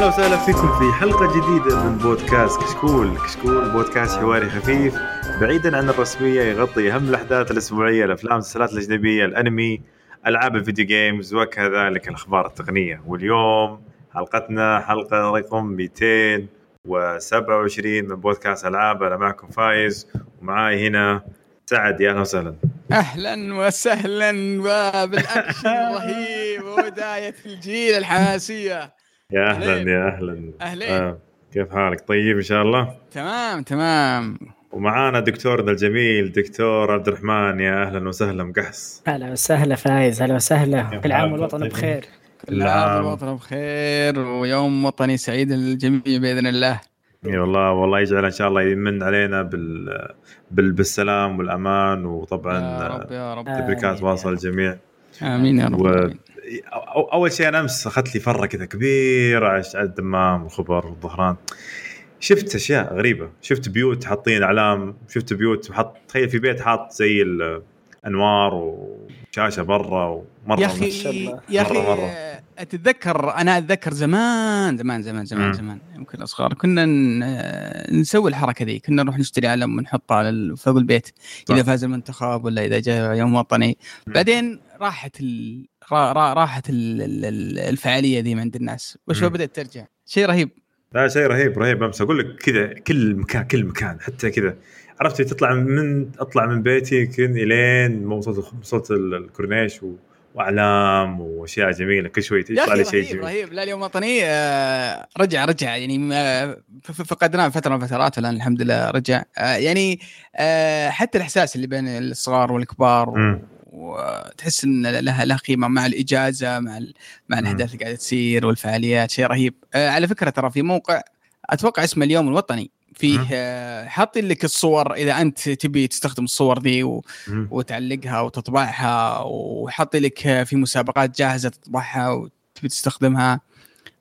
أهلا وسهلا فيكم في حلقة جديدة من بودكاست كشكول، كشكول بودكاست حواري خفيف بعيدا عن الرسمية يغطي أهم الأحداث الأسبوعية، الأفلام والمسلسلات الأجنبية، الأنمي، ألعاب ال video games وكذلك الأخبار التقنية، واليوم حلقتنا حلقة رقم 227 من بودكاست ألعاب. أنا معكم فايز ومعاي هنا سعد. يا أهلا وسهلا. أهلا وسهلا وبالأكشن الرهيب وبداية الجيل الحماسية. يا أهلا. يا أهلا أهلين. آه كيف حالك طيب إن شاء الله تمام تمام ومعانا دكتورنا الجميل دكتور عبد الرحمن يا أهلا وسهلا مقحص هلا وسهلا فايز هلا وسهلا كل عام والوطن طيب. بخير كل عام نعم. والوطن بخير ويوم وطني سعيد للجميع بإذن الله إي والله والله يجعل إن شاء الله يمن علينا بال... بال... بالسلام والأمان وطبعا يا رب يا رب. تبريكات آمين. واصله للجميع آمين يا رب. أول شيء أنا أمس أخذت لي فرة كذا كبيرة على على الدمام والخبر والظهران شفت أشياء غريبة شفت بيوت حاطين أعلام شفت بيوت حط تخيل في بيت حاط زي الانوار وشاشة برا ومرة يا أخي. يا أخي مرة. أتذكر أنا أتذكر زمان زمان زمان. زمان زمان يمكن اصغر كنا نسوي الحركة ذي كنا نروح نشتري علم ونحطه على فوق البيت صح. إذا فاز المنتخب ولا إذا جاء يوم وطني. بعدين راحت ال... را... را... راحت ال... ال- ال- الفعالية ذي من عند الناس. وشو. بدأت ترجع؟ شيء رهيب. لا شيء رهيب رهيب. امس أقول لك كذا كل مكان كل مكان حتى كذا. عرفت تطلع من أطلع من بيتي كن إلين ما وصلت وصلت ال- الكورنيش و... وأعلام وأشياء جميلة كل شوي أخي لي شيء جميل. رهيب. لا اليوم وطني آه، رجع رجع. يعني آه، فقدناه فترة من الفترات والآن الحمد لله رجع. آه، يعني حتى الإحساس اللي بين الصغار والكبار. وتحس إن لها لها قيمة مع الإجازة مع ال- مع مم. الأحداث اللي قاعدة تصير والفعاليات شيء رهيب آه، على فكرة ترى في موقع أتوقع اسمه اليوم الوطني فيه مم. آه، حاطين لك الصور إذا أنت تبي تستخدم الصور ذي و- مم. وتعلقها وتطبعها وحط لك في مسابقات جاهزة تطبعها وتبي تستخدمها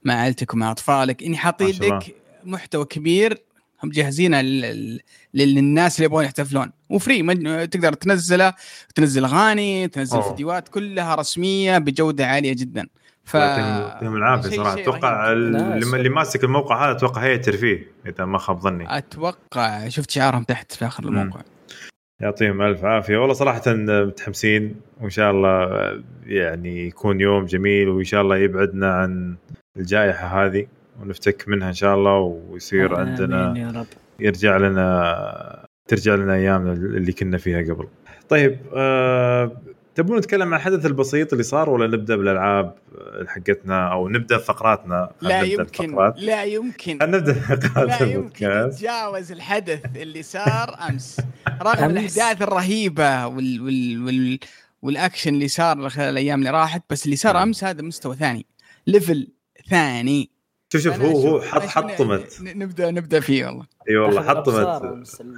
مع عائلتك ومع أطفالك يعني حاطين. لك محتوى كبير هم لل- للناس اللي يبغون يحتفلون. وفري تقدر تنزله تنزل أغاني تنزل أوه. فيديوهات كلها رسمية بجودة عالية جدا. ف يعطيهم العافية صراحة. أتوقع اللي, ماسك الموقع هذا أتوقع هيئه ترفيه إذا ما خاب ظني. أتوقع شفت شعارهم تحت في آخر. الموقع. يعطيهم ألف عافية. والله صراحة متحمسين وإن شاء الله يعني يكون يوم جميل وإن شاء الله يبعدنا عن الجائحة هذه. ونفتك منها إن شاء الله ويصير عندنا يا رب يرجع لنا ترجع لنا ايامنا اللي كنا فيها قبل. طيب أه تبون نتكلم عن الحدث البسيط اللي صار ولا نبدأ بالألعاب حقتنا أو نبدأ فقراتنا؟ لا نبدأ يمكن الفقرات. لا يمكن نبدأ فقرات لا يمكن يتجاوز الحدث اللي صار أمس رغم أمس. الأحداث الرهيبة وال وال وال والأكشن اللي صار خلال الأيام اللي راحت بس اللي صار نعم. أمس هذا مستوى ثاني level ثاني شوف شوف هو هو حط حطمت نبدا نبدأ فيه والله. إي والله حطمت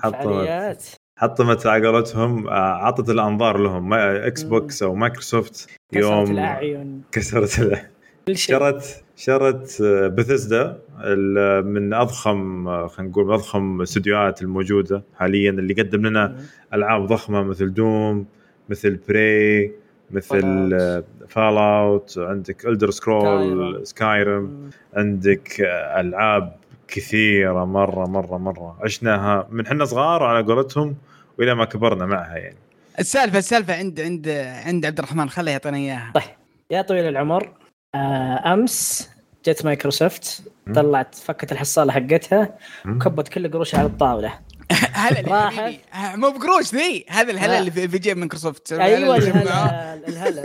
حطمت حطمت على قولتهم آه، عطت الأنظار لهم. ما Xbox أو مايكروسوفت كسرت يوم الأعين. كسرت الأعين. كل شيء. شرت شرت بثزدا من أضخم آه، خلينا نقول من أضخم الاستديوهات الموجودة حاليا اللي قدم لنا. ألعاب ضخمة مثل Doom مثل Prey مثل Fallout. Fallout عندك Elder Scrolls Skyrim. Skyrim. عندك ألعاب كثيرة مرة مرة مرة عشناها من حنا صغار على قولتهم وإلى ما كبرنا معها يعني السالفة السالفة عند عند عند عبد الرحمن خله يعطينا إياها يا طويل العمر آه، أمس جت مايكروسوفت. طلعت فكت الحصالة حقتها. وكبت كل قروشها على الطاولة هلا راحت. مو بقروش ذي هذا الهلا لا. اللي في جيب مايكروسوفت أيوه. الهلا الهلا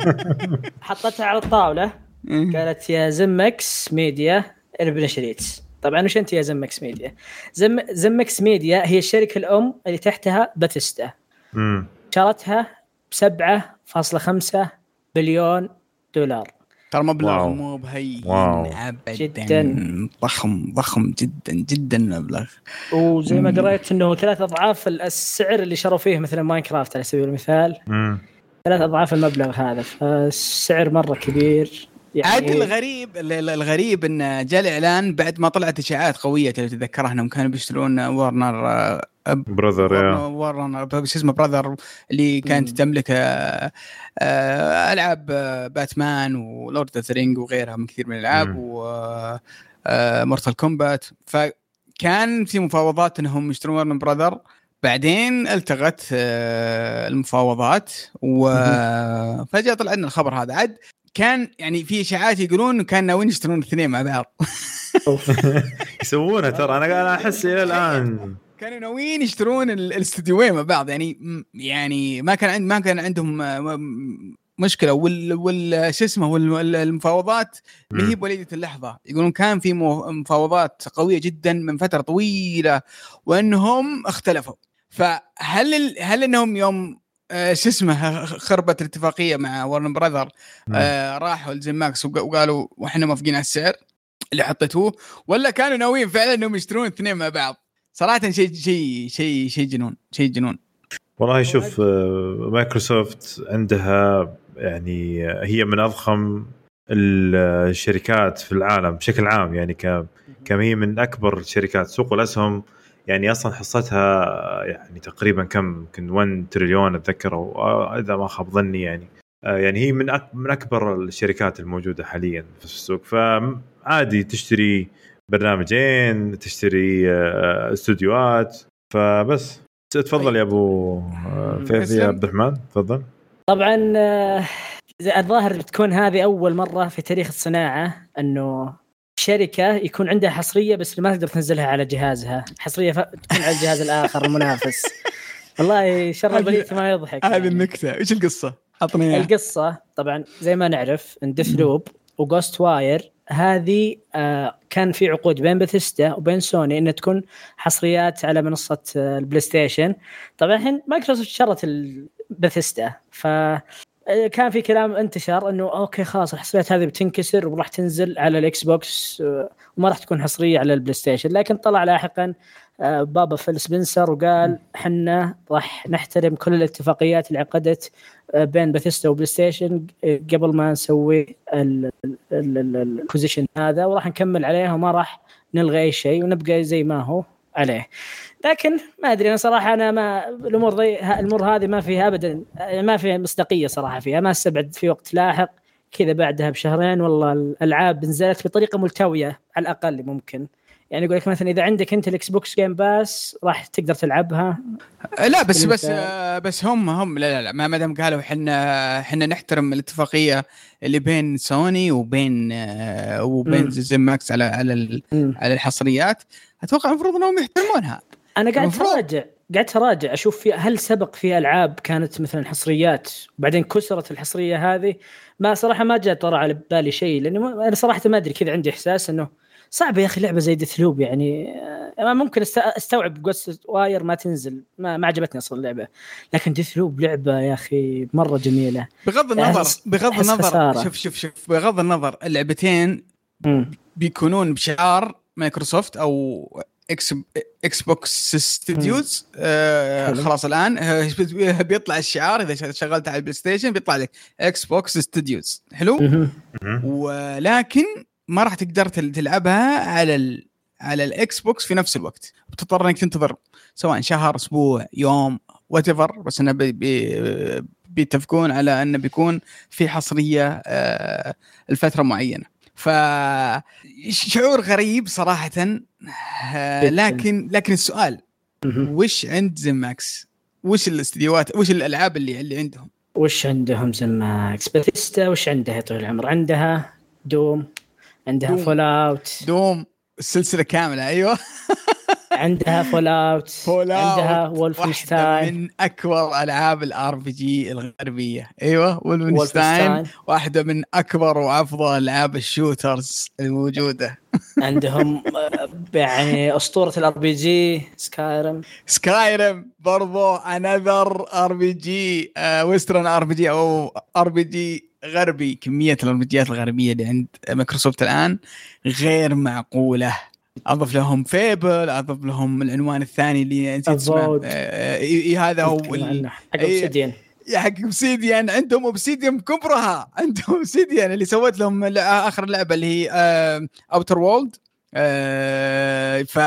حطتها على الطاولة مم. قالت يا زمكس ميديا اربن شريت طبعا وش أنت يا زمكس ميديا زم زمكس ميديا هي الشركة الأم اللي تحتها باتيستا. شرتها ب 7.5 بليون دولار ترى مبلغ واو. مو بهين. ابدا جداً. ضخم ضخم جدا جدا مبلغ وزي ما قريت إنه ثلاث أضعاف السعر اللي شروا فيه مثلا Minecraft على سبيل المثال مم. ثلاث أضعاف المبلغ هذا فالسعر مرة كبير عاد يعني الغريب ال- ال- الغريب إن جاء الإعلان بعد ما طلعت إشاعات قوية لو تتذكرها إنهم كانوا بيشترون ورنر Brother ورن شو اسمه براذر اللي كانت. تملك آه، آه، ألعاب آه، Batman و Lord of the Rings وغيرها من كثير من الألعاب مم. و Mortal Kombat فكان في مفاوضات إنهم يشترون Warner Brother بعدين التغت آه، المفاوضات وفجاه طلع لنا الخبر هذا. عاد كان يعني في إشاعات يقولون كان ناويين يشترون الاثنين مع بعض. يسوونها ترى. أنا أحس إلى الآن. كانوا ناويين يشترون ال- الاستديوين مع بعض. يعني يعني ما كان عند ما كان عندهم آه، مشكلة. وال وال شو اسمه وال- وال- المفاوضات ما هي بوليدة اللحظة. يقولون كان في مفاوضات قوية جدا من فترة طويلة وأنهم اختلفوا. فهل ال- هل أنهم يوم آه، شو اسمه خربت الاتفاقية مع ورن براذر آه راحوا ل ZeniMax وق- وقالوا وإحنا موافقين على السعر اللي حطيتوه؟ ولا كانوا ناويين فعلا أنهم يشترون الاثنين مع بعض؟ صراحة شيء شيء شيء شيء جنون شيء جنون. والله شوف آه، مايكروسوفت عندها يعني هي من أضخم الشركات في العالم بشكل عام يعني ك كم هي من أكبر شركات سوق الاسهم يعني أصلا حصتها يعني تقريبا كم؟ يمكن 1 تريليون أتذكر أو إذا ما خاب ظني يعني. آه، يعني هي من أك من أكبر الشركات الموجودة حاليا في السوق. فعادي تشتري برنامجين تشتري آه، استوديوهات فبس تفضل يا أبو آه، فيفي يا. عبد الرحمن تفضل طبعا آه، الظاهر بتكون هذه أول مرة في تاريخ الصناعة إنه شركة يكون عندها حصرية بس ما تقدر تنزلها على جهازها حصرية. تكون على الجهاز الآخر المنافس والله شر البلية ما يضحك هذه يعني. النكتة إيش القصة؟ عطني إياها. القصة طبعا زي ما نعرف إن Deathloop و Ghostwire هذه آه كان في عقود بين بثيستا وبين سوني إنها تكون حصريات على منصة آه، ال PlayStation طبعا الحين مايكروسوفت شرت بثيستا ف آه، كان في كلام انتشر إنه okay خلاص الحصريات هذه بتنكسر وراح تنزل على ال Xbox وما راح تكون حصرية على ال PlayStation لكن طلع لاحقا بابا فيل سبنسر وقال حنا راح نحترم كل الاتفاقيات اللي عقدت بين Bethesda و PlayStation آه، قبل ما نسوي البوزيشن هذا وراح نكمل عليه وما راح نلغي أي شيء ونبقى زي ما هو عليه. لكن ما أدري أنا صراحة أنا ما الأمور ها- الأمور هذه ما فيها ابدا ما فيها مصداقية صراحة فيها ما استبعد في وقت لاحق. كذا بعدها بشهرين والله الألعاب نزلت بطريقة ملتوية على الأقل ممكن. يعني يقول لك مثلا إذا عندك أنت ال Xbox Game Pass راح تقدر تلعبها لا بس بس آه، بس هم هم لا لا لا ما دام قالوا إحنا إحنا نحترم الاتفاقية اللي بين سوني وبين آه، وبين. ZeniMax على على على الحصريات أتوقع المفروض إنهم يحترمونها أنا قاعد. أراجع قاعد أراجع أشوف في هل سبق في ألعاب كانت مثلا حصريات وبعدين كسرت الحصرية هذه ما صراحة ما جاء طرى على بالي شيء لأنه ما- أنا صراحة ما أدري كذا عندي إحساس إنه صعب يا أخي لعبة زي Deathloop يعني. آه، ممكن أست- أستوعب Ghostwire ما تنزل. ما, ما عجبتني أصلا اللعبة. لكن Deathloop لعبة يا أخي مرة جميلة. بغض النظر بغض النظر خسارة. شوف شوف شوف بغض النظر اللعبتين مم. بيكونون بشعار مايكروسوفت أو إكس Xbox Studios آه. خلاص الآن بيطلع الشعار. إذا شغلت على ال PlayStation بيطلع لك Xbox Studios. حلو. ولكن ما راح تقدر تل- تلعبها على ال على ال Xbox في نفس الوقت بتضطر إنك تنتظر سواء شهر أسبوع يوم وات بس إنه بي بي بيتفقون على إنه بيكون في حصرية آه، الفترة معينة ف شعور غريب صراحة آه،. لكن لكن السؤال. وش عند ZeniMax؟ وش الاستديوهات وش الألعاب اللي اللي عندهم؟ وش عندهم ZeniMax Bethesda وش عندها يا طويل العمر عندها Doom عندها. Fallout. Doom. السلسله كاملة أيوه. عندها Fallout. Fall عندها واحدة Wolfenstein من أكبر ألعاب ال RPG الغربية. أيوه Wolfenstein واحدة من أكبر وأفضل ألعاب ال shooters الموجودة. عندهم آه، يعني أسطورة ال RPG Skyrim Skyrim برضو another RPG Western RPG أو RPG غربي كمية ال RPGات الغربية اللي عند مايكروسوفت الآن غير معقولة. أضف لهم Fable أضف لهم العنوان الثاني اللي نسيت. آه، إي هذا هو حق. Obsidian. يا حق Obsidian. عندهم Obsidian كبرها. عندهم Obsidian اللي سوت لهم آخر لعبة اللي هي Outer Worlds ف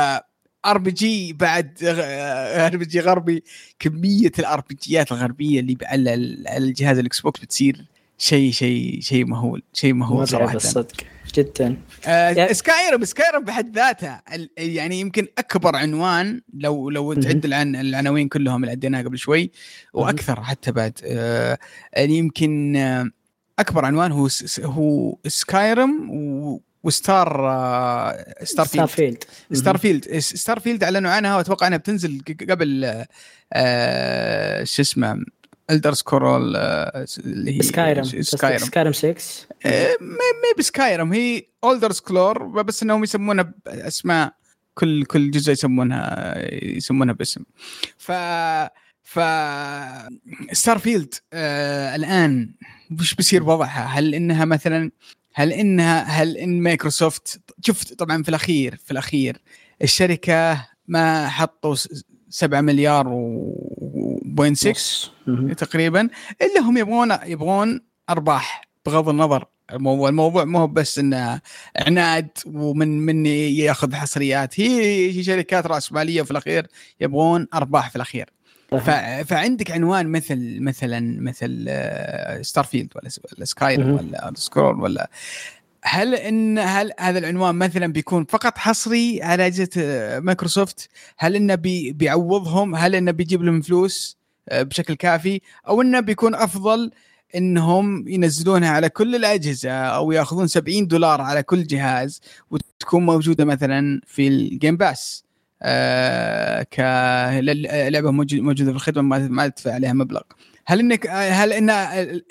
RPG بعد RPG غربي. كمية ال RPGات الغربية اللي على الجهاز ال Xbox بتصير شيء شيء شيء مهول شيء مهول صراحة. الصدق. جدا. آه Skyrim Skyrim بحد ذاتها. يعني يمكن أكبر عنوان لو لو تعد العن العناوين كلهم اللي عديناها قبل شوي وأكثر حتى بعد. آه يمكن آه أكبر عنوان هو هو Skyrim و Star آه Starfield Starfield Starfield Starfield اعلنوا عنها واتوقع إنها بتنزل قبل آه شو اسمه Elder Scrolls اللي هي Skyrim Skyrim Skyrim 6 ما ب Skyrim هي Elder Scrolls بس إنهم يسمونها باسماء كل كل جزء يسمونها يسمونها باسم. ف ف Starfield آه الآن وش بيصير وضعها؟ هل إنها مثلا هل إنها هل إن مايكروسوفت شفت طبعا في الأخير في الأخير الشركة ما حطوا 7 مليار و point 6 تقريبا الا هم يبغون يبغون أرباح بغض النظر. الموضوع الموضوع مو بس إنه عناد ومن من يأخذ حصريات. هي شركات رأس مالية في الأخير يبغون أرباح في الأخير. فعندك عنوان مثل مثلا مثل Starfield ولا Skyrim ولا Scrolls ولا هل إن هل هذا العنوان مثلا بيكون فقط حصري على أجهزة مايكروسوفت؟ هل إنه بي بيعوضهم؟ هل إنه بيجيب لهم فلوس آه، بشكل كافي؟ أو إنه بيكون أفضل إنهم ينزلونها على كل الأجهزة أو يأخذون 70 دولار على كل جهاز وتكون موجودة مثلا في ال Game Pass آه كلعبه موجودة في الخدمة ما تدفع عليها مبلغ هل إنك هل إن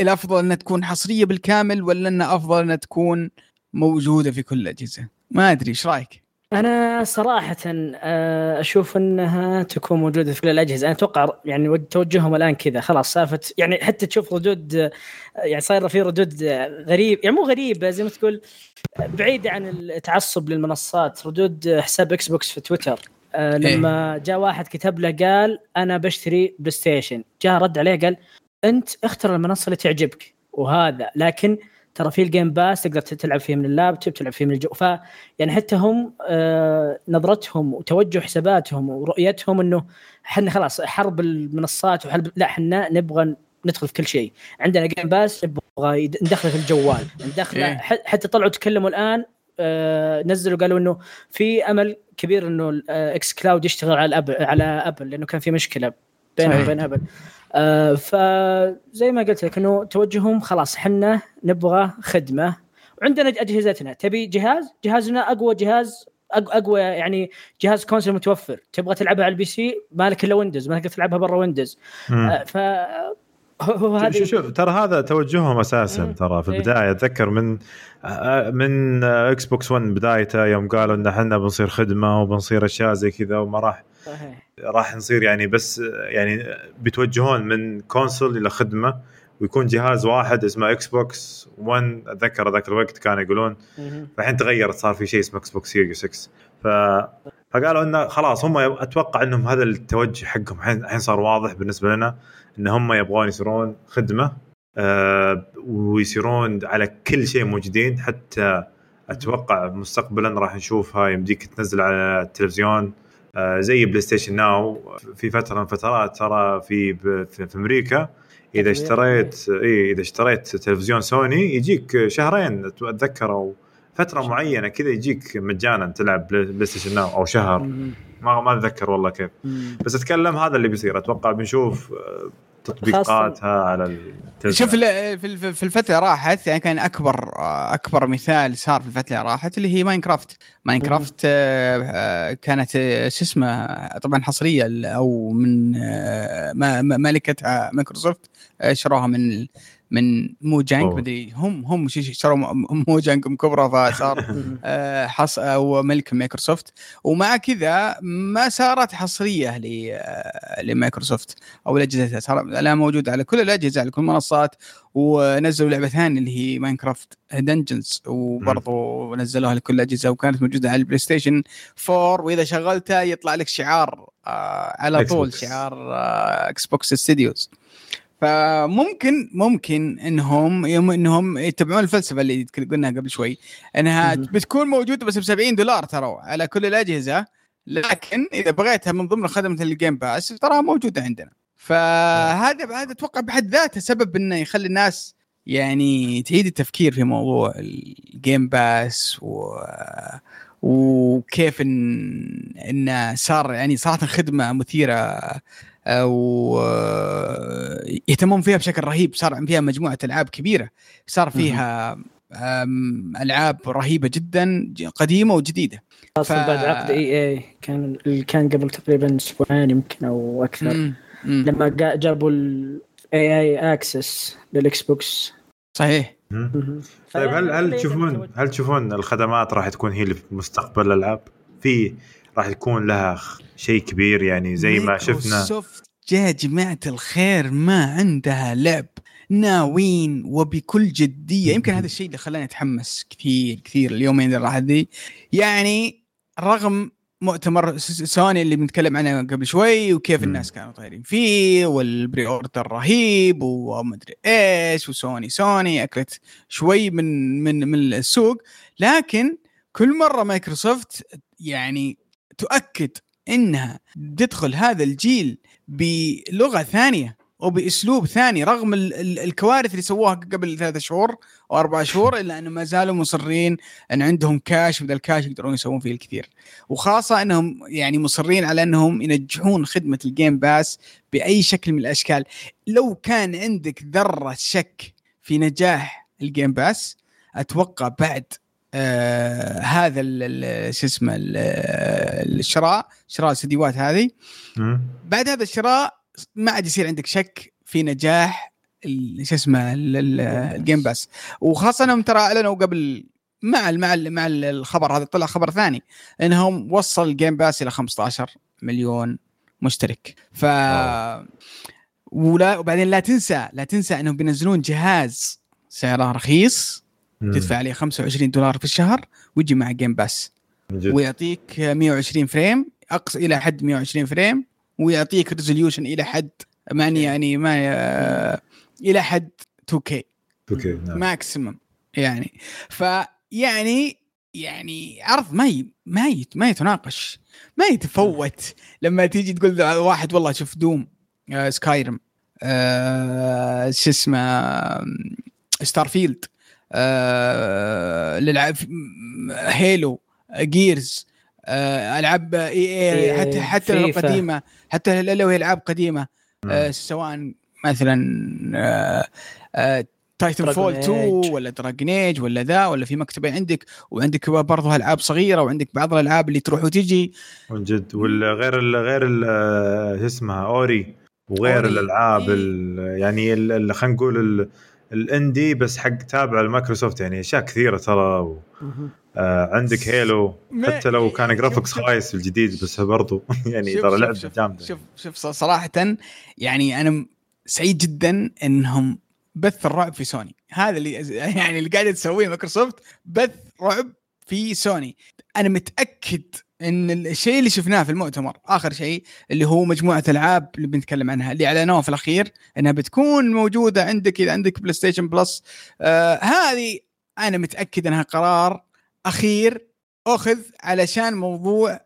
الأفضل إنها تكون حصرية بالكامل ولا ان أفضل إنها تكون موجودة في كل الأجهزة؟ ما أدري إيش رأيك؟ أنا صراحة آه، أشوف إنها تكون موجودة في كل الأجهزة أنا أتوقع يعني توجههم الآن كذا خلاص سالفة يعني حتى تشوف ردود يعني صايره في ردود غريب يعني مو غريبه زي ما تقول بعيده عن التعصب للمنصات ردود حساب Xbox في تويتر آه إيه. لما جاء واحد كتب له قال أنا بشتري PlayStation جاء رد عليه قال أنت اختر المنصة اللي تعجبك. وهذا. لكن ترى في ال Game Pass تقدر تلعب فيه من اللابتوب تلعب فيه من الجوال. ف يعني حتى هم آه نظرتهم وتوجه حساباتهم ورؤيتهم إنه إحنا خلاص حرب المنصات وحرب لا إحنا نبغى ندخل في كل شيء. عندنا Game Pass نبغى ندخله في الجوال. ندخله إيه. حتى طلعوا تكلموا الآن آه نزلوا قالوا إنه في أمل كبير إنه xCloud يشتغل على Apple على Apple لأنه كان في مشكلة بينه وبين Apple آه فزي ما قلت لك إنه توجههم خلاص حنا نبغى خدمة. وعندنا أجهزتنا. تبي جهاز؟ جهازنا أقوى جهاز أقوى يعني جهاز console متوفر. تبغى تلعبها على ال PC مالك إلا Windows ما تقدر تلعبها برا Windows آه ف شوف شوف ترى هذا توجههم أساسا ترى في إيه. البداية. أتذكر من من Xbox One بدايته يوم قالوا إن إحنا بنصير خدمة وبنصير أشياء زي كذا وما راح صحيح. راح نصير يعني بس يعني بيتوجهون من console إلى خدمة ويكون جهاز واحد اسمه إكس بوكس 1 أتذكر ذاك الوقت كانوا يقولون فالحين تغيرت صار في شيء اسمه إكس بوكس سيريس إكس ف فقالوا إنه خلاص هم أتوقع إنهم هذا التوجه حقهم. الحين صار واضح بالنسبة لنا. إن هم يبغون يصيرون خدمة آه ويصيرون على كل شيء موجودين. حتى أتوقع مستقبلا راح نشوفها يمديك تنزل على التلفزيون آه زي بلاي ستيشن ناو في فترة من فترات ترى في في أمريكا إذا اشتريت اي إذا اشتريت تلفزيون سوني يجيك شهرين أتذكر أو فترة معينة كذا يجيك مجانا تلعب بلاي ستيشن ناو أو شهر. ما ما أتذكر والله كيف. بس أتكلم هذا اللي بيصير. أتوقع بنشوف آه، تطبيقاتها على التلفزيون شوف في الفترة راحت يعني كان أكبر آه، أكبر مثال صار في الفترة راحت اللي هي ماينكرافت ماينكرافت آه، كانت شو اسمه طبعا حصرية أو من مالكتها مايكروسوفت شروها من من موجانج مدري هم هم اشتروا موجانج كبرى فصار آه، حص أو ملك مايكروسوفت. ومع كذا ما صارت حصريه آه، لمايكروسوفت أو لاجهزتها صار الان موجود على كل الأجهزة على كل المنصات. ونزلوا لعبة ثانية اللي هي ماينكرافت دنجنز وبرضه نزلوها لكل الأجهزة وكانت موجودة على البلاي ستيشن 4 وإذا شغلتها يطلع لك شعار آه على طول شعار آه إكس بوكس ستوديوز فممكن ممكن إنهم إنهم يتبعون الفلسفة اللي قلناها قبل شوي إنها بتكون موجودة بس ب 70 دولار ترى على كل الأجهزة لكن إذا بغيتها من ضمن خدمة الجيم باس تراها موجودة عندنا. فهذا هذا أتوقع بحد ذاته سبب إنه يخلي الناس يعني تعيد التفكير في موضوع الجيم باس و وكيف إن إنه صار يعني صراحة خدمه مثيرة ويهتمون فيها بشكل رهيب. صار فيها مجموعة ألعاب كبيرة. صار فيها ألعاب رهيبة جدا قديمة وجديدة. أصلا ف... بعد عقد إي إي كان كان قبل تقريبا أسبوعين يمكن أو أكثر. مم. مم. لما جابوا ال EA Access للإكس بوكس. صحيح. طيب هل هل تشوفون هل تشوفون الخدمات راح تكون هي اللي في مستقبل الألعاب؟ في راح يكون لها شيء كبير يعني زي ما شفنا. مايكروسوفت يا جماعة الخير ما عندها لعب. ناويين وبكل جدية. يمكن هذا الشيء اللي خلاني أتحمس كثير كثير اليومين اللي راح ذي يعني رغم مؤتمر سوني اللي بنتكلم عنه قبل شوي وكيف الناس كانوا طايرين فيه وال pre-order رهيب ومدري إيش وسوني سوني أكلت شوي من من من السوق. لكن كل مرة مايكروسوفت يعني تؤكد إنها تدخل هذا الجيل بلغة ثانية وباسلوب ثاني رغم ال ال الكوارث اللي سووها قبل ثلاثة شهور أو أربع شهور إلا أنه ما زالوا مصرين أن عندهم كاش وذا الكاش يقدرون يسوون فيه الكثير. وخاصة أنهم يعني مصرين على أنهم ينجحون خدمة الجيم باس بأي شكل من الأشكال. لو كان عندك ذرة شك في نجاح الجيم باس أتوقع بعد آه هذا شو اسمه الشراء شراء الستديوهات هذه. بعد هذا الشراء ما عاد يصير عندك شك في نجاح شو اسمه الجيم باس وخاصة انهم ترى أعلنوا قبل مع مع مع الخبر هذا طلع خبر ثاني إنهم وصل الجيم باس إلى 15 مليون مشترك. ف ولا وبعدين لا تنسى لا تنسى إنهم بينزلون جهاز سعره رخيص. تدفع عليه 25 دولار في الشهر ويجي مع جيم باس ويعطيك 120 frame أقصى إلى حد 120 frame ويعطيك resolution إلى حد معني يعني ما إلى حد 2K 2K نعم. Maximum يعني. فيعني يعني عرض ما ي... ما ي... ما يتناقش ما يتفوت. لما تيجي تقول واحد والله شوف دوم آه سكايرم آه شو اسمه ستار فيلد آه للعب هيلو جيرز آه ألعاب إي إي حتى حتى لو قديمه حتى لو هي ألعاب قديمة آه سواء مثلا آه آه تايتن فول 2 ولا دراجن ايج ولا ذا ولا في مكتبه عندك وعندك برضه ألعاب صغيرة وعندك بعض الألعاب اللي تروح وتجي. من جد. ولا غير ال غير ال آه، شو اسمها أوري وغير أوري. الألعاب إيه. يعني خلينا نقول ال indie بس حق تابع لمايكروسوفت يعني أشياء كثيرة ترى و... آه عندك هيلو حتى لو كان graphics خايس الجديد بس برضو يعني ترى لعبة جامدة. شوف شوف صراحة يعني أنا سعيد جدا إنهم بث الرعب في سوني هذا اللي يعني اللي قاعدة تسويه مايكروسوفت بث رعب في سوني أنا متأكد إن الشيء اللي شفناه في المؤتمر آخر شيء اللي هو مجموعة ألعاب اللي بنتكلم عنها اللي أعلنوها في الأخير إنها بتكون موجودة عندك إذا عندك بلاي ستيشن بلس آه هذه أنا متأكد إنها قرار أخير أخذ علشان موضوع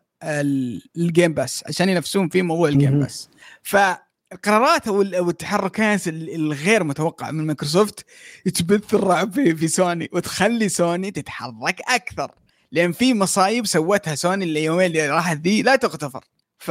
ال Game Pass عشان ينافسون في موضوع ال Game Pass فالقرارات أو التحركات الغير متوقعه من مايكروسوفت تبث الرعب في سوني وتخلي سوني تتحرك أكثر. لأن في مصايب سوتها سوني اليومين اللي راحت ذي لا تغتفر. ف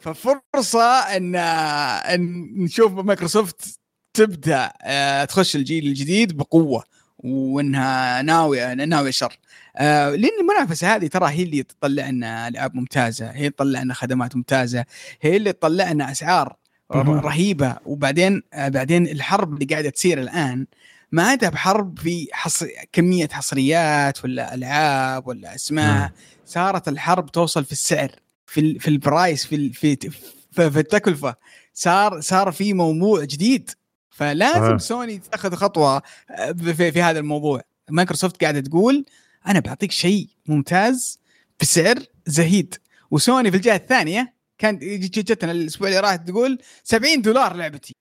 ففرصة إن إن نشوف مايكروسوفت تبدأ آه، تخش الجيل الجديد بقوة وإنها ناوية ناوية شر. آه لأن المنافسة هذه ترى هي اللي تطلع لنا العاب ممتازة هي اللي تطلع لنا خدمات ممتازة هي اللي تطلع لنا اسعار رهيبة. وبعدين آه بعدين الحرب اللي قاعدة تصير الآن ما عادها بحرب في حص... كمية حصريات ولا ألعاب ولا أسماء صارت الحرب توصل في السعر في ال... في البرايس في ال... في في, في التكلفة. صار صار في موضوع جديد. فلازم آه. سوني تاخذ خطوة آه، في, في هذا الموضوع. مايكروسوفت قاعدة تقول أنا بعطيك شيء ممتاز بسعر زهيد. وسوني في الجهة الثانية كان جتنا الأسبوع اللي راح تقول 70 دولار لعبتي.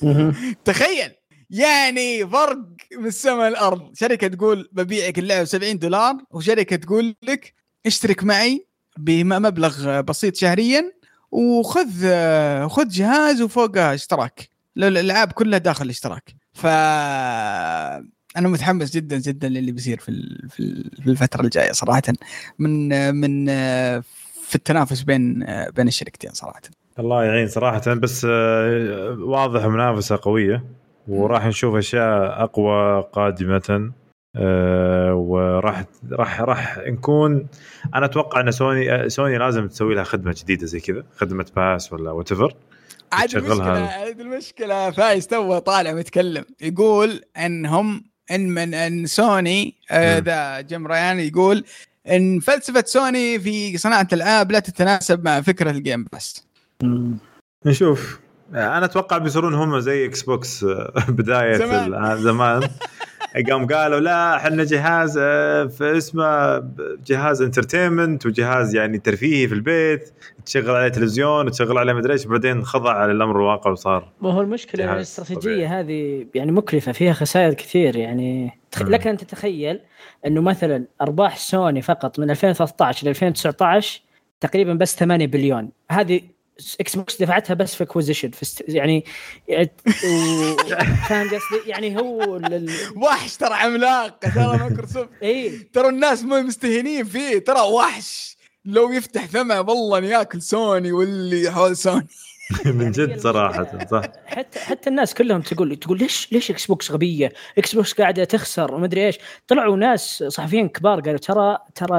تخيل! يعني فرق من السماء للأرض. شركة تقول ببيعك اللعبة 70 دولار وشركة تقول لك اشترك معي بمبلغ بسيط شهريا وخذ خذ جهاز وفوقه اشتراك. الألعاب كلها داخل الاشتراك ف أنا متحمس جدا جدا للي بيصير في في ال- في الفترة الجاية صراحة. من من في التنافس بين بين الشركتين صراحة. الله يعين صراحة بس آه، واضح منافسة قوية. وراح نشوف أشياء أقوى قادمة آه، وراح راح راح نكون أنا أتوقع إن سوني سوني لازم تسوي لها خدمة جديدة زي كذا خدمة pass ولا whatever عاد. المشكلة عاد المشكلة فايز تو طالع متكلم يقول إنهم إن من إن سوني آه،. ذا جيم ريان يقول إن فلسفة سوني في صناعة الالعاب لا تتناسب مع فكرة ال game مم. نشوف أنا أتوقع بيصيرون هم زي إكس بوكس آه، بداية زمان. زمان, آه، زمان. قام قالوا لا إحنا جهاز آه، في اسمه جهاز entertainment وجهاز يعني ترفيهي في البيت تشغل عليه تلفزيون وتشغل عليه مدري إيش بعدين خضع للأمر الواقع وصار وهو المشكلة إن جهاز الاستراتيجية طبيعي. هذه يعني مكلفة فيها خسائر كثير يعني. لك أن تتخيل إنه مثلا أرباح سوني فقط من 2013 ل 2019 تقريبا بس 8 بليون هذه إكس بوكس دفعتها بس في acquisition في است... يعني. فاهم قصدي؟ يعني هو. ال- وحش ترى عملاق ترى مايكروسوفت إي ترى الناس مو مستهينين فيه ترى وحش لو يفتح فمه والله ياكل سوني واللي حول سوني من جد صراحة صح حتى حتى الناس كلهم تقول تقول ليش ليش إكس بوكس غبية؟ إكس بوكس قاعدة تخسر ومدري إيش، طلعوا ناس صحفيين كبار قالوا ترى ترى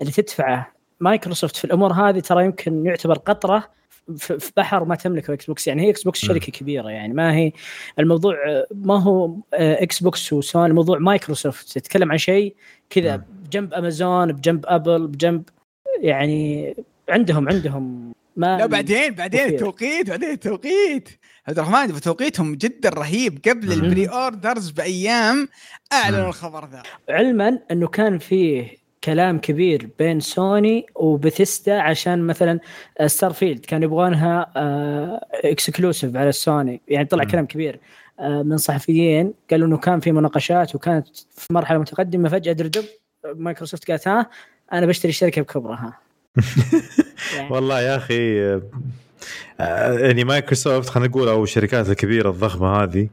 اللي تدفعه مايكروسوفت في الأمور هذه ترى يمكن يعتبر قطرة في بحر ما تملكه إكس بوكس يعني هي إكس بوكس. شركة كبيرة يعني ما هي الموضوع آه، ما هو آه، إكس بوكس وسوني الموضوع مايكروسوفت تتكلم عن شيء كذا. بجنب امازون بجنب ابل بجنب يعني عندهم عندهم ما لا بعدين بعدين كثير. التوقيت بعدين التوقيت عبد الرحمن توقيتهم جدا رهيب قبل. ال pre-orders بأيام اعلنوا. الخبر ذا علما إنه كان فيه كلام كبير بين سوني وبثيسدا عشان مثلا ستار فيلد كانوا يبغونها exclusive على السوني يعني طلع مم. كلام كبير آه، من صحفيين قالوا إنه كان في مناقشات وكانت في مرحلة متقدمة. فجأة دردب مايكروسوفت قالت ها أنا بشتري الشركة بكبرها. يعني. والله يا أخي آه، آه، يعني مايكروسوفت خلينا نقول أو الشركات الكبيرة الضخمة هذه آه،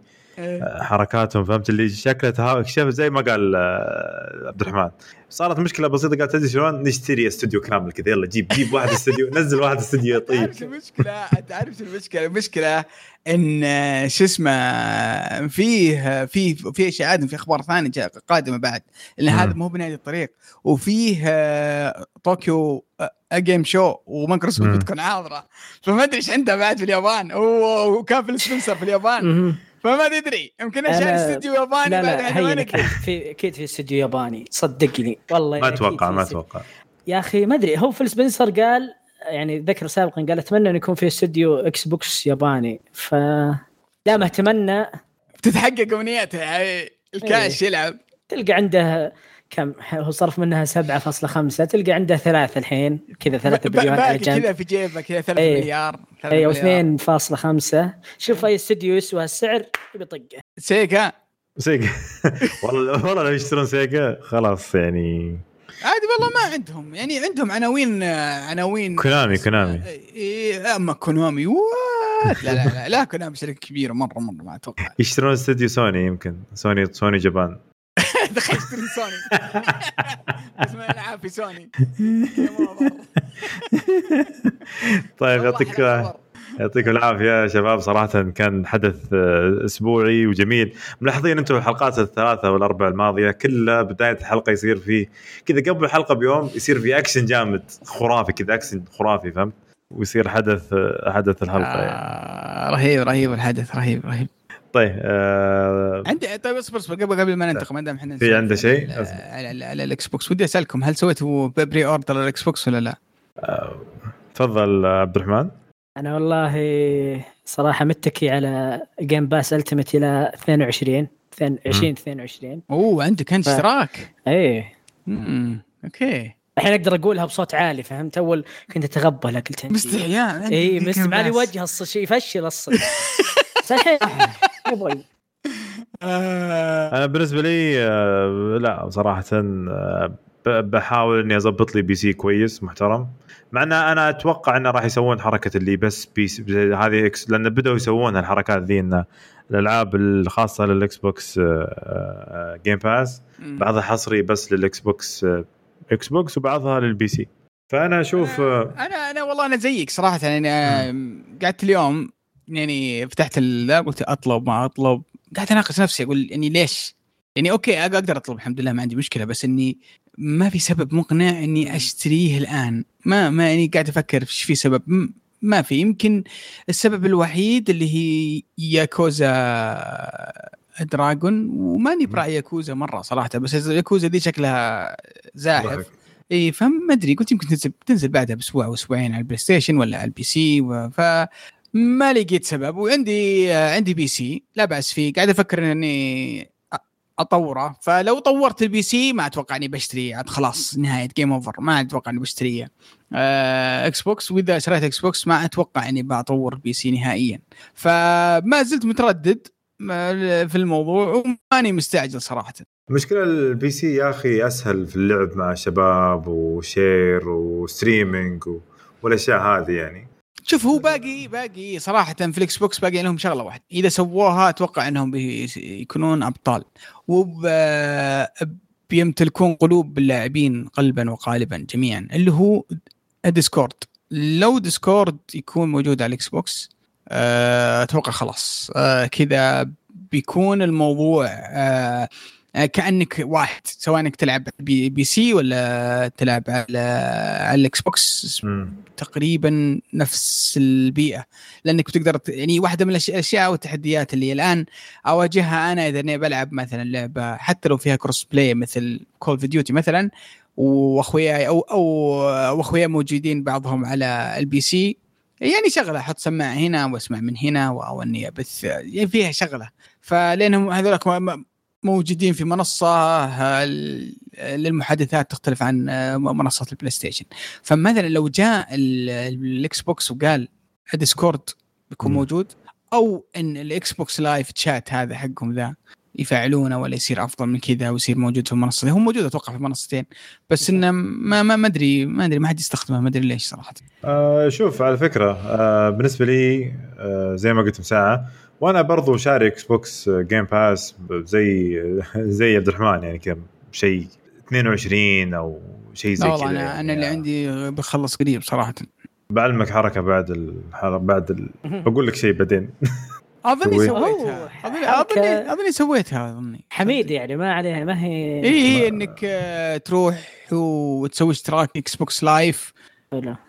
حركاتهم فهمت اللي شكلها تها- شاف زي ما قال آه، عبد الرحمن صارت مشكلة بسيطة قالت تدري شلون نشتري استوديو كامل كذا يلا جيب جيب واحد استوديو نزل واحد استوديو طيب تعرف شو المشكلة؟ تعرف شو المشكلة؟ المشكلة إن آه، شو اسمه فيه في في اشاعات في أخبار ثانية جا- قادمة بعد مم. هذا مو بنهاية الطريق وفيه آه، طوكيو آه، Game Show ومايكروسوفت. بتكون حاضرة فما أدري إيش عندها بعد في اليابان وكان فيل سبنسر في اليابان. فما تدري يمكن شاري استديو ياباني لا بعد لا هي في أكيد في استوديو ياباني. صدقني. والله ما أتوقع ما استوديو. أتوقع. يا أخي ما أدري. هو فيل سبنسر قال يعني ذكر سابقا قال أتمنى انه يكون في استوديو إكس بوكس ياباني. ف دام أتمنى. تتحقق امنيته يعني الكاش يلعب. تلقى عنده كم هو صرف منها 7.5 تلقى عنده ثلاث الحين كذا 3 ب- بليون على جنب كذا في جيبه كذا 3 إيه. مليار 3 اي أو مليار. 2.5 شوف اي استوديو يسوى هالسعر بيطقه سيجا سيجا والله والله لو يشترون سيجا خلاص يعني. عادي والله ما عندهم يعني عندهم عناوين عناوين. كونامي كونامي. إيه أما كونامي what لا لا لا, لا كونامي شركة كبيرة مرة مرة ما أتوقع. يشترون استوديو سوني يمكن. سوني سوني جابان. دخل اشتري سوني. اسمه العاب في سوني. طيب يعطيك. يعطيكم العافية يا شباب. صراحة كان حدث آه، أسبوعي وجميل. ملاحظين أنتم الحلقات الثلاثة والأربع الماضية كلها بداية الحلقة يصير في كذا قبل الحلقة بيوم يصير في اكشن جامد خرافي كذا اكشن خرافي فهمت؟ ويصير حدث آه، حدث الحلقة يعني. آه رهيب رهيب الحدث رهيب رهيب. طيب آه عندي طيب اصبر اصبر قبل قبل ما ننتقل ما دام إحنا في عنده شيء؟ على, على, على, على الإكس بوكس. ودي أسألكم هل سويتوا pre-order الاكس بوكس ولا لا؟ تفضل آه، عبد الرحمن. أنا والله صراحة متكي على Game Pass Ultimate إلى 22 20 22 أوه عندك أنت إشتراك. إيه. okay. الحين أقدر أقولها بصوت عالي فهمت؟ أول كنت أتغبى لا قلت باستحياء عندك اي ذيك مستمع لي الناس. وجه الص- شيء يفشل الصدق بس الحين يبغى آه. أنا بالنسبة لي آه، لا صراحة آه، بحاول إني أضبط لي PC كويس محترم. مع إن أنا أتوقع إنه راح يسوون حركة اللي بس بيس هذه إكس لأن بدأوا يسوون الحركات ذي إن الألعاب الخاصة للاكس بوكس Game Pass بعضها حصري بس للاكس بوكس إكس بوكس وبعضها لل PC. فأنا أشوف أنا أنا والله أنا زيك صراحة يعني آه، قعدت اليوم يعني فتحت ذا قلت أطلب ما أطلب. قاعد أناقش نفسي أقول يعني ليش؟ يعني okay أقدر أطلب الحمد لله ما عندي مشكلة بس إني ما في سبب مقنع إني أشتريه الآن. ما ما يعني قاعد أفكر إيش في سبب. ما في. يمكن السبب الوحيد اللي هي Yakuza Dragon وماني براعي ياكوزا مرة صراحة بس ياكوزا دي شكلها زاحف. إي فما أدري قلت يمكن تنزل تنزل بعدها بأسبوع أو أسبوعين على ال PlayStation ولا على ال PC ف ما لقيت سبب وعندي عندي PC لا بأس فيه. قاعد أفكر إني أطوره. فلو طورت ال PC ما أتوقع إني بشتري عاد خلاص نهاية game over ما أتوقع إني بشتريه. آه Xbox وإذا شريت Xbox ما أتوقع إني بطور PC نهائيا. فما زلت متردد في الموضوع وماني مستعجل صراحة. المشكلة ال PC يا أخي أسهل في اللعب مع شباب و share و streaming والأشياء هذه يعني. شوف هو باقي باقي صراحة في ال Xbox باقي لهم شغلة واحدة إذا سووها أتوقع إنهم بيكونون أبطال. وب بيمتلكون قلوب اللاعبين قلبا وقالبا جميعا اللي هو Discord لو Discord يكون موجود على ال Xbox آه، أتوقع خلاص. آه، كذا بيكون الموضوع آه، كأنك واحد سواء إنك تلعب بي, PC ولا تلعب على على ال Xbox تقريبا نفس البيئة. لأنك بتقدر يعني واحدة من الأشياء والتحديات اللي الآن أواجهها أنا إذا إني بلعب مثلا لعبة حتى لو فيها cross-play مثل Call of Duty مثلا وأخوياي أو أو اخوياي موجودين بعضهم على ال PC يعني شغلة أحط سماعة هنا وأسمع من هنا أو إني أبث يعني فيها شغلة. فلأنهم هذول موجودين في منصة للمحادثات تختلف عن منصه ال PlayStation فمثلا لو جاء ال Xbox وقال Discord بيكون موجود أو إن ال Xbox Live chat هذا حقهم ذا يفعلونه ولا يصير أفضل من كذا ويصير موجود في المنصة هو موجود أتوقع في منصتين بس إنه ما ما أدري ما أدري ما حد يستخدمه ما أدري ليش صراحة. آه شوف على فكرة آه بالنسبة لي آه زي ما قلت مساعة وأنا برضو شاري Xbox Game Pass زي زي عبد الرحمن يعني كم شيء 22 أو شيء زي كذا والله أنا يعني. أنا اللي عندي بخلص قريب صراحة. بعلمك حركة بعد الحركة بعد ال... بقول لك شيء بعدين. أظني سويتها. أظني أظني سويتها أظني. حميد يعني ما عليها ما هي. اي هي إنك آه، تروح وتسوي اشتراك Xbox Live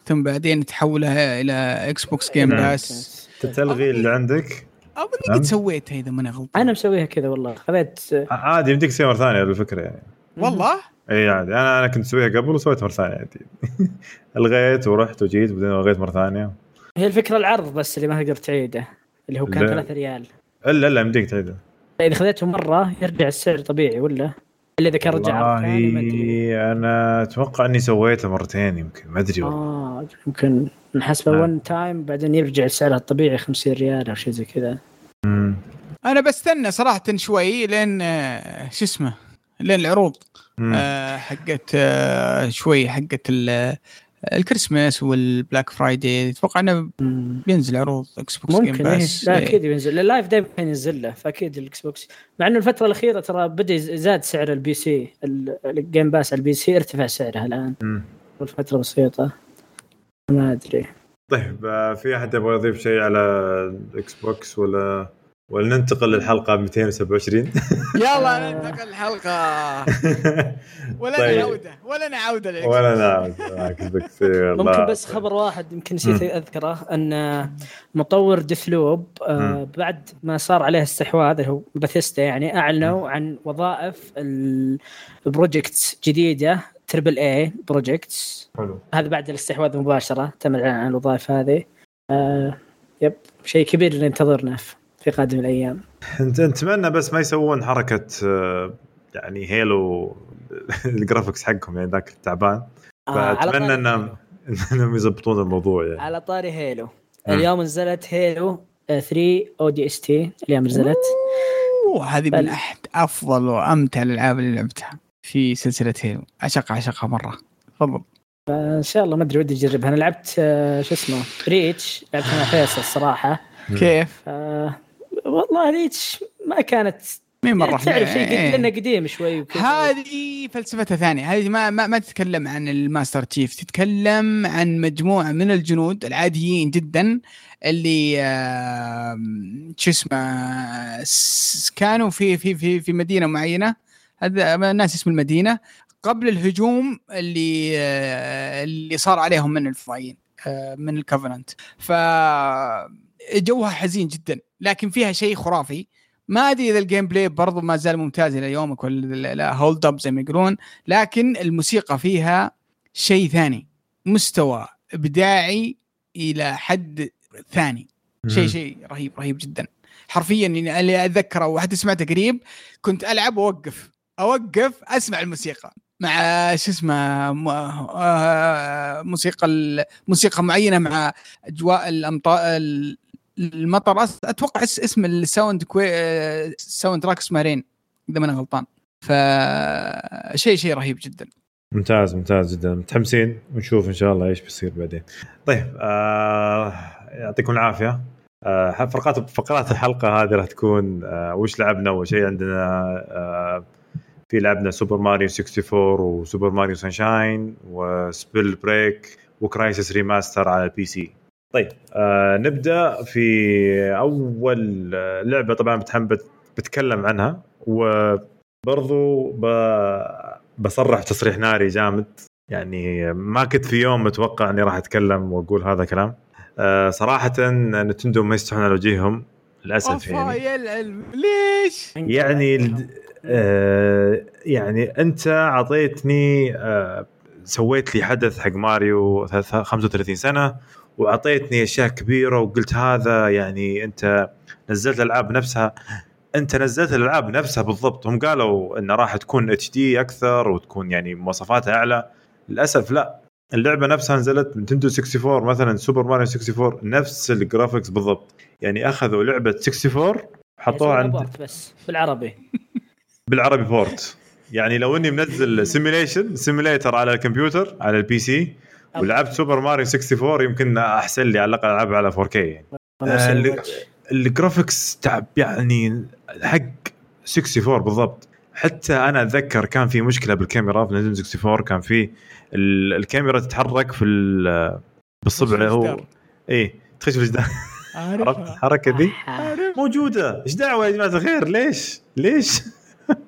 ثم بعدين تحولها إلى Xbox Game Pass تلغي اللي عندك. اظني قد سويتها إذا ماني غلطان. أنا مسويها كذا والله خذيت عادي يمديك تسويها مرة ثانية الفكرة يعني. والله؟ إي عادي. أنا أنا كنت اسويها قبل وسويتها مرة ثانية عادي. الغيت ورحت وجيت وبعدين الغيت مرة ثانية. هي الفكرة العرض بس اللي ما تقدر تعيده اللي هو كان 3 ريال. إلا إلا يمديك تعيده. إذا خذيته مرة يرجع السعر طبيعي ولا؟ إلا إذا كان رجع والله أنا أتوقع إني سويته مرتين يمكن ما أدري والله. آه يمكن نحسبه one time بعدين يرجع سعره الطبيعي 50 ريال أو شيء زي كذا. أنا بستنى صراحة شوي لين آه، شو اسمه؟ لين العروض آه حقت آه شوي حقت ال Christmas وال Black Friday. أتوقع إنه بينزل عروض Xbox ممكن Game Pass إيه. لا أكيد بينزل. ال Live دائما ينزل له فأكيد ال Xbox. مع إنه الفترة الأخيرة ترى بدأ زاد سعر ال PC ال Game Pass على ال PC ارتفع سعرها الآن. فتره بسيطة. ما أدري. طيب آه، في أحد يبغى يضيف شيء على ال Xbox ولا ولا ننتقل للحلقه 227 يلا ننتقل للحلقة. ولا طيب. نعودة ولا نعودة ولا نعودة. ممكن بس خبر واحد يمكن نسيت أذكره أن مطور Deathloop آه بعد ما صار عليه استحواذ اللي هو باثيستا يعني أعلنوا عن وظائف ل projects جديدة triple A projects حلو. هذا بعد الاستحواذ مباشره تم الإعلان عن الوظائف هذه. آه yep شيء كبير ينتظرنا في قادم الأيام. نتمنى بس ما يسوون حركة آه، يعني Halo ال graphics حقهم يعني ذاك التعبان. آه فأتمنى انهم إنهم يضبطون الموضوع يعني. على طاري Halo اليوم نزلت Halo 3 ODST اليوم نزلت. هذه من أحد أفضل وأمتع الألعاب اللي لعبتها في سلسلة Halo عشق عشقها مرة. تفضل. فإن شاء الله ما أدري ودي أجربها. أنا لعبت آه، شو اسمه Reach. لعبتها مع فيصل الصراحة. كيف؟ آه والله Reach ما كانت main مرة؟ تعرف شيء؟ إيه. لأنه قديم شوي هذه فلسفتها ثانية. هذه ما ما, ما تتكلم عن ال Master Chief. تتكلم عن مجموعة من الجنود العاديين جدا اللي آم، شو اسمه كانوا في في في في مدينة معينة. هذا ما الناس اسم المدينة. قبل الهجوم اللي اللي صار عليهم من الفضائيين من ال Covenant ف جوها حزين جدا لكن فيها شيء خرافي. ما أدري إذا ال gameplay برضو ما زال ممتاز إلى يومك ولا لا hold up زي ما يقولون لكن الموسيقى فيها شيء ثاني. مستوى إبداعي إلى حد ثاني. شيء شيء رهيب رهيب جدا. حرفيا يعني اللي أتذكره وحتى سمعته قريب كنت ألعب وأوقف أوقف أسمع الموسيقى. مع شو اسمه آه، موسيقى موسيقى معينة مع أجواء الأمطار المطر. أتوقع أس- اسم ال sound كوي soundtrack اسمه Rain إذا ما أنا غلطان. فشيء شيء رهيب جدا. ممتاز ممتاز جدا. متحمسين ونشوف إن شاء الله إيش بيصير بعدين. طيب آه يعطيكم العافية. آه فقرات فقرات الحلقة هذه راح تكون آه وش لعبنا؟ اول شيء عندنا؟ آه في لعبنا Super Mario 64 و Super Mario Sunshine و Spellbreak و Crysis Remastered على ال PC. طيب آه نبدأ في أول آه، لعبة طبعا بتحب بتكلم عنها وبرضو ب... بصرح تصريح ناري جامد. يعني ما كنت في يوم متوقع إني راح أتكلم وأقول هذا كلام. آه صراحة نتندو ما يستحون على وجيههم للأسف يعني. يا العلم. ليش؟ يعني ال- آه يعني أنت أعطيتني آه سويت لي حدث حق ماريو ثلاث- 35 سنة وأعطيتني أشياء كبيرة وقلت هذا يعني أنت نزلت الألعاب نفسها. أنت نزلت الألعاب نفسها بالضبط. هم قالوا انه راح تكون HD أكثر وتكون يعني مواصفاتها أعلى. للأسف لا. اللعبة نفسها نزلت Nintendo 64 مثلا Super Mario 64 نفس ال graphics بالضبط. يعني أخذوا لعبة 64 حطوها عند بس بالعربي. بالعربي port يعني لو إني منزل simulation simulator على الكمبيوتر على ال PC ولعبت Super Mario 64 يمكن أحسن لي على الأقل ألعبها على 4K يعني آه، ال graphics تعب يعني حق 64 بالضبط. حتى أنا أتذكر كان في مشكلة بالكاميرا في Nintendo 64 كان في ال- الكاميرا تتحرك في ال- بالصبع اللي هو. إيه تخش في الجدار عرفت؟ عارفها الحركه عارف موجودة. إيش دعوة يا جماعة الخير؟ ليش؟ ليش؟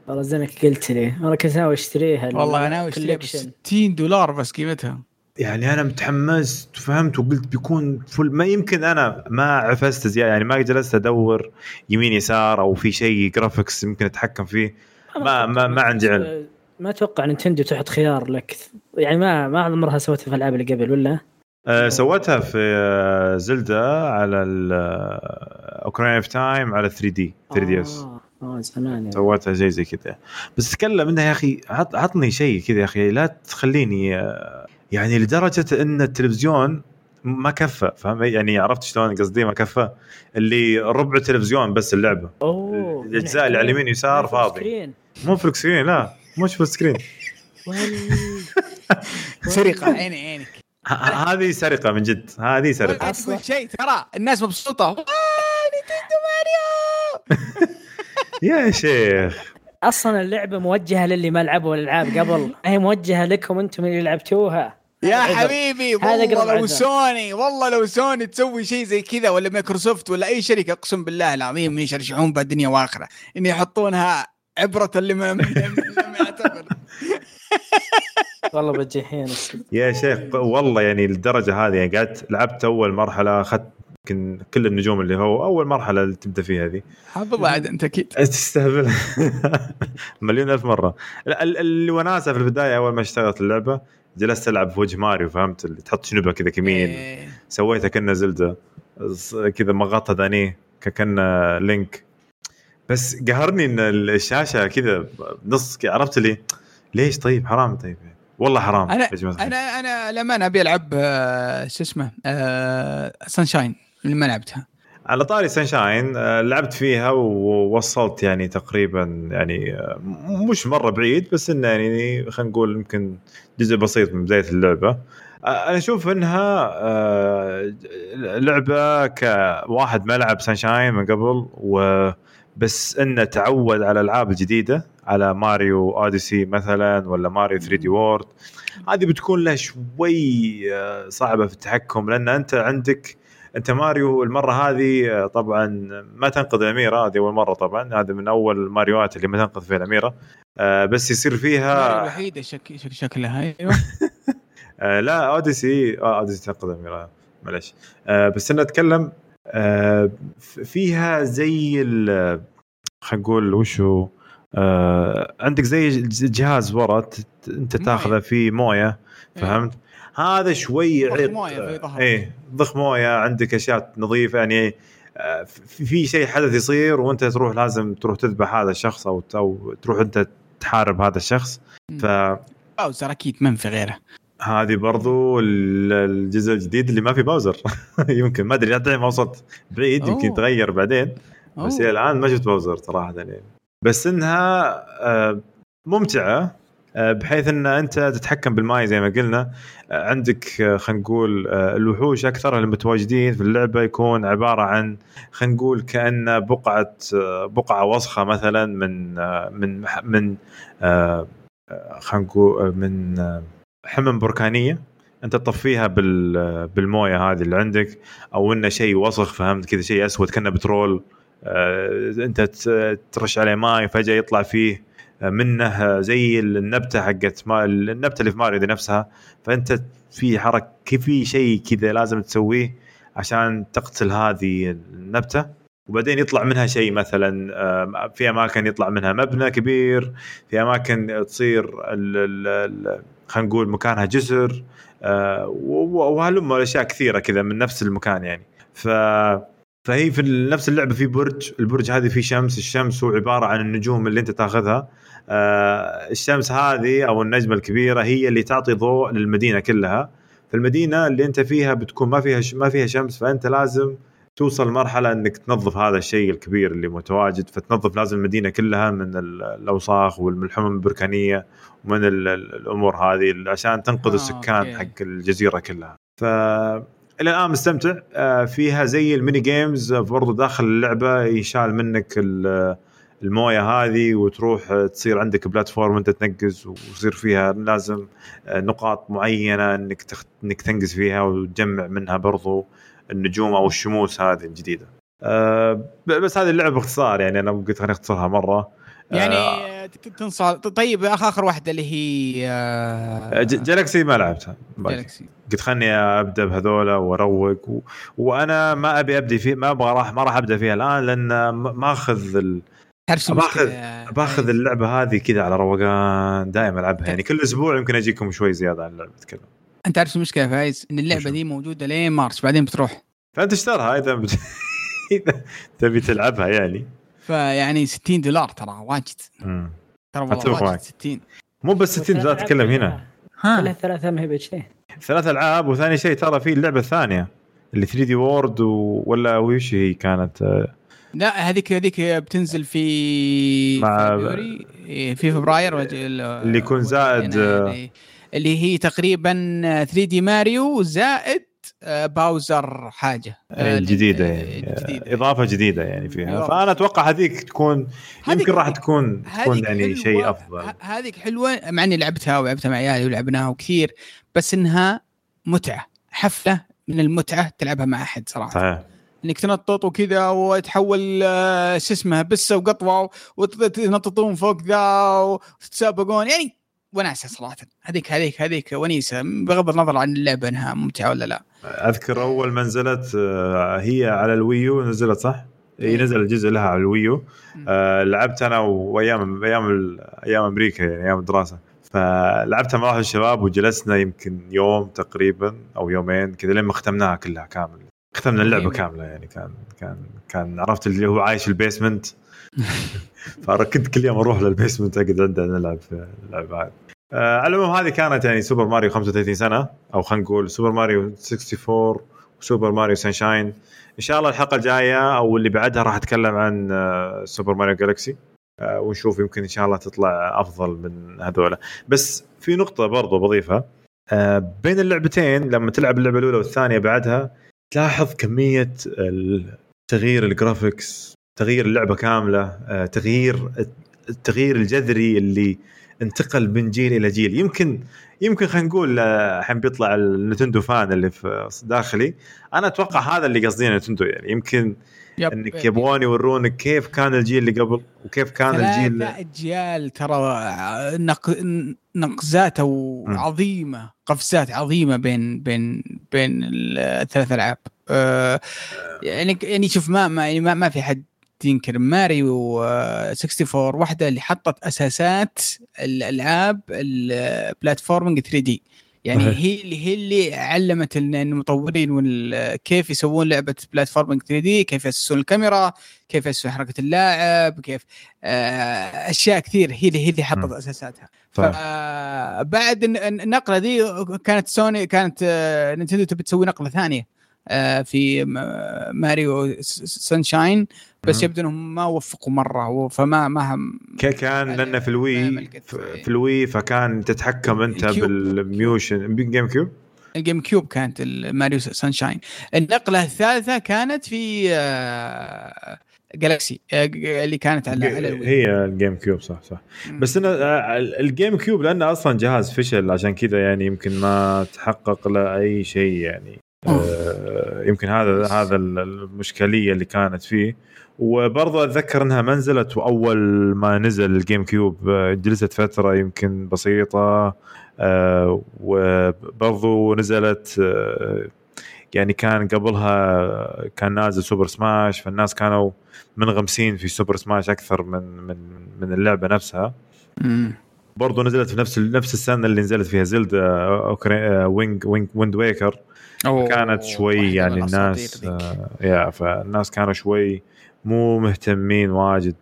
والله زينك قلت لي أنا كنت ناوي أشتريها والله أنا ناوي أشتريها ب 60 دولار بس قيمتها. يعني أنا متحمست وفهمت وقلت بيكون full ما يمكن أنا ما عفست زيادة يعني ما جلست أدور يمين يسار أو في شيء graphics يمكن أتحكم فيه. ما- ما- ما عندي علم. ما أتوقع Nintendo تحط خيار لك. يعني ما ما عمرها سوتها في الألعاب اللي قبل ولا؟ آه سوتها في آه، Zelda على Ocarina of Time على 3D 3DS آه زمان يعني. سوتها زي زي كذا. بس تكلم انها يا أخي عط عطني شيء كذا يا أخي لا تخليني آه، يعني لدرجة إن التلفزيون ما كفى فاهم؟ يعني عرفت شلون؟ قصدي ما كفى اللي ربع تلفزيون بس اللعبة. أوه الأجزاء اللي على اليمين يسار فاضي. screen. مو full screen لا مش full screen سرقة عيني عينك هذه سرقة من جد هذه سرقة. لا تقول شيء ترى الناس مبسوطة. Nintendo ماريو. يا شيخ أصلا اللعبة موجهة للي ما لعبوا الألعاب قبل هي موجهة لكم أنتم اللي لعبتوها يا. حبيبي والله لو. سوني والله لو سوني تسوي شيء زي كذا ولا مايكروسوفت ولا أي شركة أقسم بالله العظيم يشرشحون بها الدنيا وآخرة ان يحطونها عبرة لمن لم يعتبر والله الصدق. يا شيخ والله يعني الدرجة هذه يعني قعدت لعبت أول مرحلة أخذت يمكن كل النجوم اللي هو أول مرحلة اللي تبدأ فيها ذي حافظها عاد أنت أكيد. تستهبل. مليون ألف مرة. لا، ال- الوناسه في البداية أول ما اشتغلت اللعبة جلست ألعب في وجه ماريو فهمت؟ اللي تحط شنبة كذا كمين. إيه. سويتها كنا زلدة. كذا مغطى ذانيه كنا لينك. بس قهرني إن الشاشة كذا نص عرفت لي ليش طيب؟ حرام طيب. والله حرام أنا يا. أنا أنا لما أنا أبي ألعب آه، شو اسمه Sunshine اللي ما لعبتها. على طاري Sunshine آه، لعبت فيها ووصلت يعني تقريبا يعني آه، مش مرة بعيد بس إنه يعني خلينا نقول يمكن جزء بسيط من بداية اللعبة. آه، أنا أشوف إنها لعبة كواحد ما لعب Sunshine من قبل وبس إنه تعود على الألعاب الجديدة على Mario Odyssey مثلا ولا Mario 3D World. هذه بتكون له شوي صعبة في التحكم لأن أنت عندك أنت ماريو المرة هذه آه، طبعا ما تنقذ الأميرة هذه أول مرة طبعا هذا من أول ماريوات اللي ما تنقذ فيها الأميرة آه، بس يصير فيها الوحيدة شك... شك... شكلها أيوه آه، لا أوديسي أوديسي تنقذ الأميرة معلش بس أنا أتكلم فيها زي خلينا نقول وشو عندك زي جهاز ورا أنت تاخذه فيه موية إيه. فهمت؟ هذا شوي ضخ مويه إيه ضخ مويه عندك أشياء نظيفة يعني آه، في شيء حدث يصير وأنت تروح لازم تروح تذبح هذا الشخص أو أو تروح أنت تحارب هذا الشخص. ف باوزر أكيد من في غيره. هذه برضو الجزء الجديد اللي ما في باوزر. يمكن ما أدري ما وصلت بعيد يمكن يتغير بعدين. بس الآن ما شفت باوزر صراحة يعني. بس إنها آه، ممتعة. بحيث إن أنت تتحكم بالماي زي ما قلنا. آه، عندك آه، خلينا نقول الوحوش أكثر المتواجدين في اللعبة يكون عبارة عن خلينا نقول كانه بقعة بقعة وسخة مثلا من من من خلينا نقول من حمم بركانية. أنت تطفيها بالموية هذه اللي عندك أو إنه شيء وسخ فهمت؟ كذا شيء أسود كأنه بترول. أنت ترش عليه ماي فجأة يطلع فيه منه زي النبتة حقت ما النبتة اللي في ماريو دي نفسها. فأنت في حركة في شيء كذا لازم تسويه عشان تقتل هذه النبتة. وبعدين يطلع منها شيء مثلا آه، في أماكن يطلع منها مبنى كبير في أماكن تصير خلينا نقول مكانها جسر آه، وهلم أشياء كثيرة كذا من نفس المكان يعني. ف فهي في نفس اللعبة في برج البرج هذه فيه شمس الشمس هو عبارة عن النجوم اللي أنت تاخذها. آه، الشمس هذه أو النجمة الكبيرة هي اللي تعطي ضوء للمدينة كلها. فالمدينة اللي أنت فيها بتكون ما فيها ما فيها شمس فأنت لازم توصل مرحلة إنك تنظف هذا الشيء الكبير اللي متواجد. فتنظف لازم المدينة كلها من الأوساخ والحمم البركانية ومن الأمور هذه عشان تنقذ آه السكان أوكي. حق الجزيرة كلها. ف إلى الآن مستمتع. آه، فيها زي ال mini games برضو داخل اللعبة يشال منك الموية هذه وتروح تصير عندك platform انت تنقز ويصير فيها لازم آه، نقاط معينة إنك تخ... إنك تنقز فيها وتجمع منها برضو النجوم أو الشموس هذه الجديدة. أه بس هذه اللعبة باختصار يعني أنا قلت خليني أختصرها مرة. يعني أه تنصح طيب آخر واحدة اللي هي أه جالكسي ما لعبتها جالكسي قلت خلني أبدأ بهذولا وأروق و... وأنا ما أبي أبدي فيه ما أبغى راح ما راح أبدأ فيها الآن لأن ماخذ ال... باخذ باخذ اللعبة هذه كذا على روقان دائما ألعبها. يعني كل أسبوع يمكن أجيكم شوي زيادة عن اللعبة اتكلم أنت عارف المشكلة فايز؟ إن اللعبة دي موجودة لين مارس بعدين بتروح. فأنت اشترها إذا بت... تبي تلعبها يعني. فيعني 60 دولار ترى واجد. ترى والله واجد 60 مو بس 60 دولار تتكلم هنا. ها. ثلاثة ما هي بشيء ثلاث ألعاب وثاني شيء ترى في اللعبة الثانية اللي 3 دي وورد. ولا وش هي كانت؟ لا هذيك هذيك بتنزل في مع إيه، في فبراير اللي يكون زائد. يعني اللي هي تقريبا 3 دي ماريو زائد آه، باوزر حاجة. إيه، الجديده يعني. الجديدة. إضافة جديدة يعني فيها. فأنا أتوقع هذيك تكون يمكن راح تكون تكون يعني شيء أفضل. هذيك حلوة مع إني لعبتها ولعبتها مع عيالي ولعبناها كثير بس إنها متعة حفلة من المتعة تلعبها مع أحد صراحة. صحيح. إنك تنطط وكذا وتحول آه، شو اسمه بسة وقطوة وتنططون فوق ذا وتتسابقون. يعني وناسه صراحة. هذيك هذيك هذيك ونيسة. بغض النظر عن اللعبة إنها ممتعة ولا لا. أذكر أول ما نزلت آه، هي على ال Wii U. نزلت صح؟ هي إيه. نزل الجزء لها على ال Wii U. آه لعبت أنا وايام أيام أيام أمريكا يعني أيام الدراسة. فلعبتها مع واحد الشباب وجلسنا يمكن يوم تقريبا أو يومين كذا لين ما ختمناها كلها كامل ختمنا اللعبة كاملة يعني كان كان كان عرفت اللي هو عايش في ال basement. فكنت كل يوم أروح لل basement أقعد عنده نلعب في اللعبه هذه آه على العموم هذه كانت يعني Super Mario 35 سنة أو خلينا نقول Super Mario 64 و Super Mario Sunshine. إن شاء الله الحلقة الجاية أو اللي بعدها راح أتكلم عن آه، Super Mario Galaxy آه، ونشوف يمكن إن شاء الله تطلع أفضل من هذولا. بس في نقطة برضو بضيفها. آه، بين اللعبتين لما تلعب اللعبة الأولى والثانية بعدها تلاحظ كمية تغيير ال graphics تغيير اللعبة كاملة تغيير التغيير الجذري اللي انتقل من جيل إلى جيل. يمكن يمكن خلينا نقول الحين بيطلع ال Nintendo fan اللي في داخلي. أنا أتوقع هذا اللي قاصدين Nintendo يعني. يمكن yep. انهم يبغون يورونك كيف كان الجيل اللي قبل وكيف كان الجيل اجيال ترى نق... نقزات عظيمة قفزات عظيمة بين بين بين الثلاث ألعاب. أه يعني يعني شوف ما ما يعني ما, ما في حد ينكر. ماريو 64 واحدة اللي حطت أساسات الألعاب ال platforming 3D يعني هي اللي هي اللي علمت المطورين كيف يسوون لعبة platforming 3D كيف يأسسون الكاميرا كيف يأسسون حركة اللاعب كيف آه، أشياء كثير هي اللي هي اللي حطت أساساتها. فبعد النقلة دي كانت سوني كانت آه، نينتندو تبي تسوي نقلة ثانية آه، في ماريو سانشاين. بس يبدو إنهم ما وفقوا مرة فما ما هم كان لأنه في ال Wii في ال Wii فكان تتحكم أنت بال motion. GameCube ال GameCube كانت ماريو سانشاين النقلة الثالثة كانت في جالكسي آه، آه، اللي كانت على. هي ال GameCube صح صح. بس أنا ال GameCube لأنه أصلا جهاز فشل عشان كذا يعني يمكن ما تحقق له أي شيء يعني. آه يمكن هذا هذا المشكلة اللي كانت فيه. وبرضه أتذكر إنها ما نزلت وأول ما نزل ال GameCube آه، جلست فترة يمكن بسيطة آه وبرضه نزلت آه يعني كان قبلها كان نازل Super Smash فالناس كانوا منغمسين في Super Smash أكثر من من من اللعبة نفسها. برضه نزلت في نفس نفس السنة اللي نزلت فيها Zelda Wing Wing Wind Waker كانت شوي يعني الناس آه يا فالناس كانوا شوي مو مهتمين واجد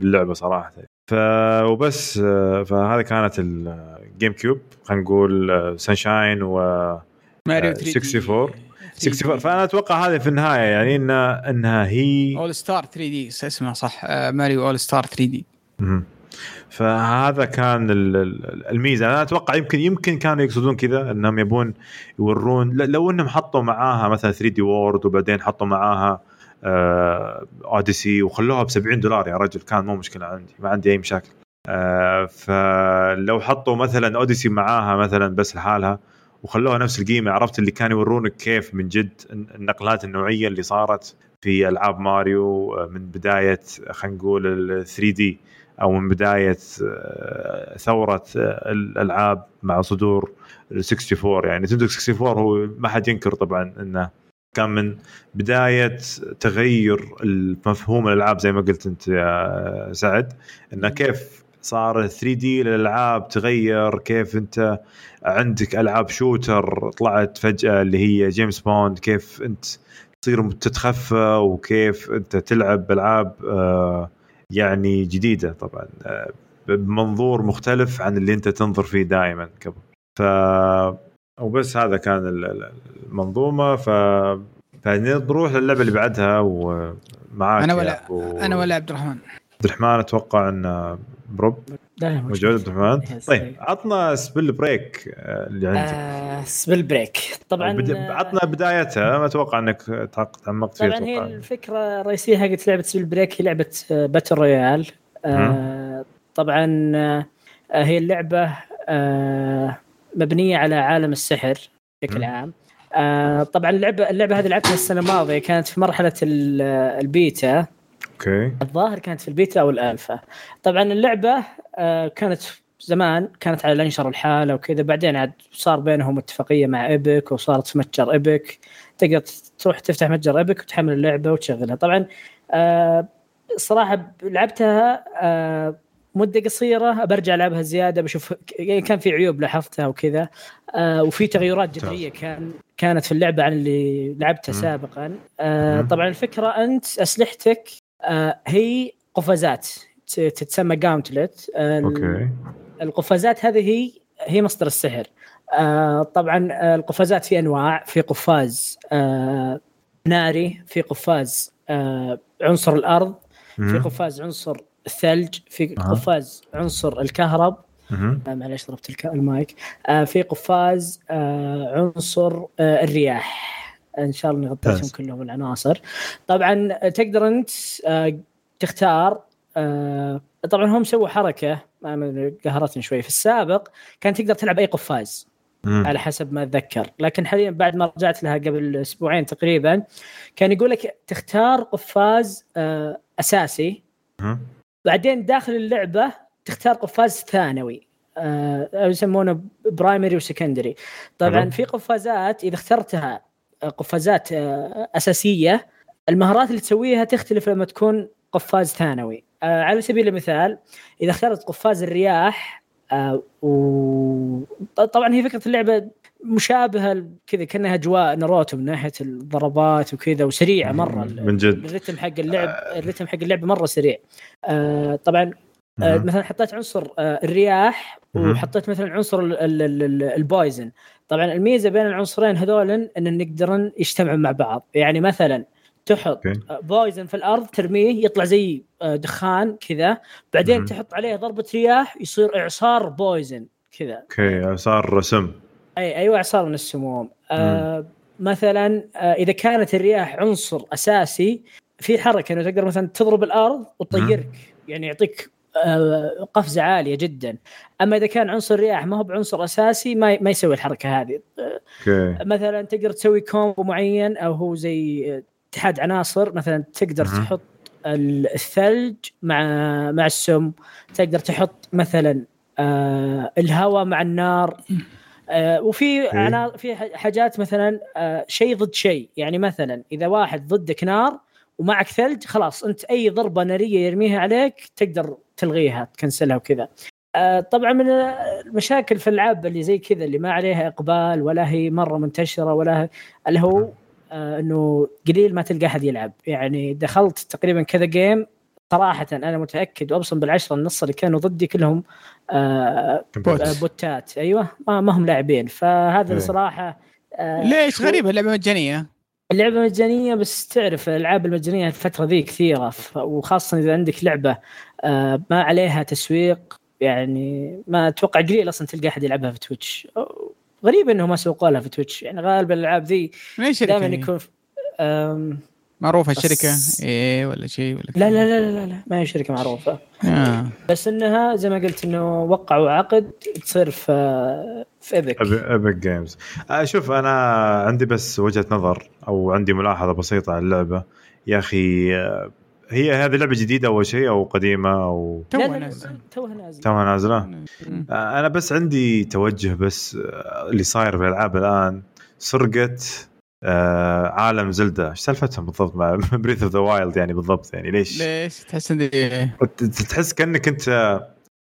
باللعبة صراحة. ف وبس آه، فهذه كانت ال GameCube خلينا نقول Sunshine و ماريو 64 64 فأنا أتوقع هذه في النهاية يعني انها إنها هي All-Stars 3D اسمها صح. ماريو All-Stars 3D فهذا كان الميزة. أنا أتوقع يمكن يمكن كانوا يقصدون كذا إنهم يبون يورون لو إنهم حطوا معاها مثلا 3D World وبعدين حطوا معاها Odyssey آه، وخلوها ب 70 دولار يا رجل. كان مو مشكلة عندي ما عندي أي مشاكل. آه، فلو حطوا مثلا Odyssey معاها مثلا بس لحالها وخلوها نفس القيمة عرفت اللي كانوا يورونك كيف من جد النقلات النوعية اللي صارت في ألعاب ماريو آه، من بداية خلينا نقول ال 3 دي أو من بداية ثورة الألعاب مع صدور ال 64 يعني نتندو 64 هو ما حد ينكر طبعا إنه كان من بداية تغير مفهوم الألعاب زي ما قلت أنت يا سعد انه كيف صار 3 دي للألعاب تغير كيف أنت عندك ألعاب شوتر طلعت فجأة اللي هي جيمس بوند كيف أنت تصير تتخفى وكيف أنت تلعب ألعاب آه، يعني جديدة طبعا آه، بمنظور مختلف عن اللي أنت تنظر فيه دائما قبل. ف وبس هذا كان المنظومة ف فنروح للعبة اللي بعدها ومعاك أنا ولا و... أنا ولا عبد الرحمن. عبد الرحمن أتوقع إن برب. موجود عبد الرحمن؟ طيب عطنا Spellbreak آه، اللي عندك. آه Spellbreak. طبعا بد... عطنا بدايتها. ما أتوقع إنك تعمقت فيها طبعا هي الفكرة الرئيسية حقت لعبة Spellbreak هي لعبة battle royale آه طبعا آه هي اللعبة آه مبنية على عالم السحر بشكل عام. آه طبعا اللعبه اللعبة هذه لعبتها السنة الماضية كانت في مرحلة البيتا. Okay. الظاهر كانت في البيتا أو الألفا. طبعا اللعبة آه كانت زمان كانت على اللانشر لحاله وكذا. بعدين عاد صار بينهم اتفاقية مع Epic وصارت في متجر Epic. تقدر تروح تفتح متجر Epic وتحمل اللعبة وتشغلها. طبعا آه صراحة لعبتها آه مدة قصيرة برجع ألعبها زيادة بشوف يعني كان في عيوب لاحظتها وكذا. آه وفي تغيرات جذرية كان كانت في اللعبة عن اللي لعبتها سابقا. آه طبعا الفكرة أنت أسلحتك آه هي قفازات تتسمى gauntlet okay. القفازات هذه هي هي مصدر السحر. آه طبعا القفازات في أنواع في قفاز آه ناري في قفاز آه عنصر الأرض في. قفاز عنصر الثلج في. قفاز عنصر الكهرب. آه معليش ضربت المايك آه في قفاز آه عنصر آه الرياح إن شاء الله ممتاز. كلهم العناصر طبعا تقدر أنت آه تختار آه طبعا هم سووا حركة قهرتني شوي في السابق كان تقدر تلعب أي قفاز مهم. على حسب ما أتذكر لكن حاليا بعد ما رجعت لها قبل أسبوعين تقريبا كان يقول لك تختار قفاز أساسي مهم. بعدين داخل اللعبة تختار قفاز ثانوي. آه أو يسمونه primary و secondary طبعا. في قفازات إذا اخترتها آه، قفازات آه أساسية المهارات اللي تسويها تختلف لما تكون قفاز ثانوي. آه على سبيل المثال إذا اخترت قفاز الرياح آه و... طبعا هي فكرة اللعبة مشابهة كذا كأنها أجواء ناروتو من ناحية الضربات وكذا وسريعة مرة من جد الرتم حق اللعب الرتم حق اللعبه مرة سريع آه طبعا آه. مثلا حطيت عنصر آه الرياح. وحطيت مثلا عنصر ال- ال- ال- ال- ال poison طبعا الميزة بين العنصرين هذول ان يقدرون يجتمعوا مع بعض يعني مثلا تحط. آه، poison في الأرض ترميه يطلع زي آه، دخان كذا بعدين. تحط عليه ضربة رياح يصير إعصار poison كذا okay صار سم اي أيوه اعصار من السموم. آه مثلا آه إذا كانت الرياح عنصر أساسي في حركة إنه تقدر مثلا تضرب الأرض وتطيرك. يعني يعطيك آه قفزة عالية جدا. أما إذا كان عنصر رياح ما هو بعنصر أساسي ما ما يسوي الحركة هذه. آه okay مثلا تقدر تسوي combo معين أو هو زي آه، اتحاد عناصر. مثلا تقدر مهم. تحط ال- الثلج مع مع السم. تقدر تحط مثلا آه الهواء مع النار. آه وفي عنا في ح- حاجات مثلا آه شيء ضد شيء. يعني مثلا إذا واحد ضدك نار ومعك ثلج خلاص أنت أي ضربة نارية يرميها عليك تقدر تلغيها تكنسلها وكذا. آه طبعا من المشاكل في الألعاب اللي زي كذا اللي ما عليها إقبال ولا هي مرة منتشرة ولا اللي هو آه إنه قليل ما تلقى أحد يلعب. يعني دخلت تقريبا كذا game صراحة أنا متأكد وأبصم بالعشرة النص اللي كانوا ضدي كلهم آه bot. آه، بوتات. أيوه ما, ما هم لاعبين. فهذا إيه. الصراحه آه ليش؟ غريبة اللعبة مجانية. اللعبة مجانية بس تعرف الألعاب المجانية الفترة ذي كثيرة. ف- وخاصة إذا عندك لعبة آه ما عليها تسويق يعني ما أتوقع قليل أصلا تلقى أحد يلعبها في تويتش. غريب إنهم ما سوقوا لها في تويتش. يعني غالبا الألعاب ذي دائما؟ يكون معروفة بس- الشركة إيه ولا شيء ولا لا لا لا لا لا ما هي شركة معروفة. آه. بس إنها زي ما قلت إنه وقعوا عقد تصير في في Epic Epic Games شوف أنا عندي بس وجهة نظر أو عندي ملاحظة بسيطة على اللعبة. يا أخي آه، هي هذه لعبة جديدة أول شيء أو قديمة أو توها لا نازل. توها نازل توها نازلة. آه، أنا بس عندي توجه بس آه، اللي صاير في الألعاب الآن. سرقة آه، عالم Zelda. إيش سالفتهم بالضبط مع Breath of the Wild يعني بالضبط؟ يعني ليش؟ ليش؟ تحس ان تحس كأنك أنت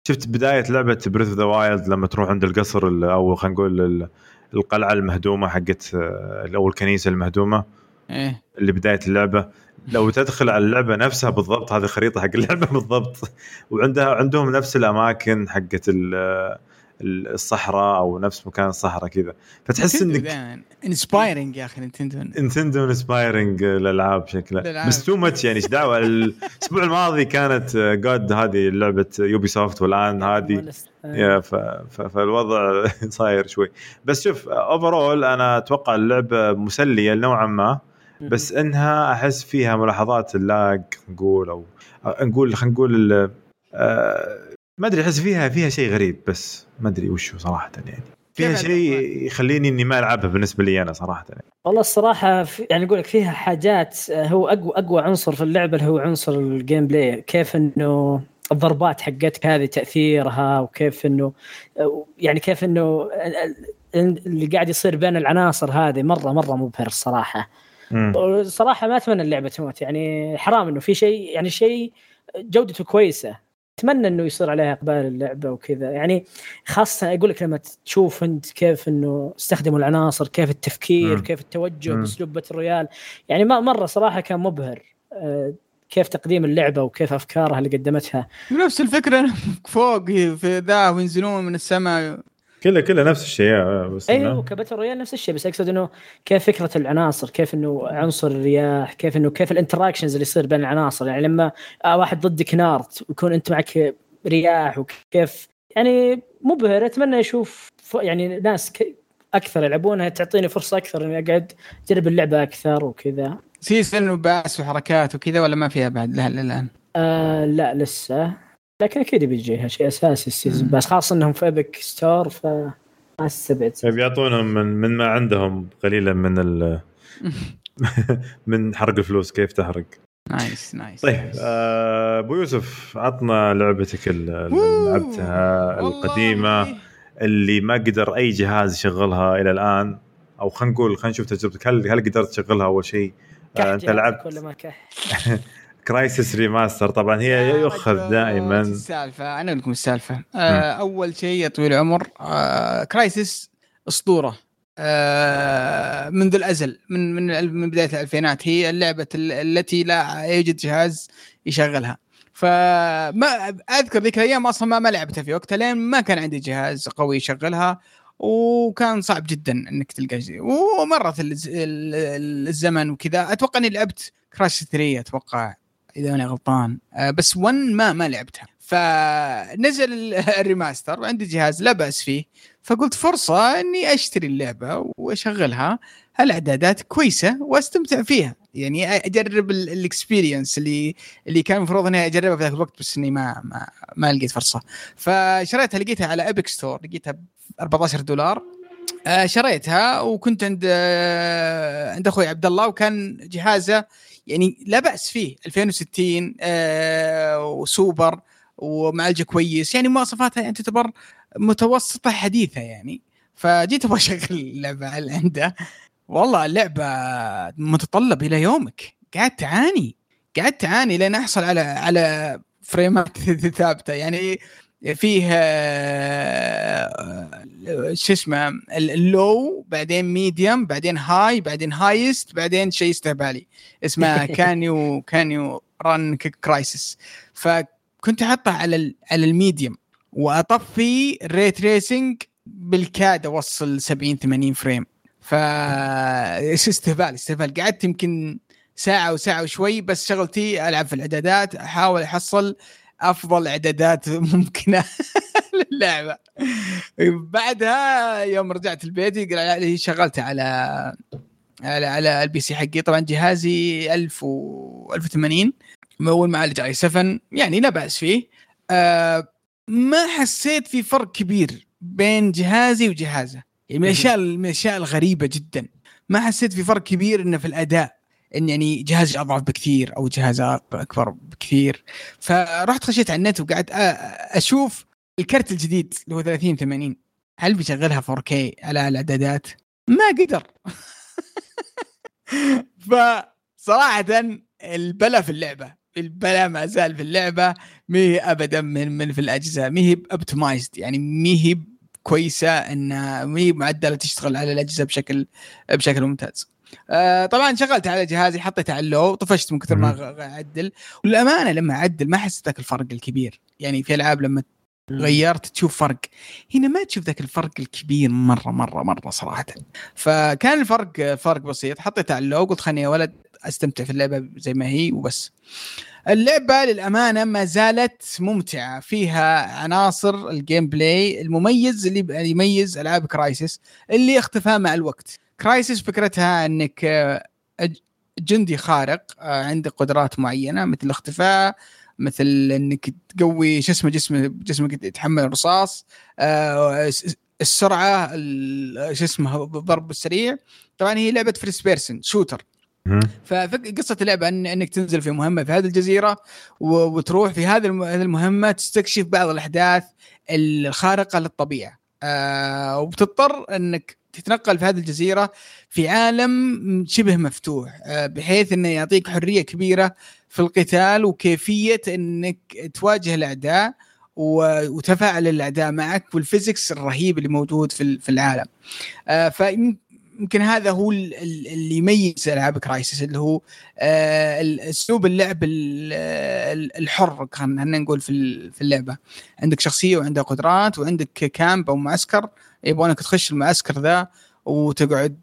شفت بداية لعبة Breath of the Wild لما تروح عند القصر ال- أو خلينا نقول ال- القلعة المهدومة حقت آه، أو الكنيسة المهدومة. إيه. اللي بداية اللعبة. لو تدخل على اللعبة نفسها بالضبط هذه خريطة حق اللعبة بالضبط. وعندها عندهم نفس الأماكن حقت ال- ال- الصحراء أو نفس مكان الصحراء كذا. فتحس انك انسبايرنج يا أخي Nintendo Nintendo inspiring الألعاب شكلها. بس too much يعني إيش دعوة؟ الأسبوع الماضي كانت جاد هذه لعبة Ubisoft والان هذه Yeah. فالوضع صاير شوي. بس شوف overall أنا أتوقع اللعبة مسلية نوعا ما بس إنها أحس فيها ملاحظات ال lag نقول أو أو نقول خلينا نقول ال- آه، ما أدري أحس فيها فيها شيء غريب بس ما أدري وش هو صراحة يعني. فيها شيء يخليني إني ما ألعبها بالنسبة لي أنا صراحة يعني. والله الصراحة في يعني أقول لك فيها حاجات آه، هو أقوى أقوى عنصر في اللعبة اللي هو عنصر ال gameplay كيف إنه الضربات حقتك هذه تأثيرها وكيف إنه آه، يعني كيف إنه ال- ال- اللي قاعد يصير بين العناصر هذه مرة مرة مبهر الصراحة مم. صراحة ما أتمنى اللعبة تموت يعني حرام إنه في شيء يعني شيء جودته كويسة أتمنى إنه يصير عليها إقبال اللعبة وكذا يعني خاصة أقول لك لما تشوف أنت كيف إنه استخدموا العناصر كيف التفكير مم. كيف التوجه. بأسلوب باتل رويال يعني ما مرة صراحة كان مبهر آه، كيف تقديم اللعبة وكيف أفكارها اللي قدمتها نفس الفكرة فوق في ذا وينزلون من السماء كله كله نفس الشيء آه، بس أيوه ك battle royale نفس الشيء بس أقصد إنه كيف فكرة العناصر كيف إنه عنصر الرياح كيف إنه كيف ال interactions اللي يصير بين العناصر. يعني لما آه واحد ضدك نار ويكون أنت معك رياح وكيف يعني مبهر أتمنى أشوف يعني ناس أكثر يلعبونها تعطيني فرصة أكثر إني أقعد أجرب اللعبة أكثر وكذا. season و pass وحركات وكذا ولا ما فيها بعد؟ لها الان؟ آه لا لسه. لكن أكيد بيجيها شيء أساسي ال season. بس خاصه إنهم في Epic Store ف ما أستبعد. بيعطونهم من من ما عندهم قليلا من ال من حرق الفلوس كيف تحرق؟ nice nice طيب آه، أبو يوسف عطنا لعبتك اللي لعبتها القديمة اللي ما قدر أي جهاز يشغلها إلى الآن. أو خلينا نقول خلينا نشوف تجربتك. هل هل قدرت تشغلها أول شيء؟ آه أنت لعبت كل ما كح Crysis Remaster طبعا هي يؤخذ دائما. السالفه أنا أقول لكم السالفة. آه أول شيء يا طويل العمر آه Crysis أسطورة. آه منذ الأزل من من من بداية الألفينات هي اللعبة التي لا يوجد جهاز يشغلها. فما أذكر ذيك الأيام أصلا ما, ما لعبتها في وقتها لين ما كان عندي جهاز قوي يشغلها وكان صعب جدا إنك تلقى ومرت الزمن وكذا. أتوقع إني لعبت Crysis 3 أتوقع. إذا أنا غلطان. آه، بس 1 ما ما لعبتها. فنزل ال remaster وعندي جهاز لا بأس فيه. فقلت فرصة إني أشتري اللعبة وأشغلها. الإعدادات كويسة وأستمتع فيها. يعني أجرب ال experience اللي اللي كان المفروض إني أجربها في ذاك الوقت بس إني ما ما, ما لقيت فرصة. فشريتها لقيتها على Epic Store لقيتها ب 14 دولار. آه، شريتها وكنت عند آه، عند أخوي عبد الله وكان جهازه يعني لا بأس فيه. 2060 آه وسوبر ومعالجة كويس. يعني مواصفاتها يعني تعتبر متوسطة حديثة يعني. فجيت أبغى أشغل اللعبه عنده والله اللعبة متطلب إلى يومك. قاعد تعاني. قاعد تعاني لين أحصل على على frame ات ثابتة. يعني فيه آه، شو اسمه ال low بعدين medium بعدين high بعدين highest بعدين شيء استهبالي اسمه can you can you run Crysis فكنت احطها على على ال medium وأطفي ال ray tracing بالكاد أوصل 70 80 frame ف استهبال استهبال. قعدت يمكن ساعة وساعة وشوي بس شغلتي ألعب في الإعدادات أحاول أحصل أفضل إعدادات ممكنة للعبة. بعدها يوم رجعت البيت شغلتها على على على ال PC حقي. طبعا جهازي 1000 و 1080 والمعالج i7 يعني لا بأس فيه. آه ما حسيت في فرق كبير بين جهازي وجهازه. يعني من الأشياء من الأشياء الغريبة جدا. ما حسيت في فرق كبير إنه في الأداء. إن يعني جهازي أضعف بكثير أو جهاز أكبر بكثير. فرحت خشيت على النت وقعدت أشوف الكرت الجديد اللي هو 30 80 هل بيشغلها 4K على الإعدادات؟ ما قدر. فصراحة البلا في اللعبة البلا ما زال في اللعبة. ما هي ابدا من من في الاجهزه ما هي اوبتمايزد يعني ما هي كويسة إنها ما هي معدلة تشتغل على الاجهزه بشكل بشكل ممتاز. آه طبعا شغلت على جهازي حطيته على ال low طفشت من كثر ما أعدل. والامانه لما أعدل ما حسيت ذاك الفرق الكبير. يعني في ألعاب لما غيرت تشوف فرق. هنا ما تشوف ذاك الفرق الكبير مرة مرة مرة صراحة. فكان الفرق فرق بسيط. حطيته على ال low قلت خليني يا ولد أستمتع في اللعبة زي ما هي وبس. اللعبة للأمانة ما زالت ممتعة. فيها عناصر ال gameplay المميز اللي يميز ألعاب Crysis اللي اختفى مع الوقت. Crysis فكرتها إنك آه، جندي خارق آه، عندك قدرات معينة مثل الاختفاء مثل إنك تقوي شو اسمه جسمه جسمك يتحمل الرصاص آه، السرعة شو اسمه الضرب السريع طبعا هي لعبة first person shooter فقصه اللعبة أن إنك تنزل في مهمة في هذه الجزيرة وتروح في هذه المهمة تستكشف بعض الأحداث الخارقة للطبيعة. آه وبتضطر إنك تتنقل في هذه الجزيرة في عالم شبه مفتوح آه، بحيث إنه يعطيك حرية كبيرة في القتال وكيفية إنك تواجه الأعداء وتفاعل الأعداء معك وال physics الرهيب اللي موجود في العالم. آه، ف يمكن هذا هو اللي يميز ألعاب Crysis اللي هو أسلوب اللعب الحر خلينا نقول في في اللعبة. عندك شخصية وعندها قدرات وعندك camp أو معسكر يبغونك تخش المعسكر ذا وتقعد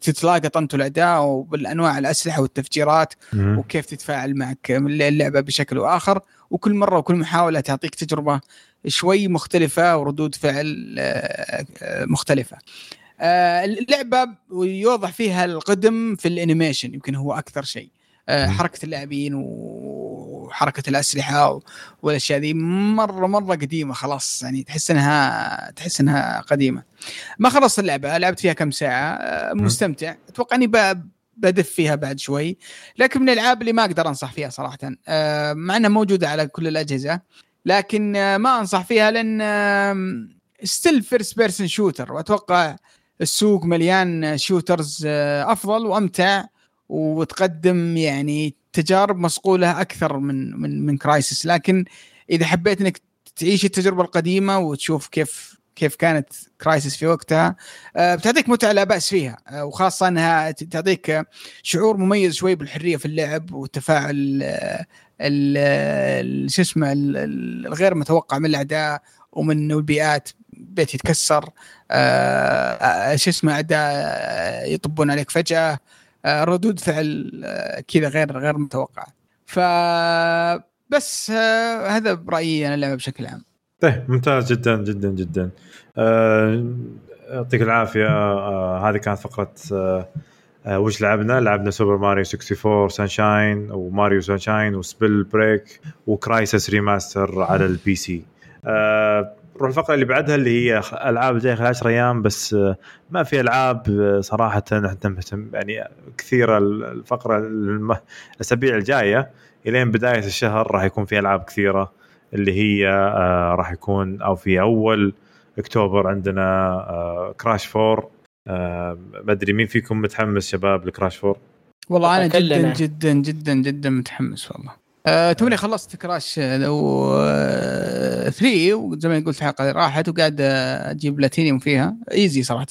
تتلاقط انت والاعداء وبالأنواع الأسلحة والتفجيرات وكيف تتفاعل معك اللعبة بشكل واخر وكل مرة وكل محاولة تعطيك تجربة شوي مختلفة وردود فعل آه، آه، مختلفة. آه، اللعبة يوضح فيها القدم في ال animation يمكن هو أكثر شيء. حركة اللاعبين وحركة الأسلحة والأشياء ذي مرة مرة قديمة خلاص يعني تحس إنها تحس إنها قديمة. ما خلصت اللعبة لعبت فيها كم ساعة مستمتع. أتوقع إني بدف فيها بعد شوي. لكن من الألعاب اللي ما أقدر أنصح فيها صراحة مع إنها موجودة على كل الأجهزة. لكن ما أنصح فيها لأن still first person shooter وأتوقع السوق مليان shooters أفضل وأمتع وتقدم يعني تجارب مصقولة أكثر من من من Crysis لكن إذا حبيت إنك تعيش التجربة القديمة وتشوف كيف كيف كانت Crysis في وقتها آه، بتعطيك متعة لا بأس فيها. آه، وخاصة إنها تعطيك شعور مميز شوي بالحرية في اللعب والتفاعل شو اسمه الغير متوقع من الاعداء ومن البيئات بيت يتكسر آه، شو اسمه اعداء يطبون عليك فجأة ردود فعل كذا غير غير متوقعة ف بس هذا برأيي أنا اللعبة بشكل عام طيب ممتاز جدا جدا جدا آه، يعطيك العافية آه هذه كانت فقرة آه آه وش لعبنا؟ لعبنا Super Mario 64 Sunshine و Mario Sunshine و Spellbreak و Crysis Remaster على ال PC. آه نروح الفقرة اللي بعدها اللي هي ألعاب جاية خلال 10 أيام بس آه ما في ألعاب آه، صراحة إحنا يعني كثيره الفقرة الأسابيع الجاية إلين بداية الشهر راح يكون في ألعاب كثيرة اللي هي راح يكون أو في أول أكتوبر عندنا كراش 4 آه ما أدري مين فيكم متحمس شباب لكراش 4 والله أنا جدا جدا جدا جدا متحمس والله. آه توني خلصت كراش لو آه 3 وزي ما قلت الحلقة راحت وقاعد أجيب بلاتينيوم فيها. ايزي صراحة.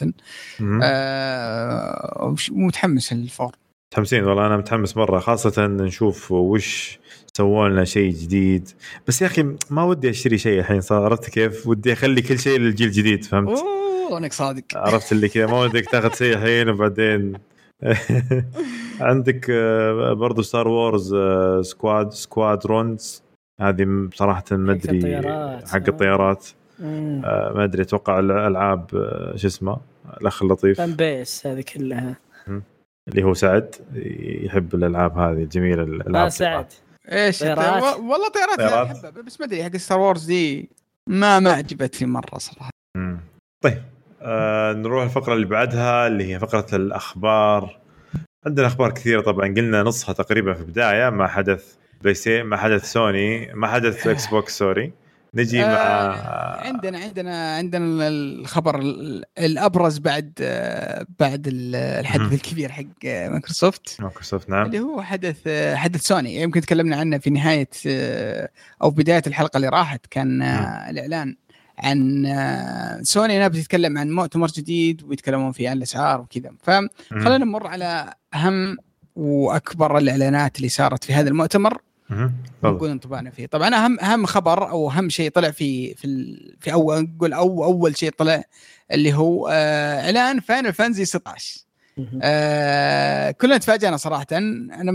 آه متحمس للفور. متحمسين والله. أنا متحمس مرة خاصة نشوف وش سووا لنا شيء جديد. بس يا أخي ما ودي أشتري شيء الحين صار عرفت كيف؟ ودي أخلي كل شيء للجيل الجديد فهمت؟ أوه انك صادق عرفت اللي كذا ما ودك تاخذ شيء الحين وبعدين عندك آه، برضو Star Wars Squad Squadrons هذه صراحة ما أدري حق الطيارات. آه، ما أدري أتوقع الألعاب آه، شو اسمه الأخ اللطيف. فان بيس هذه كلها. اللي هو سعد يحب الألعاب هذه الجميله الألعاب. سعد. إيش طيارات. والله طيارات, بس ما أدري حق ستار وورز دي ما ما عجبتني مرة صراحة. مم. طيب. آه نروح الفقرة اللي بعدها اللي هي فقرة الأخبار. عندنا أخبار كثيرة طبعا. قلنا نصها تقريبا في البداية. مع حدث Play مع حدث سوني مع حدث Xbox sorry. نجي آه مع عندنا عندنا عندنا الخبر الأبرز بعد آه بعد الحدث الكبير حق مايكروسوفت. مايكروسوفت نعم. اللي هو حدث آه حدث سوني. يمكن تكلمنا عنه في نهاية آه أو بداية الحلقة اللي راحت. كان آه الإعلان عن آه، سوني انها بتتكلم عن مؤتمر جديد ويتكلمون فيه عن الأسعار وكذا. فخلينا نمر على أهم وأكبر الإعلانات اللي صارت في هذا المؤتمر. نقول انطباعنا فيه. طبعا أهم أهم خبر أو أهم شيء طلع في في ال... في اول نقول أو أول شيء طلع اللي هو آه إعلان Final Fantasy 16 آه كلنا تفاجئنا صراحة. أنا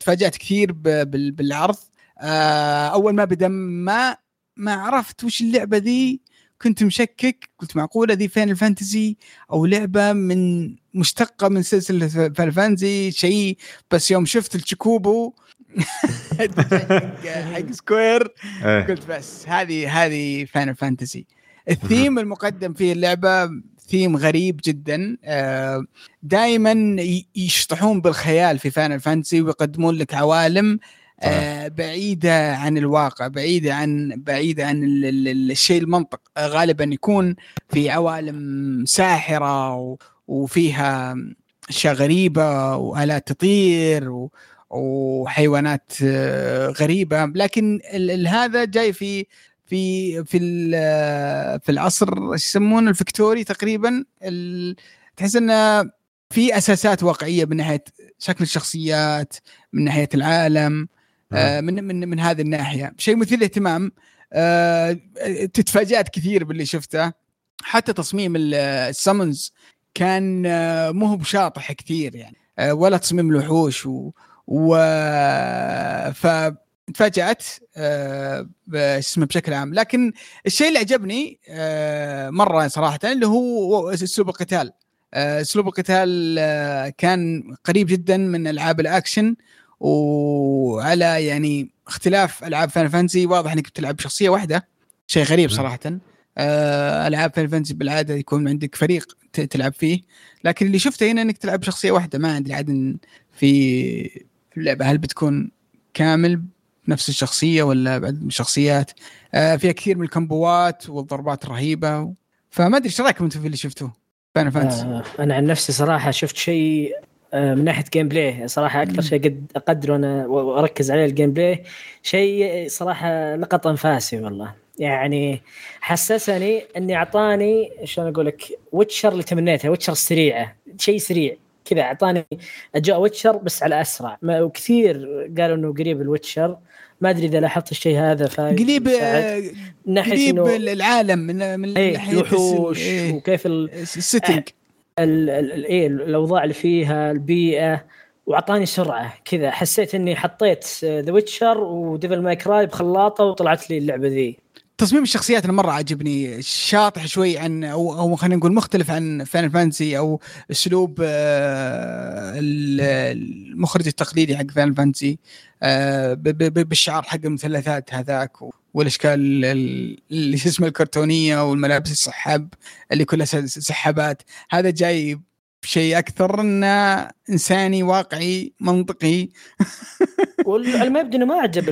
تفاجأت كثير ب... بال... بالعرض. آه أول ما بدا ما ما عرفت وش اللعبة ذي كنت مشكك قلت معقولة ذي Final Fantasy أو لعبة من مشتقة من سلسلة Fantasy شيء. بس يوم شفت الشوكوبو حق Square إيه. قلت بس هذه هذه Final Fantasy ال theme المقدم في اللعبة ثيم غريب جدا. آه، دائما يشطحون بالخيال في Final Fantasy ويقدمون لك عوالم آه، بعيدة عن الواقع بعيدة عن بعيدة عن الشيء المنطق. غالبا يكون في عوالم ساحرة وفيها أشياء غريبة وآلات تطير وحيوانات آه، غريبة. لكن هذا جاي في في في في العصر يسمونه الفكتوري تقريبا. تحس إنه في أساسات واقعية من ناحية شكل الشخصيات من ناحية العالم. آه من من من هذه الناحية. شيء مثير للاهتمام. آه تتفاجأت كثير باللي شفته. حتى تصميم السمنز كان آه مو هو بشاطح كثير يعني. ولا تصميم الوحوش و, و... ف تفاجأت آه اسمه بشكل عام. لكن الشيء اللي عجبني مرة صراحة اللي هو أسلوب القتال. أسلوب القتال كان قريب جدا من ألعاب الأكشن. وعلى يعني اختلاف ألعاب Final Fantasy واضح إنك بتلعب شخصية واحدة. شيء غريب صراحة. آه، ألعاب Final Fantasy بالعادة يكون عندك فريق تلعب فيه. لكن اللي شفته هنا إنك تلعب شخصية واحدة. ما عندي عاد في اللعبة هل بتكون كامل نفس الشخصية ولا بعد شخصيات فيها كثير من الكومبوات والضربات الرهيبة فما أدري إيش رأيكم أنتم في اللي شفتوه؟ Fantasy آه أنا عن نفسي صراحة شفت شيء آه من ناحية gameplay صراحة أكثر شيء قد اقدره أنا وأركز عليه ال gameplay شيء صراحة لقط انفاسي والله. يعني حسسني إني أعطاني شلون أقول لك Witcher اللي تمنيتها Witcher سريعة شيء سريع كذا أعطاني أجواء Witcher بس على أسرع. وكثير قالوا إنه قريب ال Witcher ما أدري إذا لاحظت الشيء هذا قريب قريب العالم من من إيه ناحية الوحوش إيه وكيف ال setting إيه الأوضاع اللي فيها البيئة وأعطاني سرعة كذا. حسيت إني حطيت The Witcher و Devil May Cry بخلاطة وطلعت لي اللعبة ذي. تصميم الشخصيات أنا مرة عجبني شاطح شوي عن أو أو خلينا نقول مختلف عن Final Fantasy أو أسلوب آه، المخرج التقليدي حق Final آه، بالشعار حق المثلثات هذاك والأشكال اللي اسمه الكرتونية والملابس السحاب اللي كلها سحابات. هذا جاي بشيء أكثر إنه إنساني واقعي منطقي. إنه ما عجب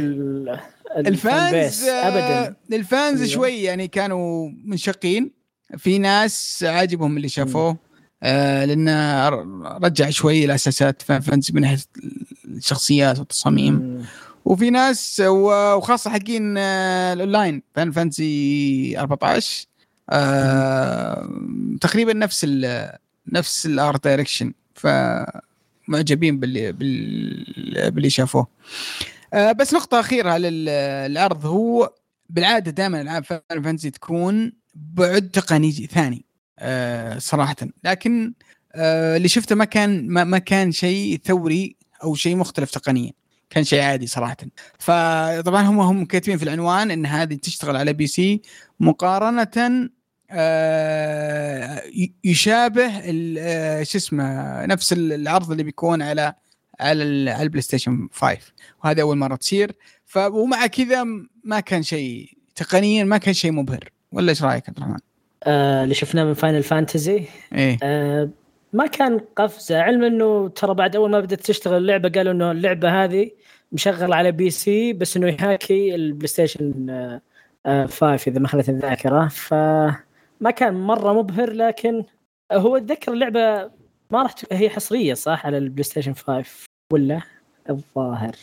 ال fans ابدا. ال fans أيوه. شوي يعني كانوا منشقين. في ناس عاجبهم اللي شافوه. آه لأنه رجع شوي الأساسات Final من ناحية الشخصيات والتصاميم. وفي ناس وخاصة حقين آه ال online Final Fantasy 14 آه تقريبا نفس ال نفس ال art direction فمعجبين باللي باللي شافوه. آه بس نقطة أخيرة للعرض هو بالعادة دائما ألعاب Final Fantasy تكون بعد تقني ثاني آه صراحة. لكن آه اللي شفته ما كان ما, ما كان شيء ثوري أو شيء مختلف تقنيا. كان شيء عادي صراحة. فطبعا هم هم كاتبين في العنوان إن هذه تشتغل على PC مقارنة آه يشابه آه، شو اسمه نفس العرض اللي بيكون على على على ال PlayStation 5 وهذه أول مرة تصير. ف ومع كذا ما كان شيء تقنيا ما كان شيء مبهر. ولا إيش رأيك عبد الرحمن؟ آه اللي شفناه من Final Fantasy إيه. آه ما كان قفزة. علم إنه ترى بعد أول ما بدأت تشتغل اللعبة قالوا إنه اللعبة هذه مشغل على PC بس إنه يحاكي ال PlayStation آه 5 آه، إذا ما خلت الذاكرة. فما كان مرة مبهر لكن هو أتذكر اللعبة ما راح هي حصرية صح على ال PlayStation 5 ولا الظاهر؟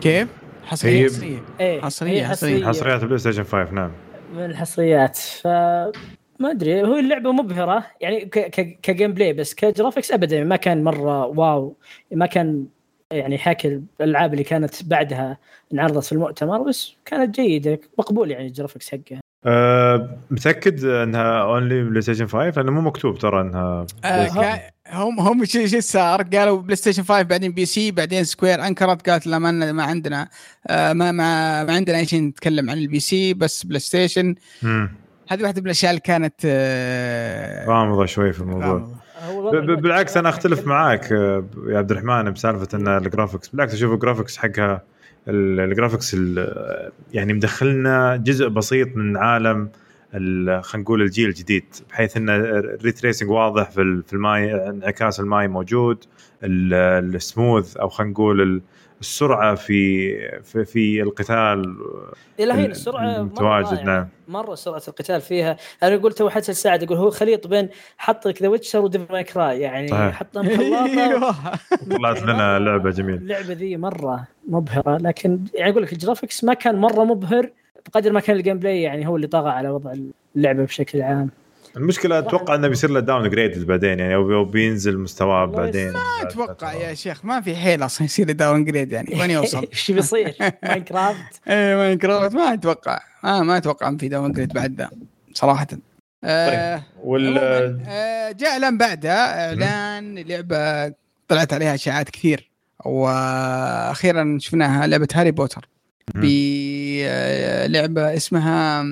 كيف؟ حصرية حصرية. إيه حصرية حصرية. حصريات ال PlayStation 5 نعم. من الحصريات. ف ما أدري هو اللعبة مبهرة يعني ك gameplay بس ك graphics ابدا ما كان مرة wow ما كان يعني حاكي الألعاب اللي كانت بعدها انعرضت في المؤتمر بس كانت جيدة مقبول يعني ال graphics حقها. أه متأكد إنها only PlayStation 5 لأنه مو مكتوب ترى إنها أه هم هم شو شو صار قالوا PlayStation 5 بعدين PC بعدين Square انكرت قالت لا ما, ما عندنا آه ما, ما, ما عندنا أي شيء نتكلم عن ال PC بس PlayStation هذه واحدة من الأشياء اللي كانت آه غامضة شوي في الموضوع. بالعكس أنا أختلف معاك آه، يا عبد الرحمن بسالفة إن ال graphics بالعكس أشوف ال graphics حقها ال graphics يعني مدخلنا جزء بسيط من عالم خلينا نقول الجيل الجديد بحيث إن ال ray tracing واضح في الماي انعكاس الماي موجود السموث أو خلينا نقول السرعة في في, في القتال لا هي السرعة متواجد نعم. مرة سرعة القتال فيها. أنا قلت تو حسن سعد يقول هو خليط بين حط لك The Witcher و Devil May Cry يعني حطهم خلاطه طلعت لنا لعبة جميلة. اللعبة ذي مرة مبهرة لكن يعني أقول لك ال graphics ما كان مرة مبهر بقدر ما كان ال gameplay يعني هو اللي طغى على وضع اللعبة بشكل عام. المشكلة أتوقع إنه بيصير له downgrade بعدين يعني أو أو بينزل مستواه بعدين ما أتوقع يا شيخ ما في حيل أصلا يصير downgrade يعني وين يوصل؟ إيش بيصير؟ Minecraft إيه Minecraft ما أتوقع آه ما أتوقع إن في downgrade بعد ذا صراحة آه وال آه جاء إعلان بعدها إعلان لعبة طلعت عليها أشاعات كثير وأخيرا شفناها لعبة هاري بوتر. بلعبه اسمها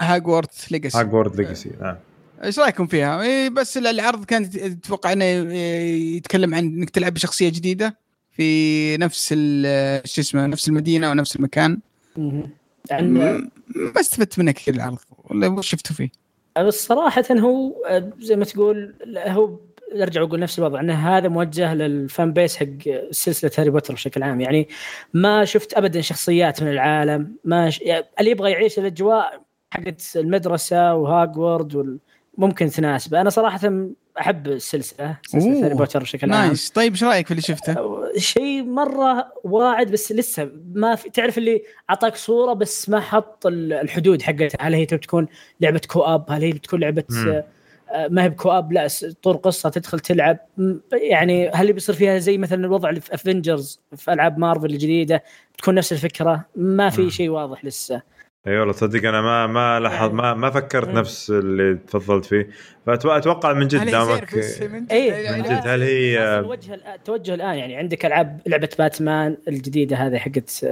Hogwarts Legacy Hogwarts Legacy نعم إيش رايكم فيها؟ إيه بس العرض كان تتوقع إنه يتكلم عن إنك تلعب بشخصية جديدة في نفس ال- شو اسمه نفس المدينة ونفس المكان. ما استفدت منه كثير العرض. ولا شفتوا فيه؟ بس صراحة هو زي ما تقول هو ارجع أقول نفس الوضع انه هذا موجه لل fan base حق سلسلة هاري بوتر بشكل عام. يعني ما شفت ابدا شخصيات من العالم ما ش... يعني اللي يبغى يعيش الأجواء حقت المدرسة وهاجورد وال... ممكن تناسبه أنا صراحة أحب السلسلة سلسلة هاري بوتر بشكل عام. nice. طيب إيش رأيك في اللي شفته؟ شيء مرة واعد بس لسه ما في تعرف اللي أعطاك صورة بس ما حط ال- الحدود حقتها. هل هي تكون لعبة co-op؟ هل هي بتكون لعبة مم. ما هي ب co-op لا طور قصة تدخل تلعب يعني هل بيصير فيها زي مثلا الوضع اللي في Avengers في ألعاب مارفل الجديدة بتكون نفس الفكرة ما. في شيء واضح لسه إي والله تصدق أنا ما ما لاحظ ما ما فكرت. نفس اللي تفضلت فيه فأتوقع من جد game service من جد؟ هل هي الوجه التوجه الآن يعني عندك ألعاب لعبة باتمان الجديدة هذه حقت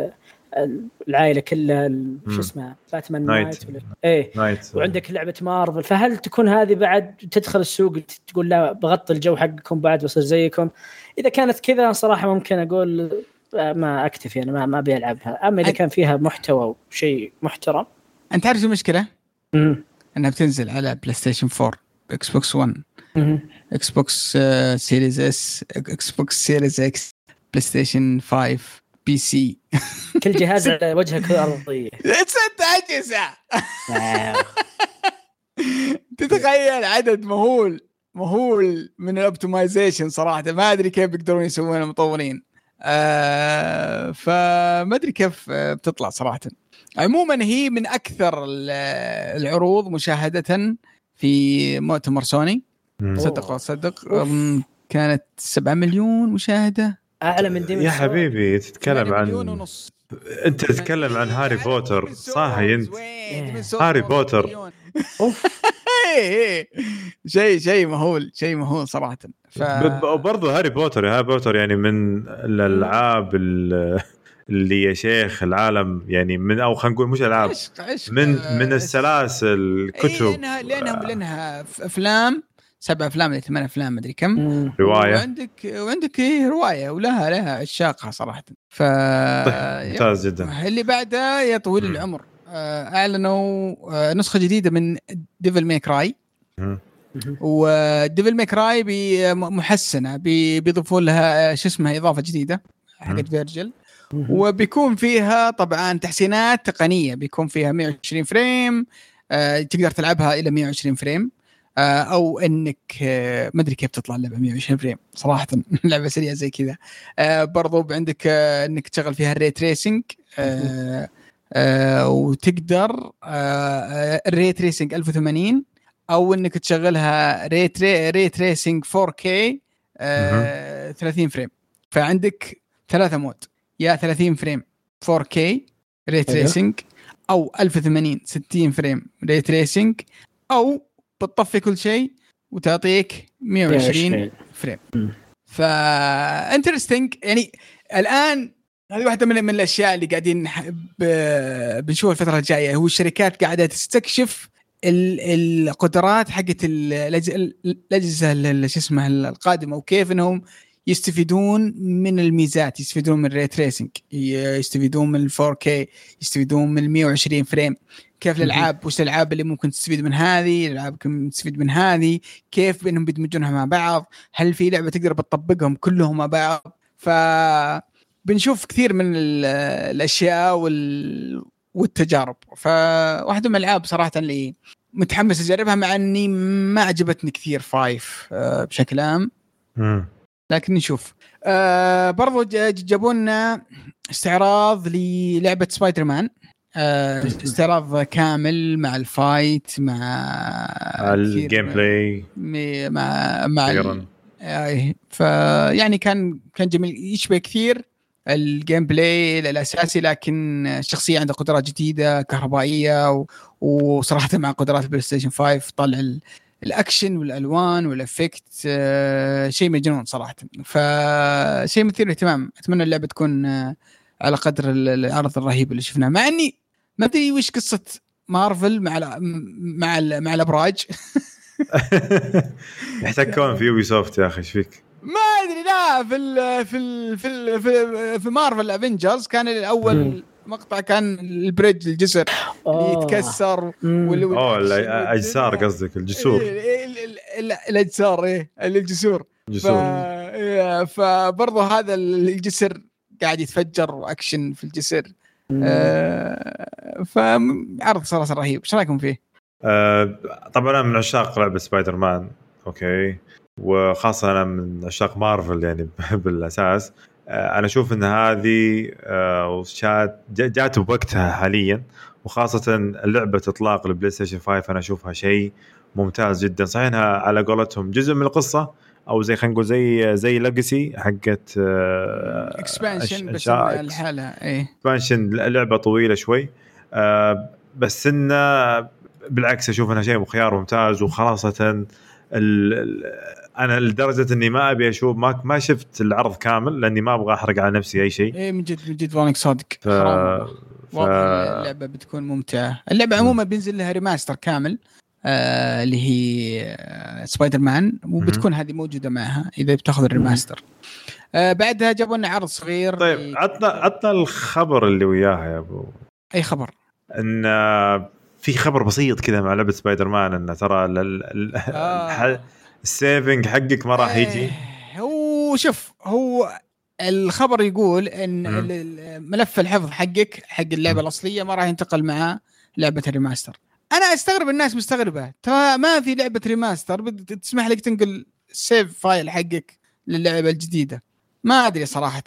العائلة كلها شو مم. اسمها Batman Knight. Knight ولا إيه Knight وعندك لعبة مارفل فهل تكون هذه بعد تدخل السوق تقول لا بغطي الجو حقكم بعد بصير زيكم إذا كانت كذا صراحة ممكن أقول آه، ما أكتفي أنا ما ما أبي ألعبها أما إذا كان فيها محتوى وشيء محترم أنت عارف المشكلة؟ مم. إنها بتنزل على بلاي ستيشن 4 Xbox 1 مم. Xbox Series S Xbox Series X بلاي ستيشن 5 PC كل جهاز على وجه كره ارضيه ست اجهزه. تتخيل عدد مهول مهول من ال optimization صراحة. ما أدري كيف بيقدرون يسوون المطورين. آه فما أدري كيف بتطلع صراحة. عموما هي من أكثر ال- العروض مشاهدة في مؤتمر سوني. صدق صدق. كانت 7 مليون مشاهدة. أعلى من ديمون يا حبيبي تتكلم 8 مليون عن ونص. أنت تتكلم عن هاري بوتر. صاحي أنت. وين؟ هاري بوتر. أوف. إيه، إيه. شيء شيء مهول شيء مهول صراحة. ف وبرضه هاري بوتر. هاري بوتر يعني من الألعاب ال- اللي يا شيخ العالم يعني من أو خلينا نقول مش ألعاب عشق عشق. من من السلاسل إيه، كتب لانها لانها لأنها أفلام سبع أفلام ولا ثمان أفلام مدري كم. رواية وعندك وعندك إيه رواية ولها لها عشاقها صراحة ف طيب، ممتاز جدا اللي بعده يا طويل. العمر آه، أعلنوا آه، نسخة جديدة من Devil May Cry. و Devil May Cry محسنة بي- بيضيفوا لها آه، شو اسمها إضافة جديدة. حقت Vergil. وبيكون فيها طبعا تحسينات تقنية بيكون فيها 120 frame تقدر تلعبها إلى 120 frame أو إنك آه، ما أدري كيف تطلع اللعبة 120 frame. صراحة لعبة سريعة زي كذا. آه، برضو عندك آه، إنك تشغل فيها ال ray tracing آه، آه، وتقدر آه، ال ray tracing 1080 أو إنك تشغلها ray tra ray tracing 4K آه، 30 frame. فعندك ثلاثة mode. يا 30 frame 4K ray tracing أو 1080 60 frame ray tracing أو بتطفي كل شيء وتعطيك 120 120. frame. ف interesting يعني الآن هذه واحدة من من الأشياء اللي قاعدين بنشوفها الفترة الجاية هو الشركات قاعدة تستكشف ال- القدرات حقت الأجهزة ال- شو اسمها القادمة وكيف إنهم يستفيدون من الميزات يستفيدون من ال ray tracing يستفيدون من ال 4K يستفيدون من ال 120 frame. كيف الألعاب؟ وش الألعاب اللي ممكن تستفيد من هذه؟ الألعاب ممكن تستفيد من هذه؟ كيف بأنهم بيدمجونها مع بعض؟ هل في لعبة تقدر بتطبقهم كلهم مع بعض؟ ف بنشوف كثير من ال- الأشياء وال... والتجارب. فواحده من الألعاب صراحة اللي متحمس أجربها مع إني ما عجبتني كثير five آه، بشكل عام. مم. لكن نشوف آه برضو جابوا لنا استعراض للعبة سبايدر مان آه، استعراض كامل مع ال fight مع ال gameplay مع مع. آي فيعني كان كان جميل يشبه كثير ال gameplay الأساسي لكن الشخصية عندها قدرات جديدة كهربائية و... وصراحة مع قدرات البلاي ستيشن 5 طلع. الأكشن والألوان وال effect آه شيء مجنون صراحة فشيء مثير للاهتمام أتمنى اللعبة تكون آه على قدر ال- العرض الرهيب اللي شفناه مع إني ما أدري وش قصة مارفل مع ال مع ال مع الأبراج يحتكون في Ubisoft يا أخي إيش فيك؟ ما أدري لا في ال في ال في ال في, في Marvel Avengers كان الأول. مقطع كان ال bridge الجسر اللي أوه. يتكسر أوه الاجسار قصدك الجسور إيه، ال- ال- ال- الأجسار إيه الجسور. جسور إيه، فبرضه هذا الجسر قاعد يتفجر وأكشن في الجسر. آه فعرض صراحة رهيب إيش رأيكم فيه؟ آه، طبعا أنا من عشاق لعبة Spider-Man okay وخاصة أنا من عشاق مارفل يعني بالأساس آه، أنا أشوف إن هذه آه، وشات جا- جات بوقتها حاليا وخاصة اللعبة اطلاق البلاي ستيشن 5 أنا أشوفها شيء ممتاز جدا. صحيح إنها على قولتهم جزء من القصة أو زي خلينا نقول زي زي legacy حقت آه، expansion أش- بس الحالة إيه. expansion لعبة طويلة شوي. آه بس انه بالعكس أشوف إنها شيء خيار ممتاز وخاصة أنا لدرجة إني ما أبي أشوف ما ما شفت العرض كامل لأني ما أبغى أحرق على نفسي أي شيء. إيه من جد من جد وانك صادق. ف... حرام. ف... اللعبة بتكون ممتعة. اللعبة عموما بينزل لها remaster كامل آه اللي هي آه سبايدر مان وبتكون هذه موجودة معها إذا بتاخذ ال remaster آه بعدها جابوا لنا عرض صغير. طيب عطنا عطنا الخبر اللي وياها يا أبو. أي خبر؟ إن آه، في خبر بسيط كذا مع لعبة سبايدر مان إن ترى ال- ال- ال- آه. ال saving حقك ما راح يجي. إيه، هو شوف هو الخبر يقول إن ملف الحفظ حقك حق اللعبة. الأصلية ما راح ينتقل مع لعبة ال remaster. أنا أستغرب الناس مستغربة. ترى ما في لعبة remaster تسمح لك تنقل ال save file حقك للعبة الجديدة. ما أدري صراحة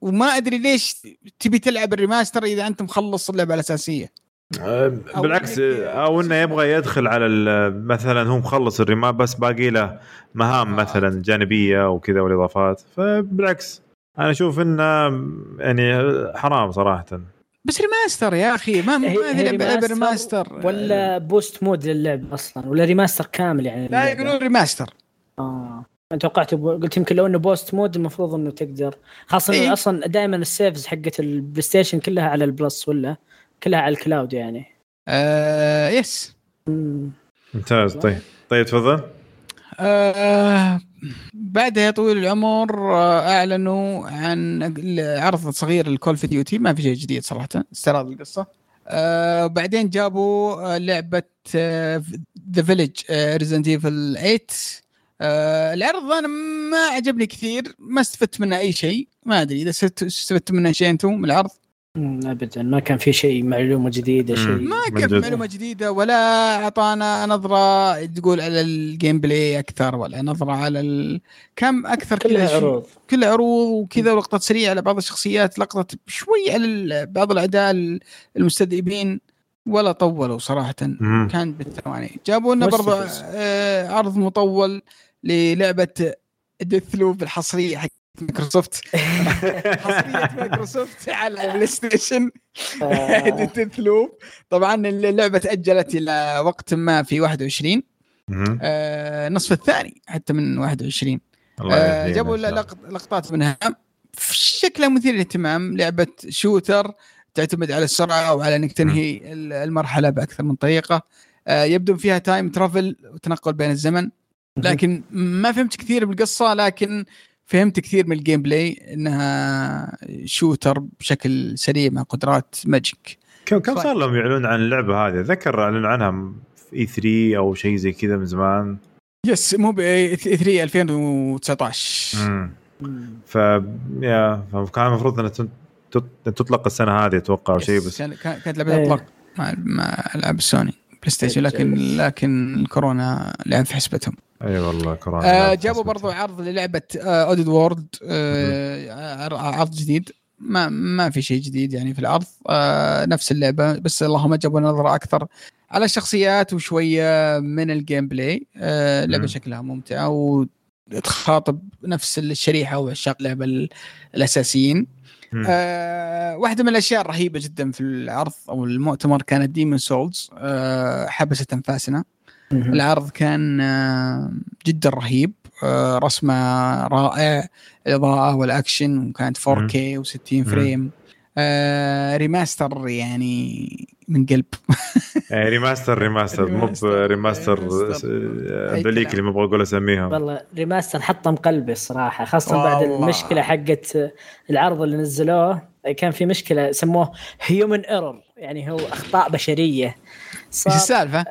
وما أدري ليش تبي تلعب ال remaster إذا أنت مخلص اللعبة الأساسية. أو بالعكس أو إنه يبغى يدخل على ال- مثلا هو مخلص الريماب بس باقي له مهام آه. مثلا جانبية وكذا والإضافات. فبالعكس أنا أشوف إنه يعني حرام صراحة. بس remaster يا أخي ما ما لعبة remaster ولا boost mode للعب أصلا ولا remaster كامل يعني لا؟ يقولون remaster آه. أنا توقعت قلت يمكن لو إنه boost mode المفروض إنه تقدر. خاصة إيه. أصلا دائما ال saves حقت البلاي ستيشن كلها على ال Plus ولا؟ كلها على ال cloud يعني. آه yes مم. ممتاز طيب. طيب تفضل. آه بعدها يا طويل العمر آه أعلنوا عن عرض صغير ل Call of Duty ما في شيء جديد صراحة استعراض القصة. آه بعدين جابوا آه لعبة The Village Resident Evil 8 آه العرض أنا ما عجبني كثير ما استفدت منه أي شيء ما أدري إذا استفدت- استفدت منه شيء أنتم من العرض؟ ابدا ما كان في شيء معلومة جديدة. شيء ما كان. معلومة جديدة ولا أعطانا نظرة تقول على ال gameplay أكثر ولا نظرة على ال... كم أكثر كلها عروض كلها عروض وكذا ولقطات سريعة على بعض الشخصيات لقطة شوي على بعض الأعداء المستذئبين ولا طولوا صراحة مم. كان بالثواني جابوا لنا مستفز. آه، عرض مطول للعبة Deathloop الحصرية حق مايكروسوفت. حصرية مايكروسوفت على البلاي ستيشن Deathloop طبعا اللعبة تأجلت إلى وقت ما في 21 مم. آه نصف الثاني حتى من 21 الله آه جابوا لقطات منها. شكلها مثير للاهتمام لعبة shooter تعتمد على السرعة وعلى إنك تنهي ال- المرحلة بأكثر من طريقة. آه يبدو فيها time travel وتنقل بين الزمن. لكن ما فهمت كثير بالقصة لكن فهمت كثير من ال gameplay إنها shooter بشكل سريع مع قدرات magic كم كم. صار لهم يعلنون عن اللعبة هذه ذكر أعلنوا عنها في E3 أو شيء زي كذا من زمان يس مو ب 3 2019 مم. مم. ف يا فكان المفروض إنها تطلق السنة هذه أتوقع أو شيء بس كان- كان- كانت لعبة إيه. اطلاق مع مع ألعاب السوني بلاي ستيشن لكن لكن الكورونا لعب في حسبتهم أي أيوة والله كورونا آه جابوا برضو عرض للعبة Oddworld آه عر- عرض جديد. ما ما في شيء جديد يعني في العرض. آه نفس اللعبة بس اللهم جابوا نظرة أكثر على الشخصيات وشوية من ال gameplay آه اللعبة مم. شكلها ممتعه وتخاطب نفس الشريحة وعشاق اللعبه ال- الأساسيين. آه واحدة من الأشياء الرهيبة جدا في العرض أو المؤتمر كانت Demon's Souls آه حبست أنفاسنا. العرض كان آه، جدا رهيب. آه، رسمة رائع الإضاءة والأكشن وكانت 4K و60 frame. آه، remaster يعني من قلب. remaster remaster. مو remaster. ذليك. اللي ما أبغى أقول أسميها. والله remaster حطم قلبي الصراحه خاصة بعد. المشكلة حقت العرض اللي نزلوه. كان في مشكلة سموه human error يعني هو أخطاء بشرية. إيش السالفة؟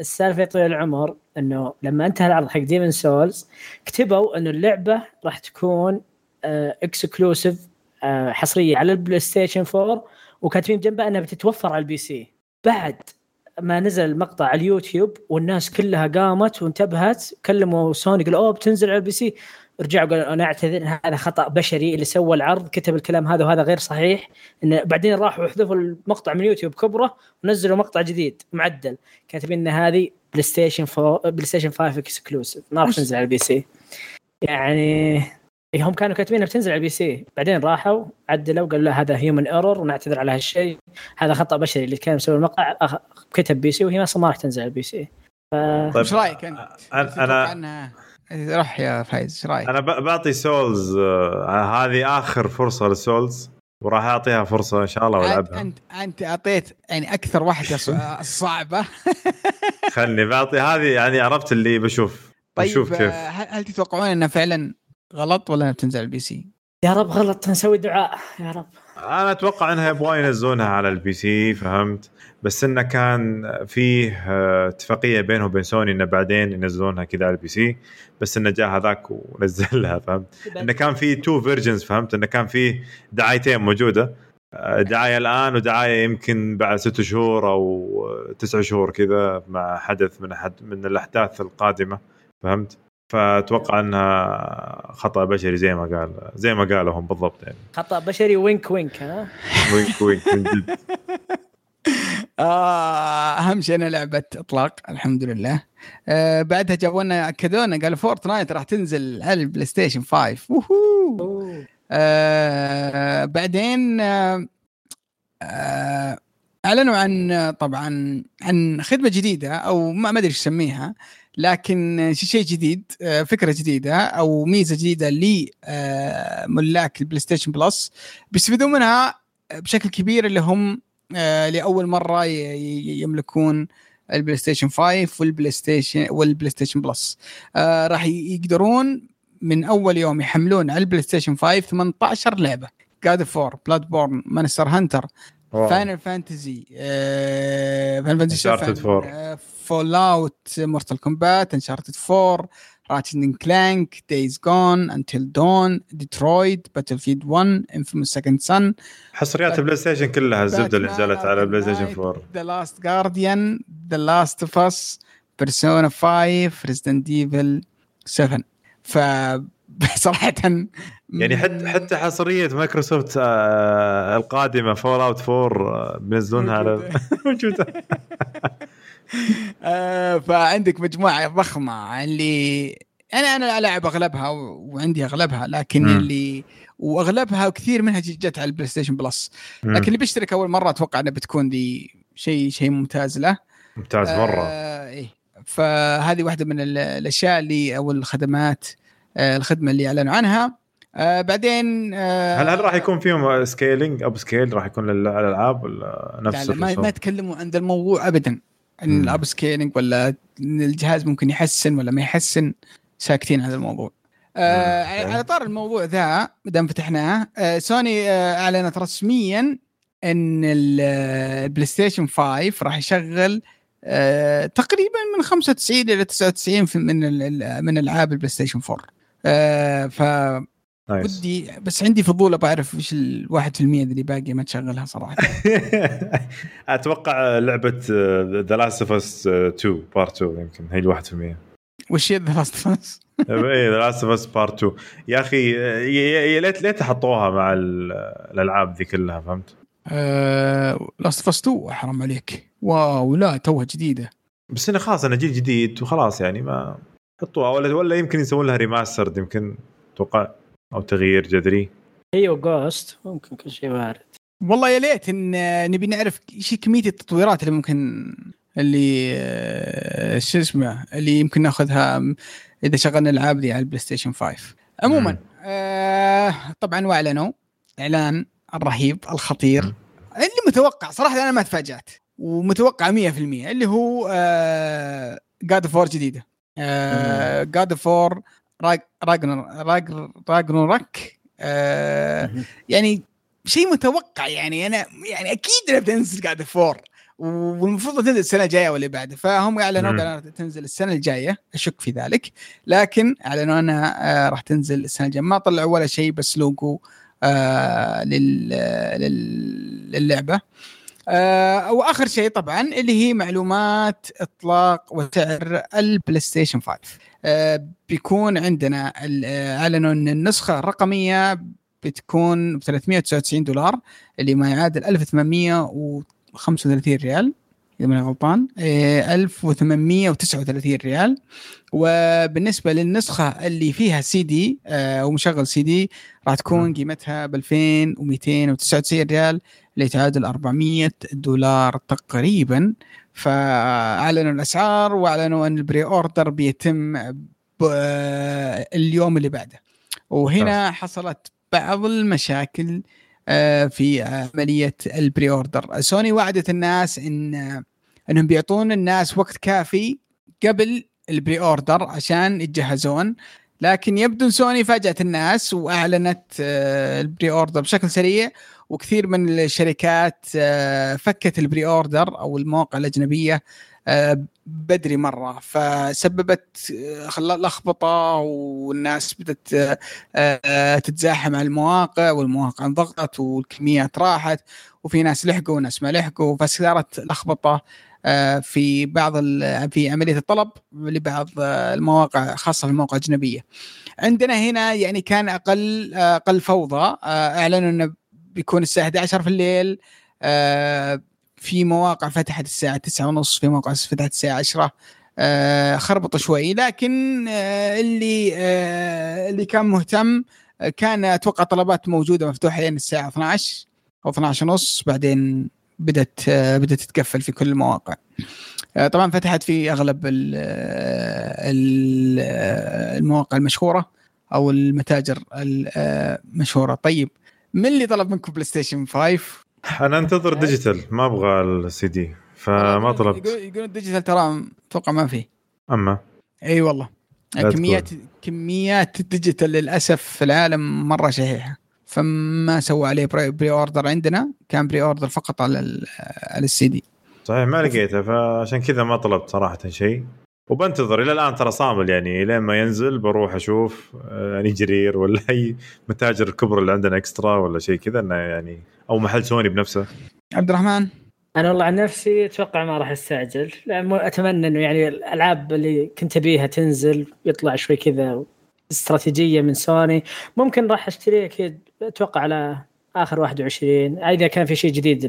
السالفة طويل العمر إنه لما انتهى العرض حق Demon's Souls كتبوا إنه اللعبة راح تكون exclusive حصرية على البلاي ستيشن 4 وكاتبين جنبها إنها بتتوفر على ال PC بعد ما نزل المقطع على اليوتيوب والناس كلها قامت وانتبهت كلموا سوني قالوا أوه بتنزل على ال PC رجعوا قالوا أنا أعتذر هذا خطأ بشري اللي سوى العرض كتب الكلام هذا وهذا غير صحيح. انه بعدين راحوا حذفوا المقطع من اليوتيوب كبره ونزلوا مقطع جديد معدل. كاتبين إن هذه بلاي ستيشن 4 بلاي ستيشن 5 exclusive ما راح تنزل على ال PC. يعني إيه هم كانوا كاتبينها بتنزل على ال PC. بعدين راحوا عدلوا قالوا لا هذا human error ونعتذر على هالشيء. هذا خطأ بشري اللي كان مسوي المقطع كتب PC وهي أصلا ما راح تنزل على ال PC. ف... طيب إيش رأيك أنت؟ أنا أنا روح يا فايز إيش رأيك؟ أنا ب- بعطي Souls آه، هذه آخر فرصة ل Souls وراح أعطيها فرصة إن شاء الله وألعبها. انت أنت أعطيت يعني أكثر واحدة ص- صعبة. خلني بعطي هذه يعني عرفت اللي بشوف. طيب بشوف كيف. آه، هل هل تتوقعون إنها فعلا غلط ولا انها بتنزل على ال PC؟ يا رب غلط نسوي دعاء يا رب. أنا أتوقع إنها يبغوا ينزلونها على ال PC فهمت؟ بس إنه كان فيه آه، اتفاقية بينهم وبين سوني إنه بعدين ينزلونها كذا على ال PC بس إنه جاء هذاك ونزلها فهمت؟ إنه كان في two versions فهمت؟ إنه كان في دعايتين موجودة آه، دعاية الآن ودعاية يمكن بعد ست شهور أو تسع شهور كذا مع حدث من أحد من الأحداث القادمة فهمت؟ فأتوقع انها خطأ بشري زي ما قال زي ما قالوا هم بالضبط يعني. خطأ بشري وينك وينك ها؟ وينك وينك من جد. آه أهم شيء انها لعبه اطلاق الحمد لله. آه بعدها جابوا لنا اكدوا لنا قالوا Fortnite راح تنزل على ال PlayStation 5 ووهو آه بعدين آه آه أعلنوا عن طبعا عن خدمة جديدة أو ما ما أدري إيش اسميها لكن شيء جديد آه، فكرة جديدة أو ميزة جديدة لملاك ال PlayStation Plus بيستفيدون منها بشكل كبير اللي هم آه، لأول مرة يملكون ال PlayStation 5 وال PlayStation وال PlayStation Plus آه، راح يقدرون من أول يوم يحملون على ال PlayStation 5 18 لعبة God of War Bloodborne Monster Hunter. Final Fantasy Final Fantasy Uncharted 4. Fallout Mortal Kombat Uncharted 4 Ratchet Clank Days Gone Until Dawn Detroit Battlefield 1 Infamous Second Son حصريات ال Play Station كلها الزبده اللي نزلت على ال PlayStation 4 The Last Guardian The Last of Us Persona 5 Resident Evil 7 ف صراحة يعني حتى حتى حصرية مايكروسوفت آه القادمة Fallout 4 آه، بينزلونها على موجودة. آه، فعندك مجموعة ضخمة اللي أنا أنا ألعب أغلبها وعندي أغلبها لكن مم. اللي وأغلبها وكثير منها جت على ال PlayStation Plus لكن اللي بيشترك أول مرة أتوقع انها بتكون دي شيء شيء ممتاز له ممتاز مرة آه إيه. فهذه واحدة من ال- الأشياء اللي أو الخدمات آه الخدمة اللي أعلنوا عنها آه بعدين آه هل هل راح يكون فيهم scaling upscale راح يكون للألعاب ولا لا نفس لا ما, الرسوم؟ ما يتكلموا عن الموضوع ابدا إن. ال upscaling ولا إن الجهاز ممكن يحسن ولا ما يحسن ساكتين عن الموضوع آه. على طاري الموضوع ذا ما دام فتحناه آه سوني آه أعلنت رسميا إن ال- ال PlayStation 5 راح يشغل آه تقريبا من 95 إلى 99 في- من من ألعاب ال PlayStation 4 آه ف ودي بس عندي فضول أبغى أعرف إيش ال 1% اللي باقي ما تشغلها صراحة. أتوقع لعبة The Last of Us 2 Part 2 يمكن هي ال 1% وش هي The Last اي The Last of Us Part 2 يا أخي يا- ليت ليت حطوها مع ال- الألعاب ذي كلها فهمت؟ Last of 2 حرام عليك. واو لا توها جديدة. بس إنه خلاص أنا جيل جديد وخلاص يعني ما حطوها ولا ولا يمكن يسوون لها remastered يمكن أتوقع. أو تغيير جذري؟ هي و Ghost ممكن كل شيء وارد. والله يا ليت إن نبي نعرف إيش كمية التطويرات اللي ممكن اللي آه، شو اسمه اللي يمكن ناخذها إذا شغلنا الألعاب دي على ال PlayStation 5 عموما. آه طبعا وأعلنوا إعلان الرهيب الخطير مم. اللي متوقع صراحة أنا ما تفاجأت ومتوقع 100% اللي هو آه God of War جديدة. آه God of War Ragnar Ragnarok آه يعني شيء متوقع يعني. أنا يعني أكيد إنها بتنزل God of War والمفروض تنزل السنة الجاية واللي بعدها فهم أعلنوا. قالوا تنزل السنة الجاية أشك في ذلك. لكن أعلنوا إنها آه راح تنزل السنة الجاية. ما طلعوا ولا شيء بس لوجو آه لل لل- للعبة. آه وآخر شيء طبعا اللي هي معلومات إطلاق وسعر ال PlayStation 5 آه بيكون عندنا أعلنوا أن النسخة الرقمية بتكون ب 399 دولار اللي ما يعادل 1835 ريال إذا ماني غلطان. آه، 1839 ريال. وبالنسبة للنسخة اللي فيها سي دي آه، ومشغل سي دي راح تكون مم. قيمتها ب 2299 ريال اللي تعادل 400 دولار تقريبا. فأعلنوا الأسعار وأعلنوا أن ال pre-order بيتم اليوم اللي بعده. وهنا حصلت بعض المشاكل آه، في عملية ال pre-order Sony وعدت الناس إن إنهم بيعطون الناس وقت كافي قبل ال pre-order عشان يتجهزون. لكن يبدو سوني فاجأت الناس وأعلنت آه، ال pre-order بشكل سريع وكثير من الشركات آه، فكت ال pre-order أو المواقع الأجنبية آه، بدري مرة فسببت آه، لخبطة والناس بدأت تتزاحم على المواقع والمواقع انضغطت والكميات راحت وفي ناس لحقوا وناس ما لحقوا فصارت لخبطة في بعض في عملية الطلب لبعض المواقع خاصة في المواقع الأجنبية. عندنا هنا يعني كان أقل أقل فوضى أعلنوا انه بيكون الساعة 11 في الليل آه، في مواقع فتحت الساعة 9 ونص في مواقع فتحت الساعة 10 آه، خربطوا شوي. لكن آه، اللي اللي كان مهتم كان أتوقع طلبات موجودة مفتوحة لين الساعة 12 أو 12 ونص بعدين بدأت آه، بدأت تتقفل في كل المواقع. طبعا فتحت في أغلب ال- ال- المواقع المشهورة أو المتاجر المشهوره طيب من اللي طلب منكم PlayStation 5 أنا أنتظر digital ما أبغى السي دي فما طلبت. يقول يقول ال digital ترى أتوقع ما فيه أما. إي والله. كميات كميات ال digital للأسف في العالم مرة شحيحة. فما سووا عليه pre, pre-order عندنا كان pre-order فقط على على السي دي صحيح ما لقيته فعشان كذا ما طلبت صراحة شيء. وبنتظر إلى الآن ترى صامل يعني لين ما ينزل بروح أشوف يعني جرير ولا أي متاجر الكبرى اللي عندنا إكسترا ولا شيء كذا إنه يعني أو محل سوني بنفسه. عبد الرحمن؟ أنا والله عن نفسي أتوقع ما راح أستعجل. أتمنى إنه يعني الألعاب اللي كنت أبيها تنزل يطلع شوي كذا استراتيجية من سوني. ممكن راح اشتريه أكيد أتوقع على آخر 21 إذا كان في شيء جديد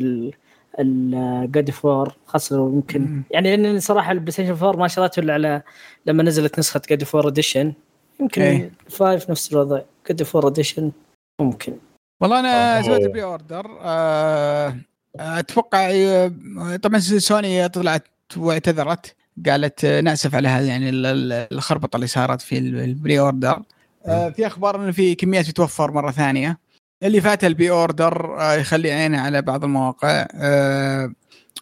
ال ال God of War خاصة لو ممكن. مم. يعني لأن صراحة البلاي ستيشن 4 ما شريته إلا على لما نزلت نسخة God of War edition يمكن إيه. 5 نفس الوضع. God of War edition ممكن. والله أنا. سويت بري اوردر آه، أتوقع آه، طبعا سوني طلعت واعتذرت. قالت آه، ناسف على هذا يعني ال- ال- الخربطة اللي صارت في ال- ال pre-order آه، في أخبار انه في كميات بتوفر مرة ثانية. اللي فات ال pre-order آه، يخلي عينه على بعض المواقع آه،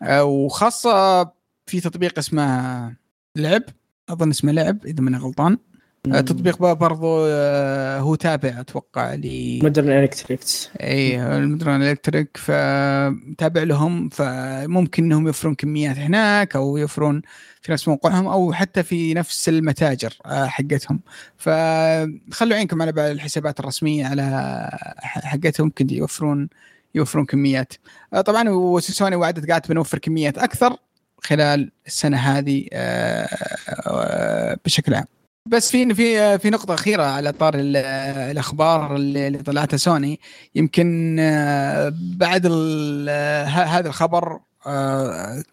آه، وخاصة في تطبيق اسمه لعب أظن اسمه لعب إذا ماني غلطان. آه، تطبيق برضو آه، هو تابع أتوقع ل Modern Electronics اي ال Modern Electronic فتابع لهم فممكن إنهم يوفرون كميات هناك أو يوفرون في نفس موقعهم أو حتى في نفس المتاجر آه، حقتهم. فخلوا عينكم على بعض الحسابات الرسمية على حقتهم ممكن يوفرون يوفرون كميات. آه، طبعا وسوني وعدت قالت بنوفر كميات أكثر خلال السنة هذه آه، آه، بشكل عام. بس في في في نقطة أخيرة على طار ال- الأخبار اللي طلعتها سوني. يمكن آه، بعد ال- ه- هذا الخبر آه،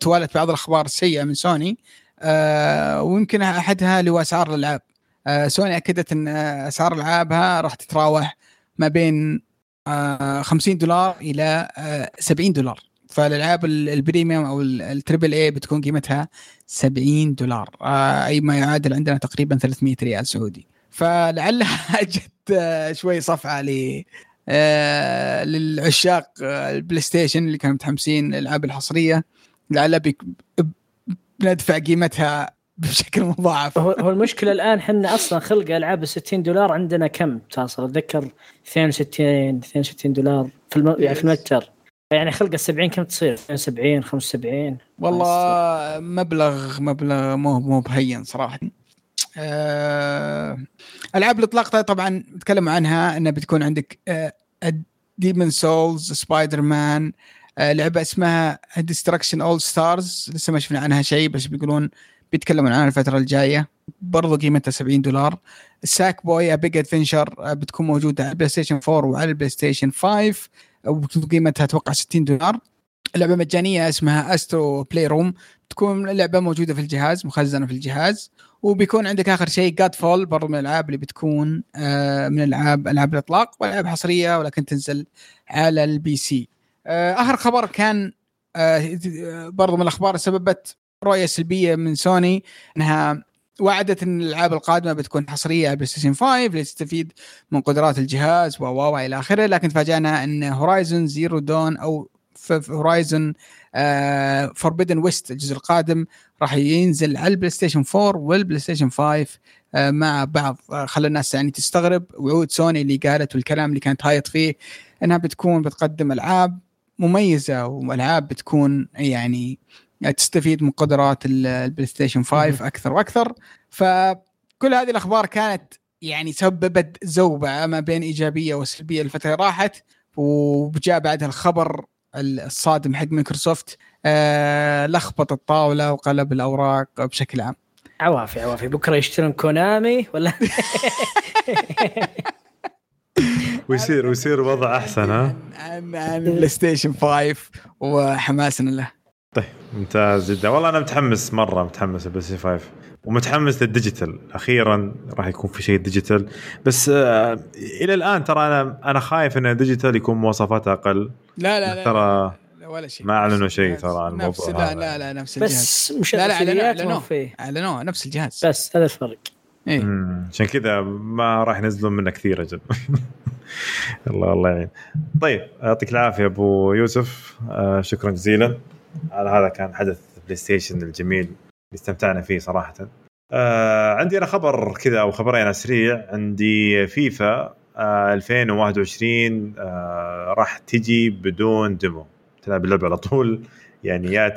توالت بعض الأخبار السيئة من سوني آه، ويمكن أحدها اللي هو أسعار الألعاب. آه، سوني أكدت أن آه، أسعار ألعابها راح تتراوح ما بين آه، 50 دولار إلى آه، 70 دولار. فالألعاب ال- ال premium أو ال- ال triple A بتكون قيمتها 70 دولار. آه، أي ما يعادل عندنا تقريبا 300 ريال سعودي. فلعلها جت آه، شوي صفعة ل آه، للعشاق البلاي ستيشن اللي كانوا متحمسين الالعاب الحصرية. لعلها بندفع قيمتها بشكل مضاعف. هو هو المشكلة الآن إحنا أصلا خلق ألعاب ال 60 دولار عندنا كم؟ تصل أتذكر 62 62 دولار في الم... يعني في المتجر. يعني خلق ال 70 كم تصير؟ 72 75 والله مبلغ مبلغ مو مو بهين صراحة. آه، ألعاب الإطلاق طبعا نتكلم عنها انها بتكون عندك Demon's Souls Spider-Man لعبة اسمها Destruction AllStars لسه ما شفنا عنها شيء بس بيقولون بيتكلمون عنها الفترة الجاية. برضو قيمتها 70 دولار. Sackboy Big Adventure بتكون موجودة على البلاي ستيشن 4 وعلى البلاي ستيشن 5 وقيمتها أتوقع 60 دولار. لعبة مجانية اسمها Astro's Playroom تكون اللعبه موجودة في الجهاز مخزنة في الجهاز. وبيكون عندك آخر شيء Godfall برضو من الألعاب اللي بتكون آه، من العاب ألعاب الإطلاق. والعاب حصرية ولكن تنزل على ال PC. آه، آخر خبر كان آه، برضو من الأخبار سببت رؤية سلبية من سوني إنها وعدت إن الألعاب القادمة بتكون حصرية على بلاي ستيشن 5 لتستفيد من قدرات الجهاز و و إلى آخره. لكن تفاجأنا إن Horizon Zero Dawn أو Horizon Forbidden West الجزء القادم راح ينزل على البلاي ستيشن 4 والبلاي ستيشن 5 آه، مع بعض. آه، خلى الناس يعني تستغرب وعود سوني اللي قالت والكلام اللي كانت هايط فيه إنها بتكون بتقدم ألعاب مميزة وألعاب بتكون يعني تستفيد من قدرات ال- البلاي ستيشن 5 أكثر وأكثر. فكل هذه الأخبار كانت يعني سببت زوبعة ما بين إيجابية وسلبية الفترة اللي راحت وجاء بعدها الخبر الصادم حق مايكروسوفت آه لخبط الطاولة وقلب الأوراق بشكل عام. عوافي عوافي. بكرة يشترون كونامي ولا؟ ويصير ويصير وضع أحسن ها؟ عن عن بلاي ستيشن 5 وحماسنا له. ممتاز جدا. والله أنا متحمس مرة متحمس البلاي ستيشن 5 ومتحمس لل digital. أخيرا راح يكون في شيء digital. بس آه إلى الآن ترى أنا أنا خايف إن ال digital يكون مواصفاته أقل. لا لا لا ترى لا ولا شيء. ما أعلنوا نفس شيء. ترى عن نفس الموضوع لا هذا. لا لا نفس الجهاز. بس مش لا لا اعلنوه اعلنوه نفس الجهاز. بس هذا الفرق. إيه. مم، عشان كذا ما راح ينزلون منه كثير أجل. الله الله يعين. طيب يعطيك العافية أبو يوسف. آه شكرا جزيلا. هذا كان حدث بلاي ستيشن الجميل اللي استمتعنا فيه صراحة. آه عندي أنا خبر كذا أو خبرين على السريع عندي فيفا آه 2021 آه راح تجي بدون demo. تلعب اللعبة على طول. يعني يا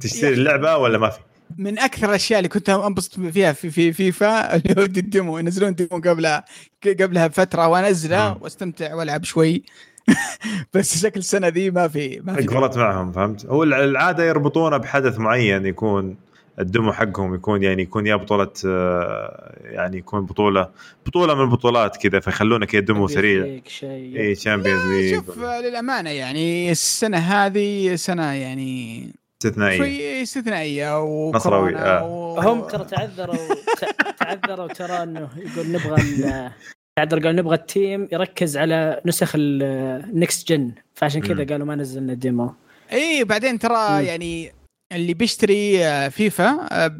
تشتري اللعبة ولا ما في؟ من أكثر الأشياء اللي كنت أنبسط فيها في في فيفا اللي هو ال demo. ينزلون ديمو قبلها قبلها بفترة وانزله. وأستمتع وألعب شوي. بس شكل السنة ذي ما في ما في قفلت معهم فهمت؟ هو الع- العادة يربطونه بحدث معين يكون ال demo حقهم يكون يعني يكون يا بطولة آه، يعني يكون بطوله بطولة من البطولات كذا فيخلونه كذا demo سريع. شيء. اي Champions League شوف للأمانة يعني السنة هذه سنة يعني استثنائية. شوي استثنائية نصراوي، وكورونا آه. و... هم ترى تعذروا تعذروا ترى إنه يقول نبغى تعذر قال نبغى ال team يركز على نسخ ال next gen فعشان كذا. قالوا ما نزلنا demo اي بعدين ترى. يعني اللي بيشتري آه، فيفا آه،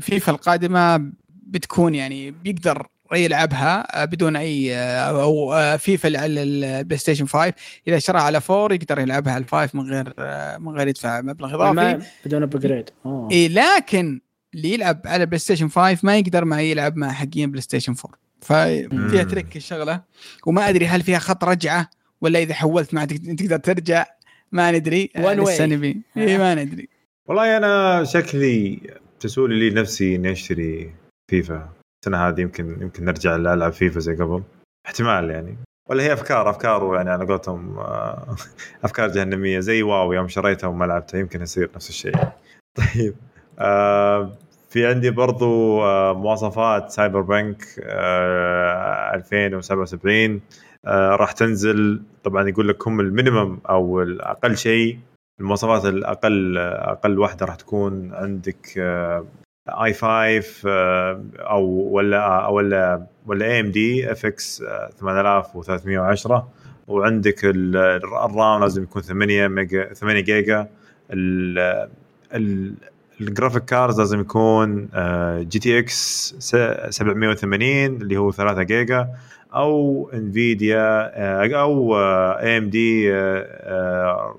فيفا القادمة بتكون يعني بيقدر يلعبها آه، بدون أي أو فيفا اللي على البلاي ستيشن 5 إذا اشتراها على 4 يقدر يلعبها على 5 من غير من غير يدفع مبلغ إضافي. ما بدون upgrade إي لكن اللي يلعب على بلاي ستيشن 5 ما يقدر مع يلعب مع حقين بلاي ستيشن 4 ففيها. ترك الشغلة وما أدري هل فيها خط رجعة ولا إذا حولت ما تقدر تقدر ترجع ما ندري. لسه نبي. إي ما ندري. والله أنا شكلي تسولي لي نفسي إني أشتري فيفا. السنة هذه يمكن يمكن نرجع العب فيفا زي قبل. احتمال يعني. ولا هي أفكار أفكار يعني على قولتهم آه، أفكار جهنمية. زي WoW يوم شريتها وما لعبتها يمكن يصير نفس الشيء. طيب آه في عندي برضو آه، مواصفات Cyberpunk آه، 2077 آه، راح تنزل. طبعا يقول لك هم ال minimum أو الأقل شيء. المواصفات الأقل أقل واحدة راح تكون عندك i5 أو ولا ولا ولا AMD FX 8310 وعندك ال- ال RAM لازم يكون 8 ميجا 8 جيجا. ال- ال graphic cards لازم يكون آه، GTX 780 اللي هو 3 جيجا أو Nvidia آه، أو AMD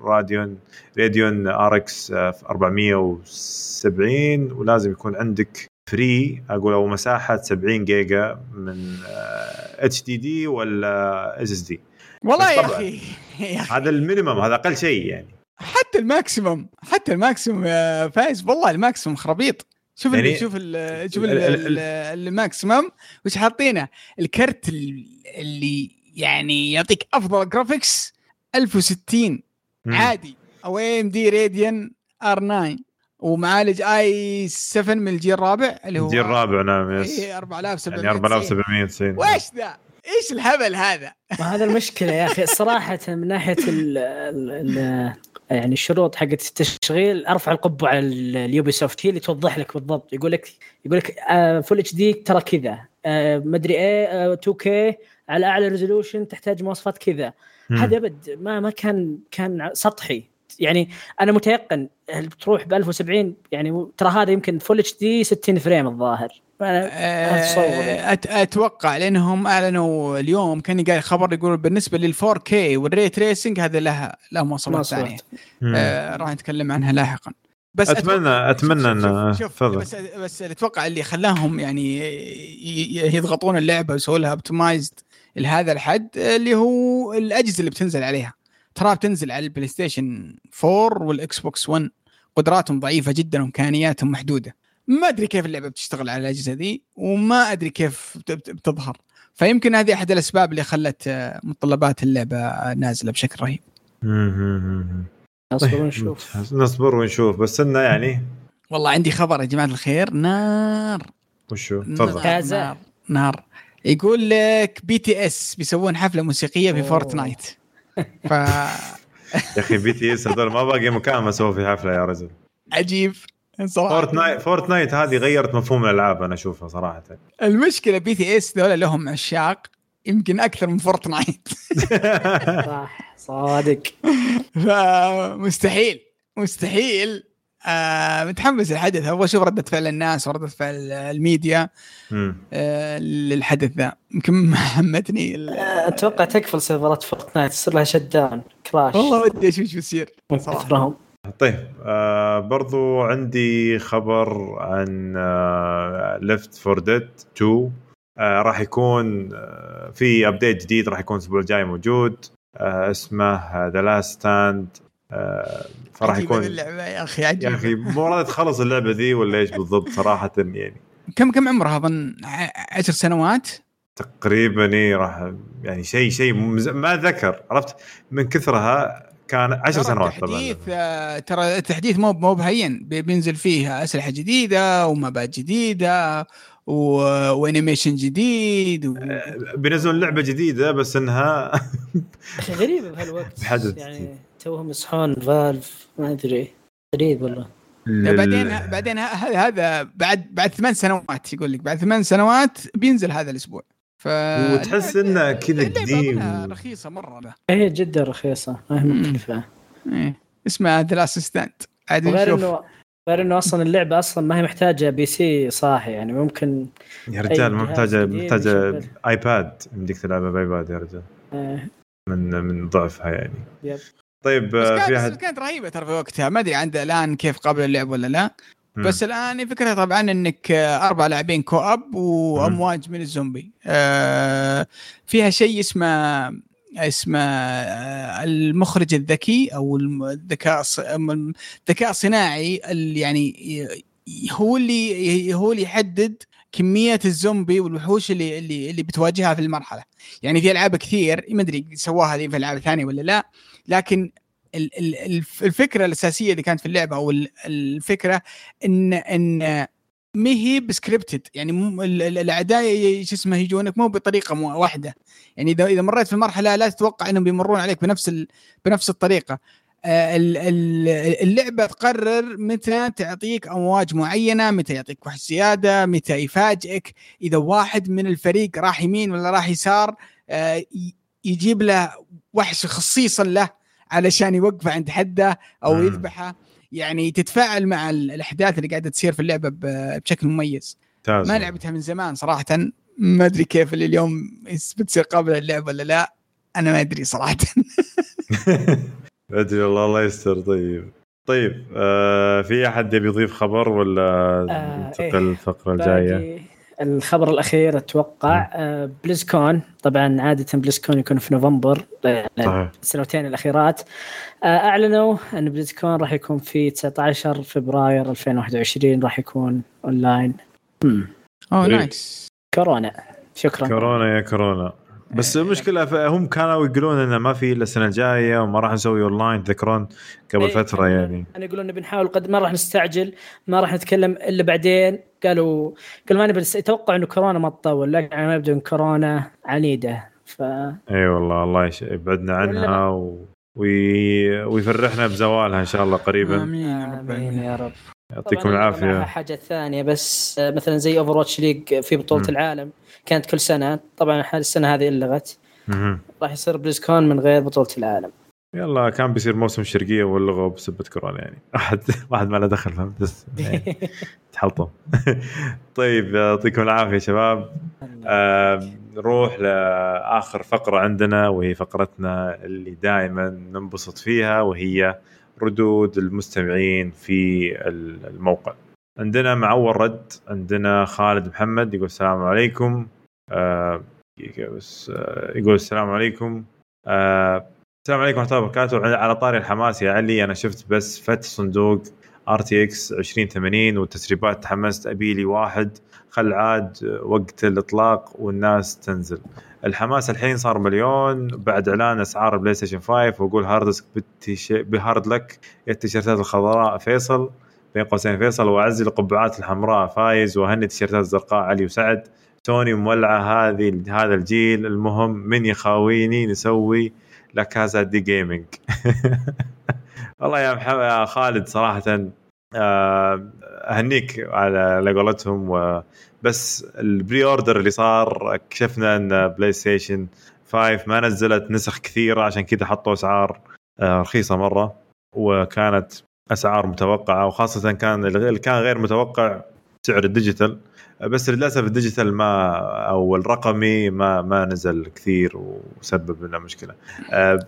Radeon Radeon RX 470 ولازم يكون عندك free أقول أو مساحة 70 جيجا من HDD ولا SSD والله يا أخي. هذا ال minimum هذا أقل شيء يعني. حتى ال maximum حتى ال maximum يا فايز والله ال maximum خرابيط. شوف يعني شوف ال شوف ال- ال- ال- ال- ال maximum وش حاطينه؟ الكرت ال- اللي يعني يعطيك أفضل جرافيكس 1060 مم. عادي. أو ام دي راديان ار 9 ومعالج اي 7 من الجيل الرابع اللي هو الجيل الرابع نعم يس إيه 4700 يعني 4790 وش ذا؟ إيش الهبل هذا؟ ما هذا المشكلة يا أخي صراحة من ناحية ال يعني الشروط حقت التشغيل أرفع القبه على ال- اليوبي سوفت هي اللي توضح لك بالضبط. يقول لك يقول لك full HD ترى كذا. آه، مدري إيه آه، 2K على أعلى resolution تحتاج مواصفات كذا. هذا أبد ما ما كان كان سطحي. يعني أنا متيقن بتروح ب 1070 يعني ترى هذا يمكن full HD 60 frame الظاهر أنا أتصور. أت أتوقع لأنهم أعلنوا اليوم كان قايل خبر يقول بالنسبة لل 4K وال ray tracing هذا لها لها مواصفات. ثانية. آه راح نتكلم عنها لاحقا بس اتمنى أتمنى ان شوف- بس بس أتوقع اللي خلاهم يعني يضغطون اللعبة ويسووا لها optimized لهذا الحد اللي هو الأجهزة اللي بتنزل عليها ترى بتنزل على البلاي ستيشن 4 والاكس بوكس 1 قدراتهم ضعيفة جدا وإمكانياتهم محدودة. ما أدري كيف اللعبة بتشتغل على الأجهزة دي وما أدري كيف بت- بت- بتظهر. فيمكن هذه أحد الأسباب اللي خلت آه، متطلبات اللعبة نازلة بشكل رهيب. اصبر طيب، ونشوف. نصبر ونشوف. بس إنه يعني والله عندي خبر يا جماعة الخير. نار. وشو؟ نار تفضل. كازا. نار, نار. يقول لك BTS بيسوون حفلة موسيقية في. Fortnite. فعجيب يا أخي BTS هذول ما باقي مكان ما سووا في حفلة يا رجل. صراحة. Fortnite Fortnite هذه غيرت مفهوم الألعاب أنا أشوفها صراحة. المشكلة BTS ذولا لهم عشاق يمكن أكثر من Fortnite صح صادق. فمستحيل مستحيل آه متحمس الحدث أبغى أشوف ردة فعل الناس وردة فعل الميديا. آه للحدث ذا. يمكن ما حمتني ال- أتوقع تقفل سيرفرات Fortnite تصير لها shutdown crash. والله ودي أشوف شو يصير من صراحة. كثرهم طيب آه برضو عندي خبر عن آه Left 4 Dead 2 آه راح يكون آه في update جديد راح يكون الأسبوع الجاي موجود. آه اسمه The Last Stand فراح عجيبة يكون اللعبة يا أخي يا عجيبة. أخي مو راضي تخلص اللعبة ذي ولا إيش بالضبط صراحة يعني. كم كم عمرها؟ أظن ع- عشر سنوات؟ تقريبا إيه راح يعني شيء شيء مز- ما ذكر عرفت؟ من كثرها كان عشر ترى سنوات طبعا. التحديث آه، ترى التحديث مو مو بهين. بي- بينزل فيه أسلحة جديدة ومابات جديدة و... وأنيميشن جديد و... بينزلون لعبة جديدة بس إنها غريبة بهالوقت. بحدث يعني توهم يصحون فالف ما أدري. غريب والله. لا، بعدين بعدين هذا هذا بعد بعد ثمان سنوات يقول لك بعد ثمان سنوات بينزل هذا الأسبوع. ف وتحس إنه كذا قديم. رخيصة مرة له. هي جدا رخيصة. ما هي. مكلفه إيه. اسمها The Last Stand عاد نشوف. انه غير إنه أصلا اللعبة أصلا ما هي محتاجة PC صاحي يعني ممكن يا رجال ما محتاجه محتاجة. iPad يمديك تلعبها ب iPad يا رجال. آه، من من ضعفها يعني. yep. طيب بس آه، في كانت, أحد؟ كانت رهيبة ترى في وقتها. ما أدري عند الآن كيف قابلة اللعب ولا لا. بس الآن فكرة طبعا إنك آه، أربع لاعبين co-op وامواج من الزومبي. آه، فيها شيء اسمه اسمه آه، المخرج الذكي أو الذكاء الذكاء الصناعي اللي يعني هو اللي هو اللي يحدد كمية الزومبي والوحوش اللي اللي اللي بتواجهها في المرحلة. يعني في ألعاب كثير ما أدري سواها في ألعاب ثانية ولا لا لكن ال- ال- الف- الفكرة الأساسية اللي كانت في اللعبة أو ال- الفكرة ان إن ما هي بسكريبتد. يعني الاعداء شو اسمه يجونك مو بطريقة واحدة. يعني اذا إذا مريت في المرحله لا تتوقع إنهم بيمرون عليك بنفس. بنفس الطريقة. آه، ال- ال- اللعبة تقرر متى تعطيك أمواج معينة متى يعطيك وحش زيادة متى يفاجئك. إذا واحد من الفريق راح يمين ولا راح يسار آه، يجيب له وحش خصيصا له علشان يوقفه عند حده أو مم. يذبحه. يعني تتفاعل مع ال- الأحداث اللي قاعدة تصير في اللعبة ب- بشكل مميز. ممتاز. ما لعبتها من زمان صراحة. ما أدري كيف اللي اليوم بتصير قابله للعب ولا لا. أنا ما أدري صراحة. أدري والله الله يستر. طيب. طيب آه في أحد يبي يضيف خبر ولا آه، ننتقل إيه. الفقرة الجاية؟ الخبر الأخير أتوقع آه، BlizzCon. طبعا عادة BlizzCon يكون في نوفمبر آه، السنتين الأخيرات. آه، أعلنوا أن BlizzCon راح يكون في 19 فبراير 2021 راح يكون اونلاين. أوه. nice كورونا. شكرا. كورونا يا كورونا. بس المشكلة هم كانوا يقولون إنه ما في إلا السنة الجاية وما راح نسوي اونلاين تذكرون؟ قبل إيه، فترة يعني. أنا يقولون إن بنحاول قد ما راح نستعجل ما راح نتكلم إلا بعدين. قالوا قالوا ما نبي يتوقع إنه كورونا ما تطول لكن ما يبدو إن كورونا عنيدة. ف إي والله الله يش- يبعدنا عنها و... وي... ويفرحنا بزوالها إن شاء الله قريبا. آمين يا رب آمين. يا رب. يعطيكم العافية. حاجة ثانية بس مثلا زي Overwatch League في بطولة مم. العالم. كانت كل سنة. طبعا السنة هذه إلغت. راح يصير BlizzCon من غير بطولة العالم. يلا كان بيصير موسم الشرقيه ولغوا بسبة كورونا يعني. أحد واحد ما له دخل فهمت؟ بس يعني تحلطم. طيب يعطيكم العافية شباب. آه نروح لآخر فقرة عندنا وهي فقرتنا اللي دائما ننبسط فيها وهي ردود المستمعين في الموقع. عندنا مع اول رد عندنا خالد محمد يقول السلام عليكم. دقيقة بس آه يقول السلام عليكم. آه السلام عليكم ورحمة الله وبركاته. على طاري الحماس يا علي أنا شفت بس فتح صندوق RTX 2080 والتسريبات تحمست أبي لي واحد. خل عاد وقت الإطلاق والناس تنزل. الحماس الحين صار مليون بعد إعلان أسعار PlayStation 5 وأقول hard disk ب hard luck يا التيشيرتات الخضراء فيصل بين قوسين فيصل وأعزي القبعات الحمراء فايز وأهني التيشيرتات الزرقاء علي وسعد. سوني مولعة هذه هذا الجيل. المهم من يخاويني نسوي La Casa de Gaming والله يا محمد يا خالد صراحة آه، أهنيك على قولتهم. بس ال pre-order اللي صار اكتشفنا إن PlayStation 5 ما نزلت نسخ كثيرة عشان كذا حطوا أسعار آه، رخيصة مرة وكانت أسعار متوقعة وخاصة كان اللي كان غير متوقع سعر ال digital. بس للأسف ال digital ما أو الرقمي ما ما نزل كثير وسبب لنا مشكلة آه،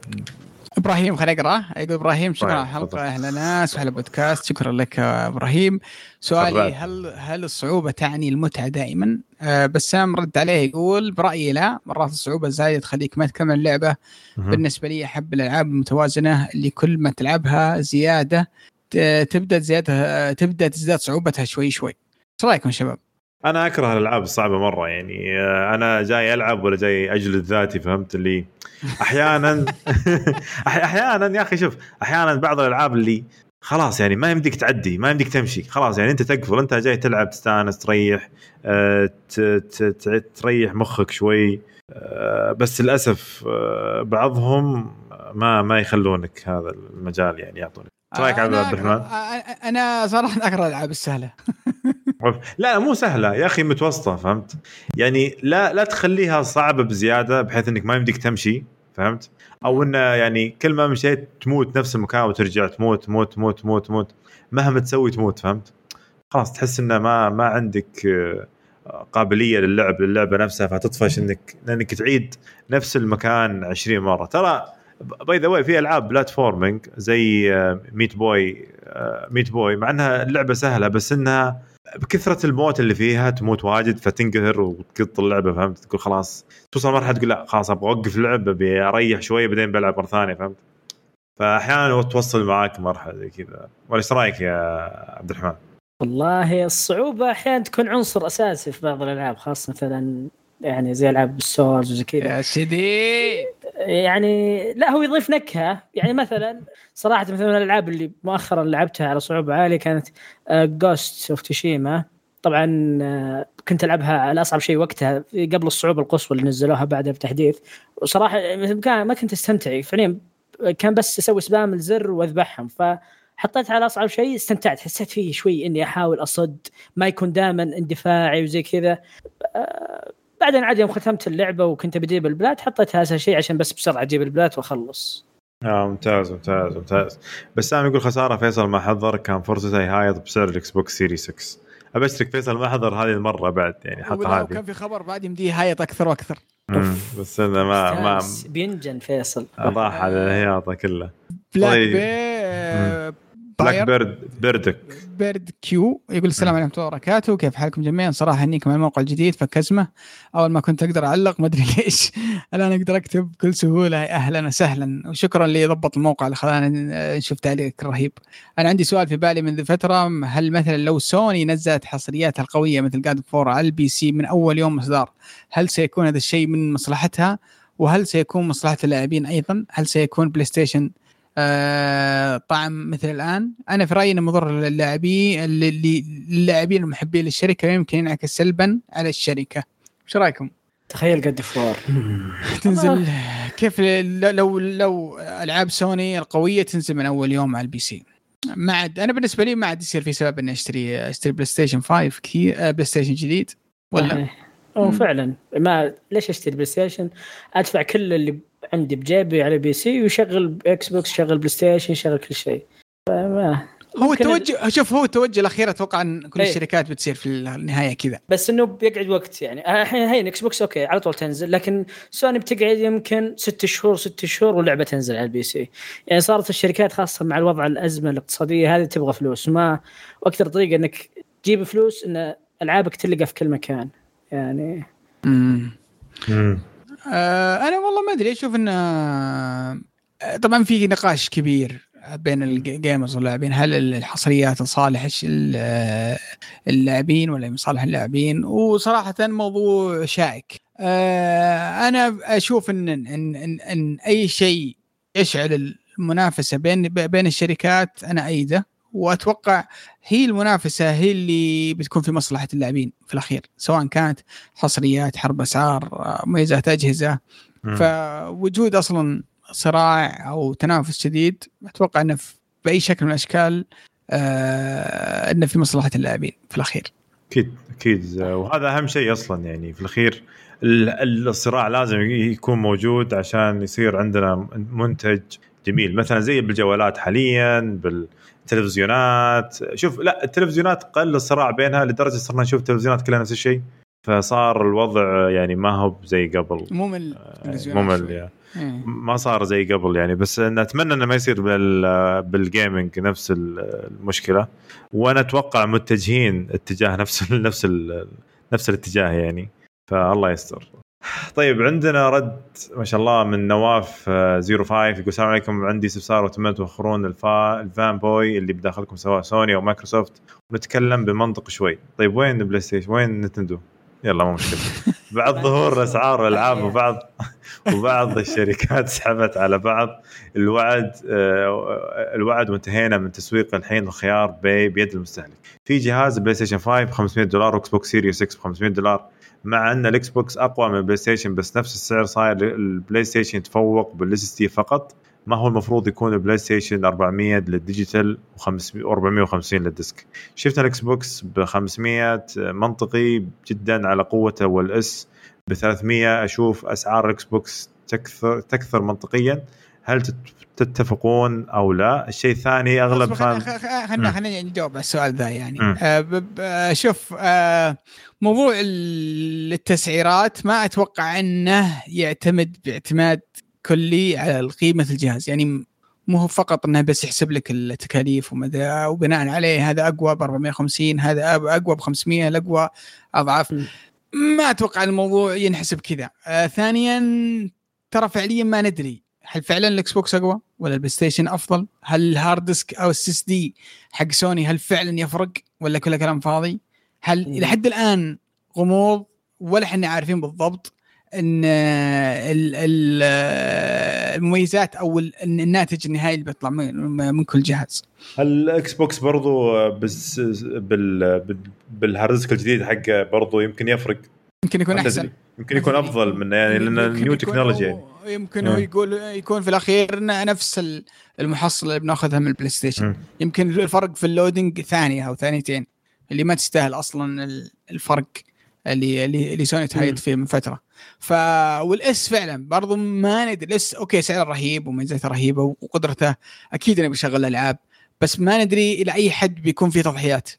إبراهيم خليني اقرا يقول إبراهيم شكرا على الحلقة. أهلا ناس واهلا بودكاست شكرا لك إبراهيم سؤالي. هل هل الصعوبة تعني المتعة دائما؟ آه بسام رد عليه يقول برأيي لا مرات الصعوبة الزايدة تخليك ما تكمل اللعبه. بالنسبة لي أحب الألعاب المتوازنة اللي كل ما تلعبها زيادة ت- تبدأ زيادة تبدأ تزداد صعوبتها شوي شوي. إيش رأيكم شباب؟ أنا أكره الألعاب الصعبة مرة يعني آه، أنا جاي ألعب ولا جاي أجلد ذاتي فهمت؟ اللي أحيانا أحيانا يا أخي شوف أحيانا بعض الألعاب اللي خلاص يعني ما يمديك تعدي ما يمديك تمشي خلاص يعني أنت تقفل أنت جاي تلعب تستأنس تريح آه، تريح مخك شوي آه، بس للأسف بعضهم ما ما يخلونك هذا المجال يعني يعطونك. رايك عبد الرحمن؟ أنا صراحة اكره الألعاب السهلة. لا مو سهلة. يا أخي متوسطة فهمت؟ يعني لا لا تخليها صعبة بزيادة بحيث إنك ما يمديك تمشي فهمت؟ أو إنه يعني كل ما مشيت تموت نفس المكان وترجع تموت تموت تموت تموت تموت. مهما تسوي تموت فهمت؟ خلاص تحس إنه ما ما عندك آه، قابلية للعب للعبة نفسها فتطفش إنك انك تعيد نفس المكان 20 مرة. ترى by the way في ألعاب platforming زي Meat Boy Meat Boy مع إنها اللعبة سهلة بس إنها بكثرة الموت اللي فيها تموت واجد فتنقهر وتقط اللعبة فهمت؟ تقول خلاص توصل مرحلة تقول لا خلاص أبغى أوقف اللعبة أبي أريح شوي بعدين بلعب مرة ثانية فهمت؟ فاحيانا توصل معاك مرحلة زي كذا. إيش رأيك يا عبد الرحمن؟ والله الصعوبة أحيانا تكون عنصر أساسي في بعض الألعاب خاصة مثلا يعني زي ألعاب ال Souls وزي كذا. يا سيدي. يعني لا هو يضيف نكهة. يعني مثلا صراحة مثلا من الألعاب اللي مؤخرا لعبتها على صعوبة عالية كانت Ghost of Tsushima طبعا آه، كنت ألعبها على أصعب شيء وقتها قبل الصعوبة القصوى اللي نزلوها بعدها بتحديث. وصراحة ما كنت أستمتع. فعليا كان بس أسوي spam الزر وأذبحهم. فحطيتها على أصعب شيء استمتعت. حسيت فيه شوي إني أحاول أصد ما يكون دائما اندفاعي وزي كذا. آه، بعدين عاد يوم ختمت اللعبة وكنت بجيب ال plat حطيتها أسهل شيء عشان بس بسرعة أجيب ال plat وأخلص. آه ممتاز ممتاز ممتاز. بس سامي يقول خسارة فيصل ما حضر كان فرصته يهايط بسعر ال Xbox Series X أبشرك فيصل ما حضر هذه المرة بعد يعني حط هذه. كان في خبر بعد يمديه هايط أكثر وأكثر. بس إنه ما ما بينجن فيصل. راح على الهياطة كلها بلاك طيب. بي بلاك بيرد بيردك. بيرد كيو يقول السلام عليكم ورحمة الله وبركاته. كيف حالكم جميعا؟ صراحة هنيكم على الموقع الجديد فك ازمه أول ما كنت أقدر أعلق ما أدري ليش. الآن أقدر أكتب بكل سهولة أهلا وسهلا. وشكرا اللي ضبط الموقع اللي خلانا نشوف تعليقك الرهيب أنا عندي سؤال في بالي منذ فترة. هل مثلا لو سوني نزلت حصرياتها القوية مثل جاد فور على البي سي من أول يوم اصدار هل سيكون هذا الشيء من مصلحتها؟ وهل سيكون مصلحة اللاعبين أيضا؟ هل سيكون PlayStation آه طعم مثل الآن. أنا في رأيي أنه مضر للاعبين للاعبين المحبين للشركة يمكن ينعكس سلبا على الشركة. إيش رأيكم؟ تخيل God of War تنزل كيف لو لو ألعاب سوني القوية تنزل من أول يوم على ال PC. ما عاد أنا بالنسبة لي ما عاد يصير في سبب إني اشتري أشتري PlayStation 5 كثير PlayStation جديد. ولا؟ أو فعلا. ما ليش أشتري PlayStation؟ أدفع كل اللي عندي بجيبي على PC ويشغل Xbox يشغل PlayStation يشغل كل شيء. فما هو التوجه شوف هو التوجه الأخير أتوقع إن كل إيه. الشركات بتصير في النهاية كذا. بس إنه بيقعد وقت يعني. الحين هي Xbox okay على طول تنزل لكن سوني بتقعد يمكن ست شهور ست شهور واللعبة تنزل على ال PC. يعني صارت الشركات خاصة مع الوضع الأزمة الاقتصادية هذه تبغى فلوس. ما وأكثر طريقة إنك تجيب فلوس إن ألعابك تلقى في كل مكان. يعني امم آه أنا والله ما أدري أشوف إنه آه طبعا في نقاش كبير بين الجيمرز واللاعبين. هل الحصريات لصالح اللاعبين ولا لصالح اللاعبين؟ وصراحه موضوع شائك. آه أنا أشوف إن إن إن, إن أي شيء يشعل المنافسة بين بين الشركات أنا أيده. وأتوقع هي المنافسة هي اللي بتكون في مصلحة اللاعبين في الأخير سواء كانت حصريات حرب أسعار مميزات أجهزة. م. فوجود أصلا صراع أو تنافس شديد أتوقع إنه بأي شكل من الأشكال آه إنه في مصلحة اللاعبين في الأخير. أكيد أكيد. وهذا أهم شيء أصلا يعني في الأخير. الصراع لازم يكون موجود عشان يصير عندنا منتج جميل. مثلا زي بالجوالات حاليا بال تلفزيونات. شوف لا التلفزيونات قل الصراع بينها لدرجة صرنا نشوف التلفزيونات كلها نفس الشيء. فصار الوضع يعني ما هو زي قبل. ممل ممل يعني. ما صار زي قبل يعني. بس نتمنى إنه ما يصير بالجيمنج نفس المشكلة. وأنا أتوقع متجهين اتجاه نفس نفس نفس الاتجاه يعني. فالله يستر. طيب عندنا رد ما شاء الله من نواف 05 آه، يقول السلام عليكم. عندي استفسار واتمنى توخرون الفا ال fanboy اللي بداخلكم سواء سوني أو مايكروسوفت ونتكلم بمنطق شوي. طيب وين PlayStation؟ وين نتندو؟ يلا مو مشكلة. بعد ظهور اسعار الالعاب وبعض وبعض الشركات سحبت على بعض. الوعد آه، الوعد وانتهينا من تسويق الحين الخيار بي بيد المستهلك. في جهاز PlayStation 5 ب 500 دولار و Xbox Series X ب 500 دولار. مع أن ال Xbox أقوى من ال PlayStation بس نفس السعر صاير ال PlayStation يتفوق بال SSD فقط. ما هو المفروض يكون ال PlayStation 400 لل digital و450 لل disc. شفنا ال Xbox ب 500 منطقي جدا على قوته وال S. ب 300 أشوف أسعار ال Xbox أكثر أكثر منطقية. هل تتفقون أو لا؟ الشيء الثاني أغلب خلينا خلينا نجاوب على السؤال ذا يعني. آه، شوف آه موضوع التسعيرات ما أتوقع إنه يعتمد باعتماد كلي على قيمه الجهاز يعني مو هو فقط إنه بس يحسب لك التكاليف ومدى وبناء عليه هذا أقوى ب 450 هذا أقوى ب 500 الأقوى أضعاف ما أتوقع الموضوع ينحسب كذا آه ثانيا ترى فعليا ما ندري هل فعلا ال Xbox أقوى ولا ال PlayStation أفضل؟ هل ال hard disk أو ال SSD حق سوني هل فعلا يفرق ولا كله كلام فاضي؟ هل إلى حد الآن غموض ولا إحنا عارفين بالضبط إن ال- ال- المميزات أو ال- الناتج النهائي اللي بيطلع من, من كل جهاز. ال Xbox برضو بس بال بال- بال hard disk الجديد حقه برضو يمكن يفرق. يمكن يكون أحسن. يمكن يكون أفضل من يعني لأن new technology يعني. يمكن هو. يقول يكون في الأخير نفس ال- المحصله اللي بناخذها من ال PlayStation. يمكن الفرق في ال loading ثانية أو ثانيتين. اللي ما تستاهل أصلا ال- الفرق اللي اللي, سوني تهيد فيه من فترة. ف وال S فعلا برضو ما ندري. ال S أوكي سعره رهيب وميزاته رهيبة وقدرته أكيد إنه بيشغل ألعاب بس ما ندري إلى أي حد بيكون في تضحيات.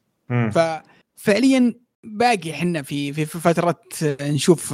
ففعليا باقي إحنا في في فترة نشوف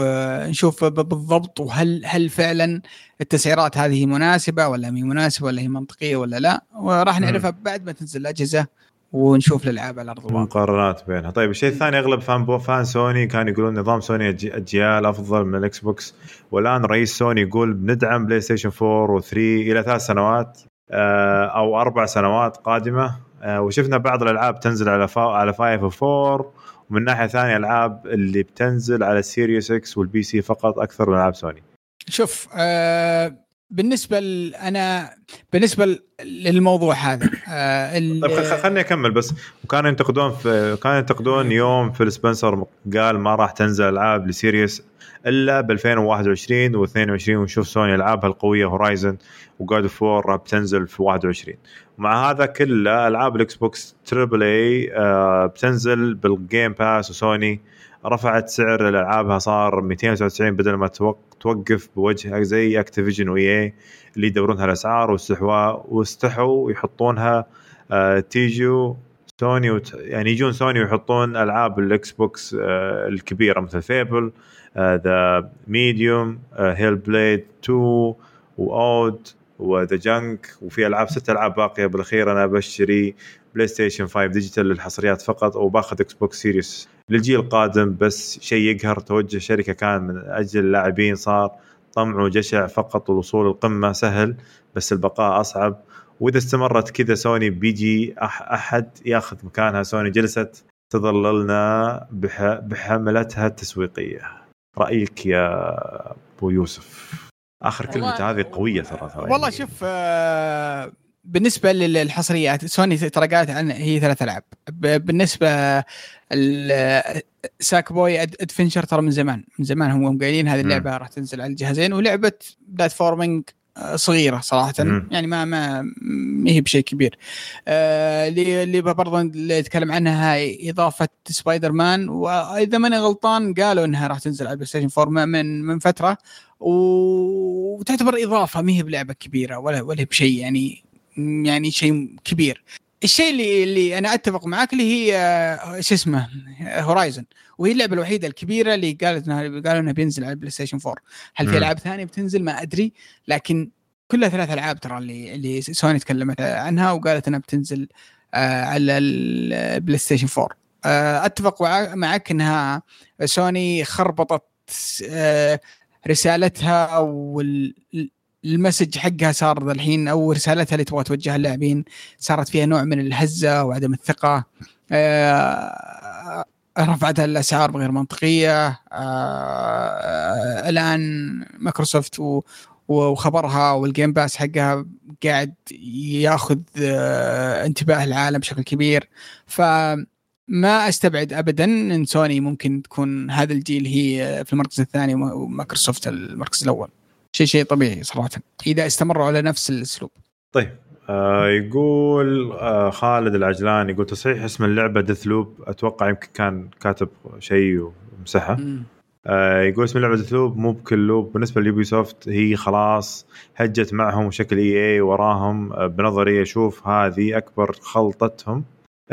نشوف بالضبط وهل هل فعلا التسعيرات هذه مناسبة ولا مي مناسبة ولا هي منطقية ولا لا. وراح. نعرفها بعد ما تنزل الأجهزة ونشوف الالعاب على أرض مقارنات بينها. طيب الشيء الثاني أغلب fanboy fan سوني كان يقولون نظام سوني اجيال أفضل من ال Xbox والآن رئيس سوني يقول بندعم PlayStation 4 و3 إلى ثلاث سنوات آه، أو أربع سنوات قادمة. آه، وشفنا بعض الألعاب تنزل على فا على 5 و4 ومن ناحية ثانية العاب اللي بتنزل على ال Series X وال PC فقط أكثر من ألعاب سوني. شوف آه بالنسبة ل- أنا بالنسبة للموضوع هذا آه ال- طيب خ- خ- خلني أكمل بس. وكانوا ينتقدون في كانوا ينتقدون يوم فيل سبنسر قال ما راح تنزل ألعاب ل Series إلا ب 2021 و22 ونشوف سوني العابها القوية Horizon و God of War بتنزل في 21 ومع هذا كله ألعاب ال Xbox triple A آه، بتنزل بال Game Pass وسوني رفعت سعر الالعابها صار 299 بدل ما توق- توقف بوجه زي اكتيفيجن واي اللي يدورون هالاسعار واستحواء واستحوا يحطونها آه، تيجو سوني وت... يعني يجون سوني ويحطون ألعاب الاكس بوكس آه، الكبيرة مثل فيبل ذا ميديوم هيل بليد 2 واود وذا جانك وفي ألعاب ست ألعاب باقية بالأخير أنا بشتري PlayStation 5 digital للحصريات فقط وباخذ Xbox Series للجيل القادم بس شيء يقهر توجه شركة كان من أجل اللاعبين صار طمع وجشع فقط والوصول القمة سهل بس البقاء أصعب. وإذا استمرت كذا سوني بيجي أحد يأخذ مكانها. سوني جلست تضللنا بح بحملتها التسويقية. رأيك يا أبو يوسف؟ آخر كلمة هذه قوية ترى ترى والله يعني. شوف آه، بالنسبة للحصريات سوني ترى قالت عن هي ثلاث ألعاب. بالنسبة ال- Sackboy Adventure ترى من زمان من زمان هم قايلين هذه اللعبة راح تنزل على الجهازين ولعبة platforming آه، صغيرة صراحة. مم. يعني ما ما هي بشيء كبير. آه، اللي اللي برضه اللي يتكلم عنها هاي إضافة سبايدر مان وإذا ماني غلطان قالوا إنها راح تنزل على ال PlayStation 4 من من فترة وتعتبر إضافة ما هي بلعبة كبيرة ولا ولا بشيء يعني يعني شيء كبير. الشيء اللي اللي أنا أتفق معاك اللي هي آه، شو اسمه Horizon وهي اللعبة الوحيدة الكبيرة اللي قالت انها قالوا إنها بينزل على ال PlayStation 4 هل. في ألعاب ثانية بتنزل؟ ما أدري. لكن كلها ثلاث ألعاب ترى اللي اللي سوني تكلمت عنها وقالت إنها بتنزل آه، على ال PlayStation 4 آه، أتفق معك إنها سوني خربطت آه، رسالتها وال message حقها صار الحين أو رسالتها اللي تبغى توجهها اللاعبين صارت فيها نوع من الهزة وعدم الثقة. آه، رفعت الأسعار بغير منطقية. آه، الآن مايكروسوفت وخبرها وال Game Pass حقها قاعد ياخذ آه، انتباه العالم بشكل كبير. فما أستبعد ابدا إن سوني ممكن تكون هذا الجيل هي في المركز الثاني ومايكروسوفت المركز الأول. شيء شيء طبيعي صراحة. إذا استمروا على نفس الأسلوب. طيب آه يقول آه خالد العجلان يقول تصحيح اسم اللعبة Deathloop أتوقع يمكن كان كاتب شيء ومسحه. آه يقول اسم اللعبة Deathloop مو بكل لوب بالنسبة ل Ubisoft هي خلاص هجت معهم وشكل EA وراهم. آه بنظري أشوف هذه أكبر خلطتهم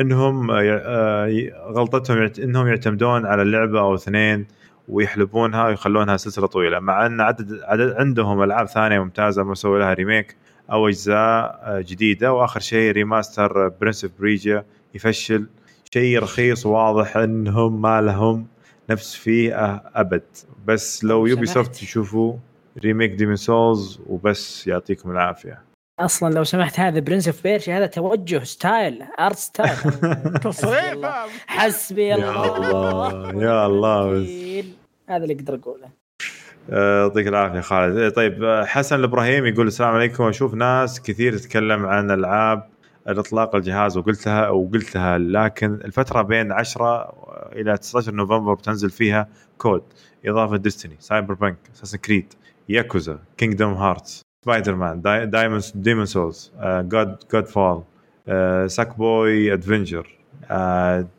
إنهم آه آه غلطتهم إنهم يعتمدون على اللعبة أو اثنين ويحلبونها ويخلونها سلسلة طويلة. مع أن عدد, عدد عندهم ألعاب ثانية ممتازة ما سووا لها remake أو أجزاء آه، جديدة. وآخر شيء remaster Prince of Persia يفشل. شيء رخيص وواضح إنهم ما لهم نفس فيه أبد. بس لو Ubisoft يشوفوا remake Demon's Souls وبس يعطيكم العافية. أصلا لو سمحت هذا Prince of Persia هذا توجه style art style تصريف حسبي يا الله. يا الله. هذا اللي أقدر أقوله. يعطيك العافية خالد. إيه، طيب حسن الإبراهيم يقول السلام عليكم. أشوف ناس كثير تتكلم عن ألعاب الإطلاق الجهاز وقلتها وقلتها لكن الفترة بين 10 إلى 19 نوفمبر بتنزل فيها COD إضافة Destiny Cyberpunk Assassin's Creed Yakuza Kingdom Hearts Spider-Man Demon Demon's Souls God Godfall Sackboy Adventure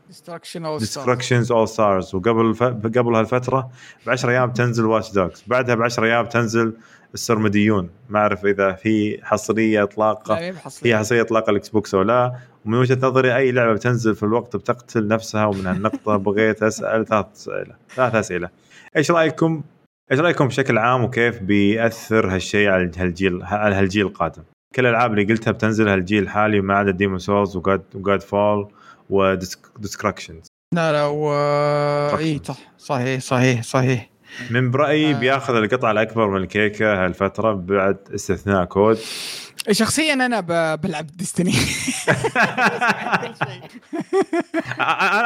Destruction أو Destructions AllStars وقبل ف... قبل هالفترة ب 10 أيام تنزل Watch Dogs بعدها ب 10 أيام تنزل السرمديون. ما أعرف إذا في حصرية اطلاق في حصرية. اطلاق ال Xbox أو لا. ومن وجهة نظري أي لعبة بتنزل في الوقت بتقتل نفسها ومن هالنقطة بغيت أسأل ثلاث أسئلة. ثلاث أسئلة. إيش رأيكم إيش رأيكم بشكل عام وكيف بيأثر هالشيء على هالجيل على هالجيل القادم؟ كل الألعاب اللي قلتها بتنزل هالجيل الحالي ما عدا Demon's Souls و God و Godfall و Destructions لا لا و إي صح صحيح صحيح صحيح. من برأيي آه. بياخذ القطعه الأكبر من الكيكة هالفترة بعد استثناء COD. شخصيا أنا ب... بلعب Destiny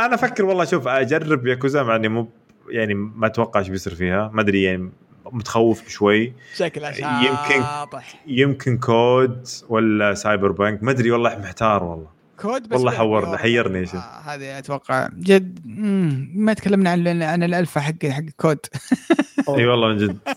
أنا أفكر والله شوف أجرب ياكوزا مع إني مو يعني ما أتوقع إيش بيصير فيها. ما أدري يعني متخوف شوي. شكلها يمكن يمكن COD ولا Cyberpunk. ما أدري والله محتار والله. COD بس والله حورني حيرني شيء آه هذه أتوقع جد ما تكلمنا عن عن الالفا حق حق COD. أي والله من جد.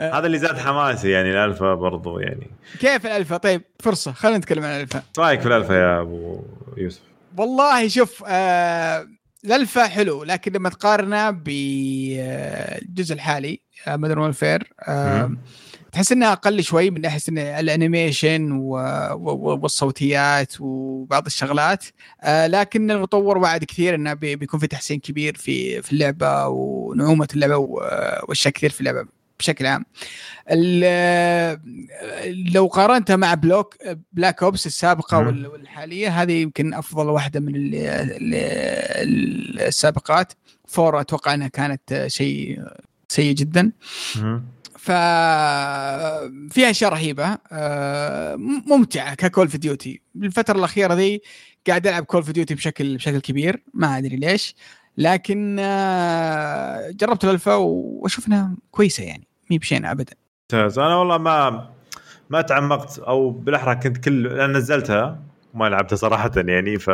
هذا اللي زاد حماسي يعني الالفا برضو يعني. كيف الالفا طيب فرصة خلينا نتكلم عن الالفا رأيك في الالفا يا أبو يوسف؟ والله شوف آه الالفا حلو لكن لما تقارنه بالجزء الحالي Modern Warfare آه تحس إنها أقل شوي من ناحية ال animation والصوتيات وبعض الشغلات آه لكن المطور وعد كثير إنه بيكون في تحسين كبير في في اللعبة ونعومة اللعبة والاشياء كثير في اللعبة. بشكل عام. لو قارنتها مع Black Black Ops السابقة والحالية هذه يمكن أفضل واحدة من السابقات. four أتوقع إنها كانت شيء سيء جدا. ف فيها أشياء رهيبة آه، ممتعة ك Call of Duty الفترة الأخيرة ذي قاعد ألعب Call of Duty بشكل بشكل كبير ما أدري ليش. لكن آه، جربت الالفا وأشوف إنها كويسة يعني. مي بشينة ابدا. ممتاز. أنا والله ما ما تعمقت أو بالأحرى كنت كل أنا نزلتها وما لعبتها صراحة يعني ف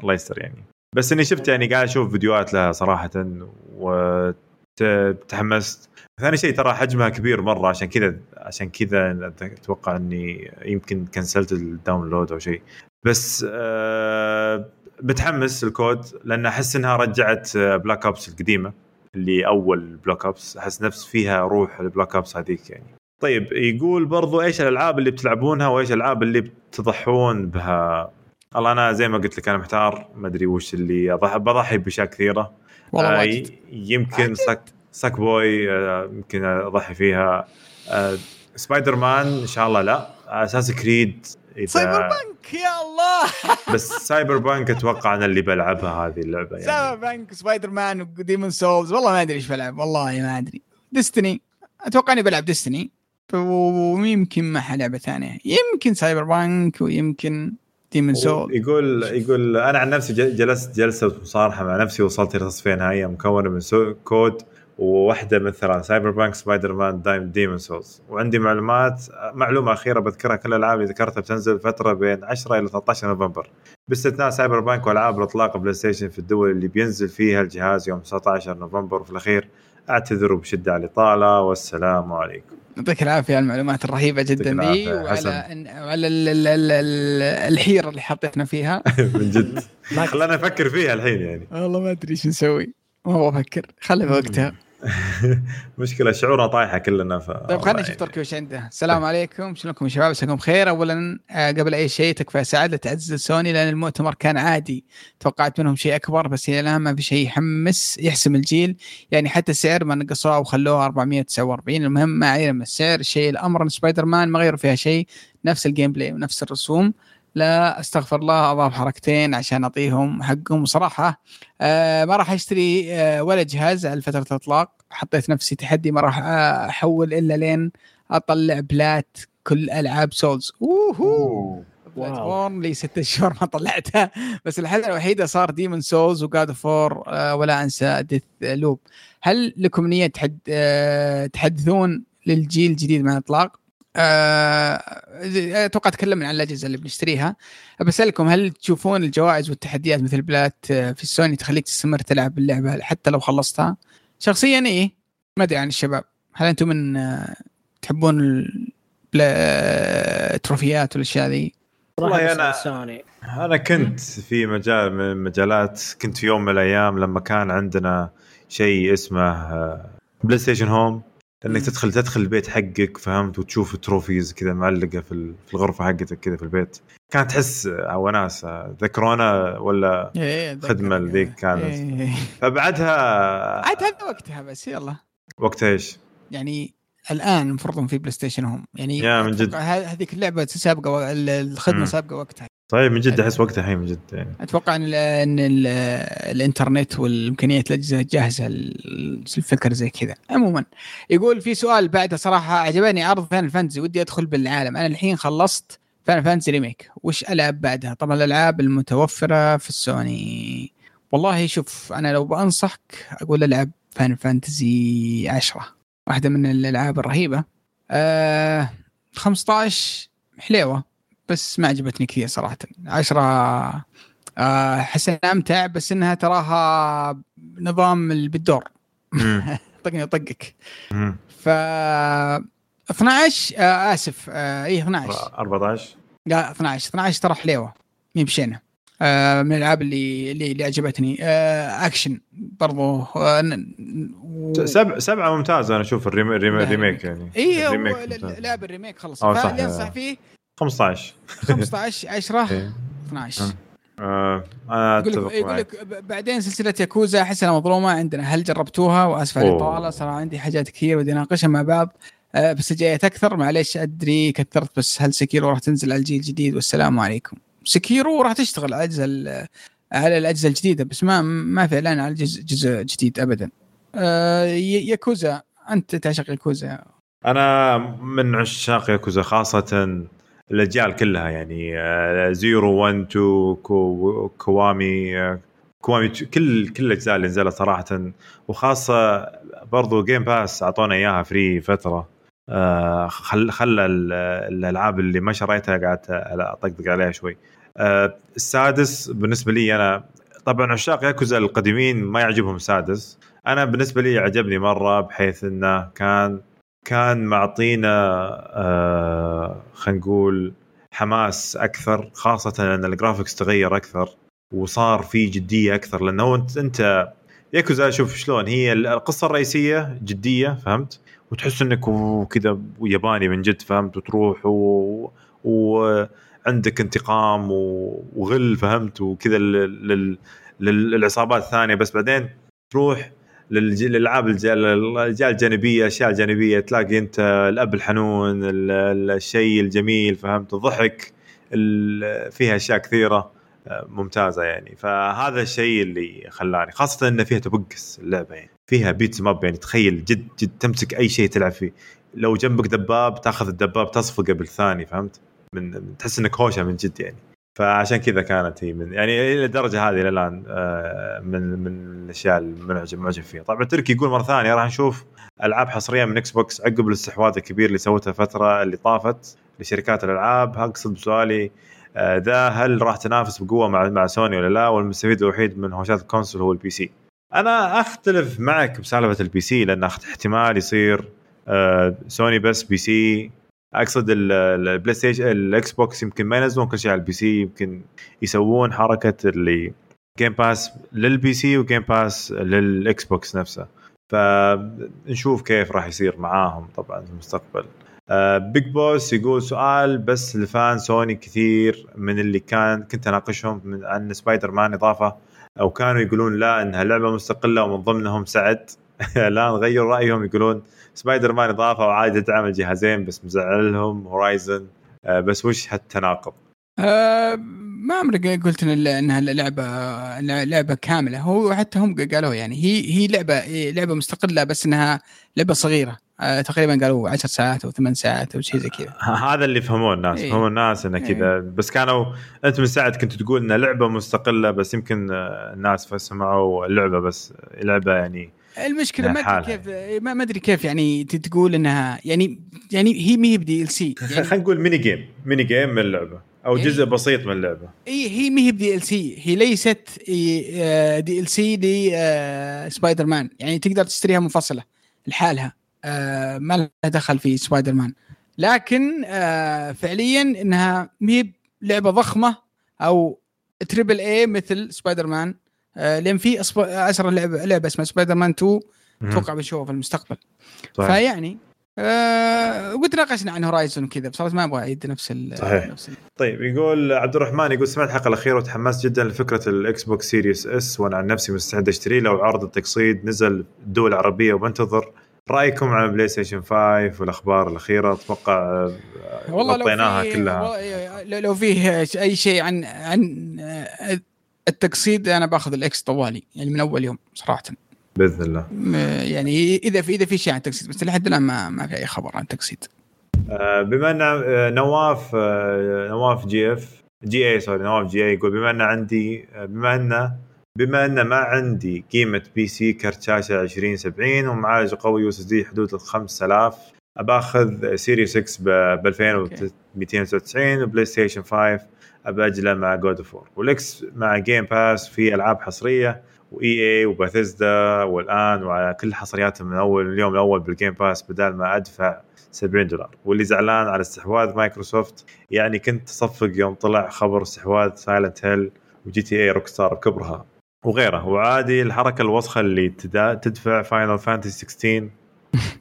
الله يستر يعني. بس إني شفت يعني قاعد أشوف فيديوهات لها صراحة وتحمست ثاني شيء ترى حجمها كبير مرة عشان كذا عشان كذا أتوقع إني يمكن كنسلت ال download أو شيء. بس أه بتحمس ال COD لأن أحس إنها رجعت Black Ops القديمة. اللي أول Black Ops أحس نفس فيها روح ال Black Ops هذيك يعني. طيب يقول برضو إيش الألعاب اللي بتلعبونها وإيش الألعاب اللي بتضحون بها؟ والله أنا زي ما قلت لك أنا محتار ما أدري وش اللي أضحي بضحي بأشياء كثيرة. والله آه يمكن Sack Sackboy آه، يمكن أضحي فيها. آه، سبايدر مان إن شاء الله لا. Assassin's Creed إذا Cyberpunk يا الله. بس Cyberpunk أتوقع أنا اللي بلعبها هذه اللعبة يعني. سايبر punk Spider-Man و Demon's Souls. والله ما أدري إيش بلعب والله ما أدري. Destiny أتوقع إني بلعب Destiny. ويمكن مع لعبة ثانية. يمكن Cyberpunk ويمكن Demon's Souls يقول يقول أنا عن نفسي جلست جلسة مصارحة مع نفسي وصلت إلى تصفية نهائية مكونة من COD وواحدة من ثلاث Cyberpunk Spider-Man Demon Demon's Souls وعندي معلومات معلومة أخيرة بذكرها كل الألعاب اللي ذكرتها بتنزل فترة بين 10 إلى 13 نوفمبر. باستثناء Cyberpunk والعاب الإطلاق PlayStation في الدول اللي بينزل فيها الجهاز يوم 19 نوفمبر. وفي الأخير اعتذر بشدة على الإطالة. والسلام عليكم. يعطيك العافية على المعلومات الرهيبة جدا دي وعلى وعلى الحيرة اللي حطيتنا فيها. من جد. خلانا نفكر فيها الحين يعني. والله ما أدري إيش نسوي. ما أبغى أفكر. خلي وقتها. مشكلة شعورنا طايحة كلنا ف طيب خلينا نشوف تركي وش عنده السلام عليكم. شلونكم يا شباب؟ مساكم خير اولا آه، قبل أي شيء تكفى سعادة تعزز سوني لأن المؤتمر كان عادي. توقعت منهم شيء أكبر بس إلى الآن ما في شيء يحمس يحسم الجيل. يعني حتى السعر ما نقصوها وخلوها 449 المهم ما علينا من السعر. الشيء الأمر إن سبايدر مان ما غيروا فيها شيء. نفس ال gameplay ونفس الرسوم. لا أستغفر الله اضاف حركتين عشان أعطيهم حقهم. صراحة آه ما راح أشتري آه ولا جهاز على فترة الإطلاق. حطيت نفسي تحدي ما راح أحول إلا لين أطلع plat كل ألعاب Souls أوه platform لي ست شهور ما طلعتها. بس الحلقة الوحيدة صار Demon's Souls و God of War ولا أنسى Deathloop هل لكم نية تحد آه، تحدثون للجيل الجديد مع الإطلاق؟ آه، أتوقع تكلمنا عن الأجهزة اللي بنشتريها. بسالكم هل تشوفون الجوائز والتحديات مثل plat آه، في السوني تخليك تستمر تلعب اللعبة حتى لو خلصتها؟ شخصيا إيه ما أدري عن الشباب. هل أنتم من آه، تحبون التروفيات والأشياء ذي؟ والله والله أنا- سوني. أنا كنت في مجال من المجالات كنت في يوم من الأيام لما كان عندنا شيء اسمه آه، PlayStation Home إنك مم. تدخل تدخل البيت حقك فهمت وتشوف trophies كذا معلقة في ال- في الغرفة حقتك كذا في البيت كانت تحس وناسه ذكرونا ولا إيه، أتذكر. ذيك كانت. إيه. فبعدها عاد هذا وقتها بس يلا وقت إيش؟ يعني الآن المفروض في PlayStation Home يعني يا من جد. هذيك اللعبة سابقة الخدمة. سابقة وقتها طيب من جد أحس وقتها الحين من جد يعني. أتوقع إن ال إن ال الإنترنت والامكانيات الاجهزه جاهزة الفكر زي كذا. عموما يقول في سؤال بعده صراحة عجبني. عرض Final Fantasy ودي أدخل بالعالم. أنا الحين خلصت Final Fantasy remake وش ألعب بعدها؟ طبعا الألعاب المتوفرة في السوني. والله شوف أنا لو بأنصحك أقول ألعب فان فانتزي 10 واحدة من الألعاب الرهيبة. آه 15 حليوة. بس ما عجبتني كثير صراحة. 10 آه، احس انها أمتع بس إنها تراها نظام اللي بالدور. طقني طقك. ف 12 آه آسف آه اي 12 14 لا 12 12 ترى حليوة مي بشينة. آه من الألعاب اللي اللي, اللي عجبتني. آه أكشن برضو آه و- سبع سبعة ممتازة أنا أشوف ال remake يعني. اي هو ال remake ل- ممتاز. لعب ال remake خلص. آه،. فاللي انصح فيه؟ 15 15 10 إيه. 12 آه، أنا أتفق يقول لك بعدين سلسلة ياكوزا احسها مظلومة عندنا. هل جربتوها وأسف على. الإطالة؟ صراحة عندي حاجات كثير ودي أناقشها مع بعض. آه، بس جاية أكثر. معليش أدري كثرت بس هل Sekiro راح تنزل على الجيل الجديد؟ والسلام عليكم. Sekiro راح تشتغل على الاجهزه ال- على الأجهزة الجديدة بس ما ما في إعلان على جزء, جزء جديد ابدا. آه، ياكوزا أنت تعشق ياكوزا؟ أنا من عشاق ياكوزا خاصة الأجيال كلها يعني آه، Zero 1 2 Ki- Kiwami آه، Kiwami كل كل الأجزاء اللي نزلت صراحة. وخاصة برضو Game Pass أعطونا إياها free فترة. آه، خل خلى ال- الألعاب اللي ما شريتها قعدت أطقطق عليها شوي. السادس بالنسبة لي أنا طبعا عشاق ياكوزا القديمين ما يعجبهم السادس. أنا بالنسبة لي عجبني مرة بحيث إنه كان كان معطينا آه خلينا نقول حماس أكثر خاصة لأن ال graphics تغير أكثر وصار في جدية أكثر. لأنه أنت أنت ياكوزا شوف شلون هي القصة الرئيسية جدية فهمت؟ وتحس إنك كذا ياباني من جد فهمت؟ وتروح و... وعندك انتقام و... وغل فهمت؟ وكذا لل... لل... للعصابات الثانية بس بعدين تروح للألعاب الج- الاشياء الجانبية الاشياء الجانبيه تلاقي أنت الأب الحنون ال- ال- الشيء الجميل فهمت؟ الضحك ال- فيها أشياء كثيرة آه، ممتازة يعني. فهذا الشيء اللي خلاني خاصة إن فيها تبقس اللعبة يعني. فيها beat 'em up يعني. تخيل جد جد تمسك أي شيء تلعب فيه. لو جنبك دباب تاخذ الدباب تصفقه بالثاني فهمت؟ من- تحس إنك هوشة من جد يعني. فعشان كذا كانت هي من يعني إلى الدرجة هذه إلى الآن آه، من من الأشياء المعجب معجب فيها. طبعا تركي يقول مرة ثانية راح نشوف ألعاب حصرية من Xbox عقب الاستحواذ الكبير اللي سوته الفترة اللي طافت لشركات الألعاب. اقصد بسؤالي آه، ذا هل راح تنافس بقوة مع مع سوني ولا لا؟ والمستفيد الوحيد من هوشات ال console هو ال PC أنا أختلف معك بسالفة ال PC لأن احتمال يصير آه، سوني بس PC أقصد ال- ال- ال PlayStation ال Xbox يمكن ما ينزلون كل شيء على ال PC يمكن يسوون حركة اللي Game Pass لل PC و Game Pass لل Xbox نفسه. فنشوف كيف راح يصير معاهم طبعا في المستقبل. Big Boss يقول سؤال بس ل fan سوني كثير من اللي كان كنت أناقشهم من عن سبايدر مان إضافة أو كانوا يقولون لا إنها لعبة مستقلة ومن ضمنهم سعد. الآن غيروا رأيهم يقولون سبايدر مان إضافة وعادي تدعم الجهازين بس مزعلهم Horizon. بس وش هالتناقض؟ آه ما عمري قلت إن إنها لعبة لعبة كاملة. هو حتى هم قالوا يعني هي هي لعبة لعبة مستقلة بس إنها لعبة صغيرة. آه تقريبا قالوا 10 ساعات أو 8 ساعات أو شيء زي كذا. هذا اللي فهموه الناس إيه. فهموا الناس إنه كذا. بس كانوا أنت من ساعة كنت تقول انها لعبة مستقلة بس يمكن آه، الناس سمعوا اللعبة بس لعبة يعني المشكلة ما أدري. كيف ما ما أدري كيف يعني تقول إنها يعني يعني هي ما هي ب DLC يعني خلينا نقول mini game mini game من اللعبة. أو إيه. جزء بسيط من اللعبة. هي هي ما هي ب DLC هي ليست DLC ل Spider-Man يعني تقدر تشتريها منفصله لحالها. آه، ما لها دخل في سبايدر مان لكن آه، فعليا إنها ما هي لعبة ضخمة أو triple A مثل سبايدر مان آه، لأن في اسرع لعبه لعبة اسمها سبايدر مان 2 أتوقع بنشوفها في المستقبل. صحيح. فيعني آه ناقشنا عن Horizon وكذا بصراحة ما أبغى أعيد نفس ال صحيح. نفس ال طيب يقول عبد الرحمن يقول سمعت الحلقة الأخيرة وتحمست جدا لفكرة ال Xbox Series S وأنا عن نفسي مستعد أشتري لو عرض التقسيط نزل الدول العربيه وبنتظر رأيكم عن PlayStation 5 والأخبار الأخيرة؟ أتوقع آه، والله غطيناها كلها. والله لو- فيه أي شيء عن عن آه، التقسيط أنا باخذ ال X طوالي يعني من أول يوم صراحة. بإذن الله. يعني إذا في إذا في شيء عن التقسيط بس لحد الآن ما ما في أي خبر عن التقسيط آه، بما أن آه، نواف آه، نواف جي إف جي اي سوري نواف جي اي يقول بما أن عندي بما أن بما أن ما عندي قيمة PC كرت شاشه 2070 ومعالج قوي SSD حدود ال 5000 أباخذ Series S ب 2299 وبلاي ستيشن 5 بأجله مع God of War وال Xbox مع Game Pass في ألعاب حصرية و EA وبيثيسدا والآن وعلى كل حصرياتهم من أول اليوم الأول بال Game Pass بدل ما أدفع 70 دولار. واللي زعلان على استحواذ مايكروسوفت يعني كنت تصفق يوم طلع خبر استحواذ Silent Hill و GTA روك ستار بكبرها وغيره وعادي الحركة الوسخة اللي تدفع Final Fantasy 16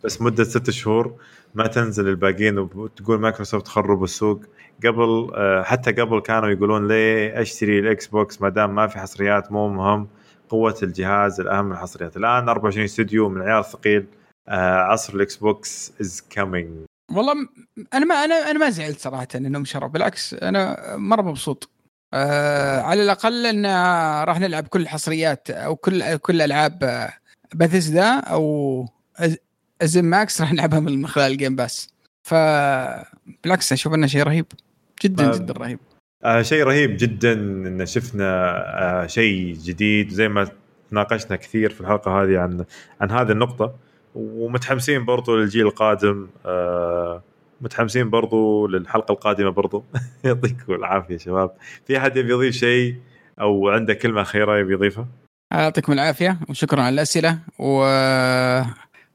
بس مدة ست شهور ما تنزل الباقيين وتقول مايكروسوفت خربوا السوق قبل آه، حتى قبل كانوا يقولون ليه أشتري الإكس بوكس؟ ما دام ما في حصريات مو مهم. قوة الجهاز الأهم من الحصريات. الآن 24 استوديو من عيار ثقيل. آه، عصر الإكس بوكس is coming والله أنا ما أنا أنا ما زعلت صراحة انهم شروا بالعكس أنا مرة مبسوط. آه على الأقل إن راح نلعب كل الحصريات أو كل كل ألعاب بيثيسدا أو ZeniMax راح نلعبها من خلال ال Game Pass فبالعكس أشوف إنه شيء رهيب. جدا ما- جدا رهيب. آه شيء رهيب جدا إن شفنا آه شيء جديد. زي ما تناقشنا كثير في الحلقة هذه عن عن هذه النقطة. ومتحمسين برضو للجيل القادم. آه متحمسين برضو للحلقة القادمة برضو. يعطيكم العافية شباب. في أحد يبي يضيف شيء؟ أو عنده كلمة أخيرة يبي يضيفها؟ يعطيكم العافية وشكرا على الأسئلة.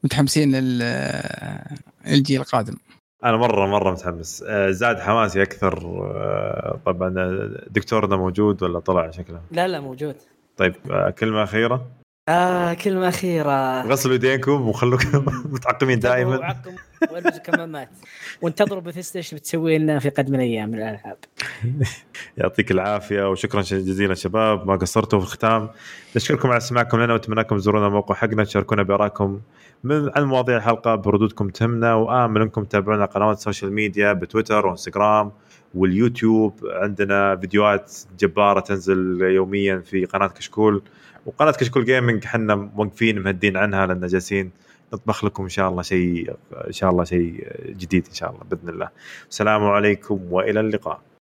ومتحمسين للجيل القادم. أنا مرة مرة متحمس. آه زاد حماسي أكثر آه طبعا دكتورنا موجود ولا طلع شكله؟ لا لا موجود. طيب آه كلمة أخيرة. آه كلمة أخيرة. غسلوا يدينكم وخلوكم متعقمين دائما. وعقم وألبسوا كمامات. وانتظروا بيثيسدا إيش بتسوي لنا في قادم الأيام من الألعاب. يعطيك العافية وشكرا جزيلا شباب ما قصرتوا في الختام. نشكركم على سماعكم لنا واتمنى لكم تزورونا الموقع حقنا تشاركونا بآرائكم من عن مواضيع الحلقة بردودكم تهمنا وامل انكم تتابعونا على قنوات ال social media بتويتر وإنستغرام واليوتيوب. عندنا فيديوهات جبارة تنزل يوميا في قناة كشكول. وقناه كشكول جيمنج إحنا موقفين مهدين عنها لأن جالسين نطبخ لكم إن شاء الله شيء إن شاء الله شيء جديد إن شاء الله بإذن الله. السلام عليكم وإلى اللقاء.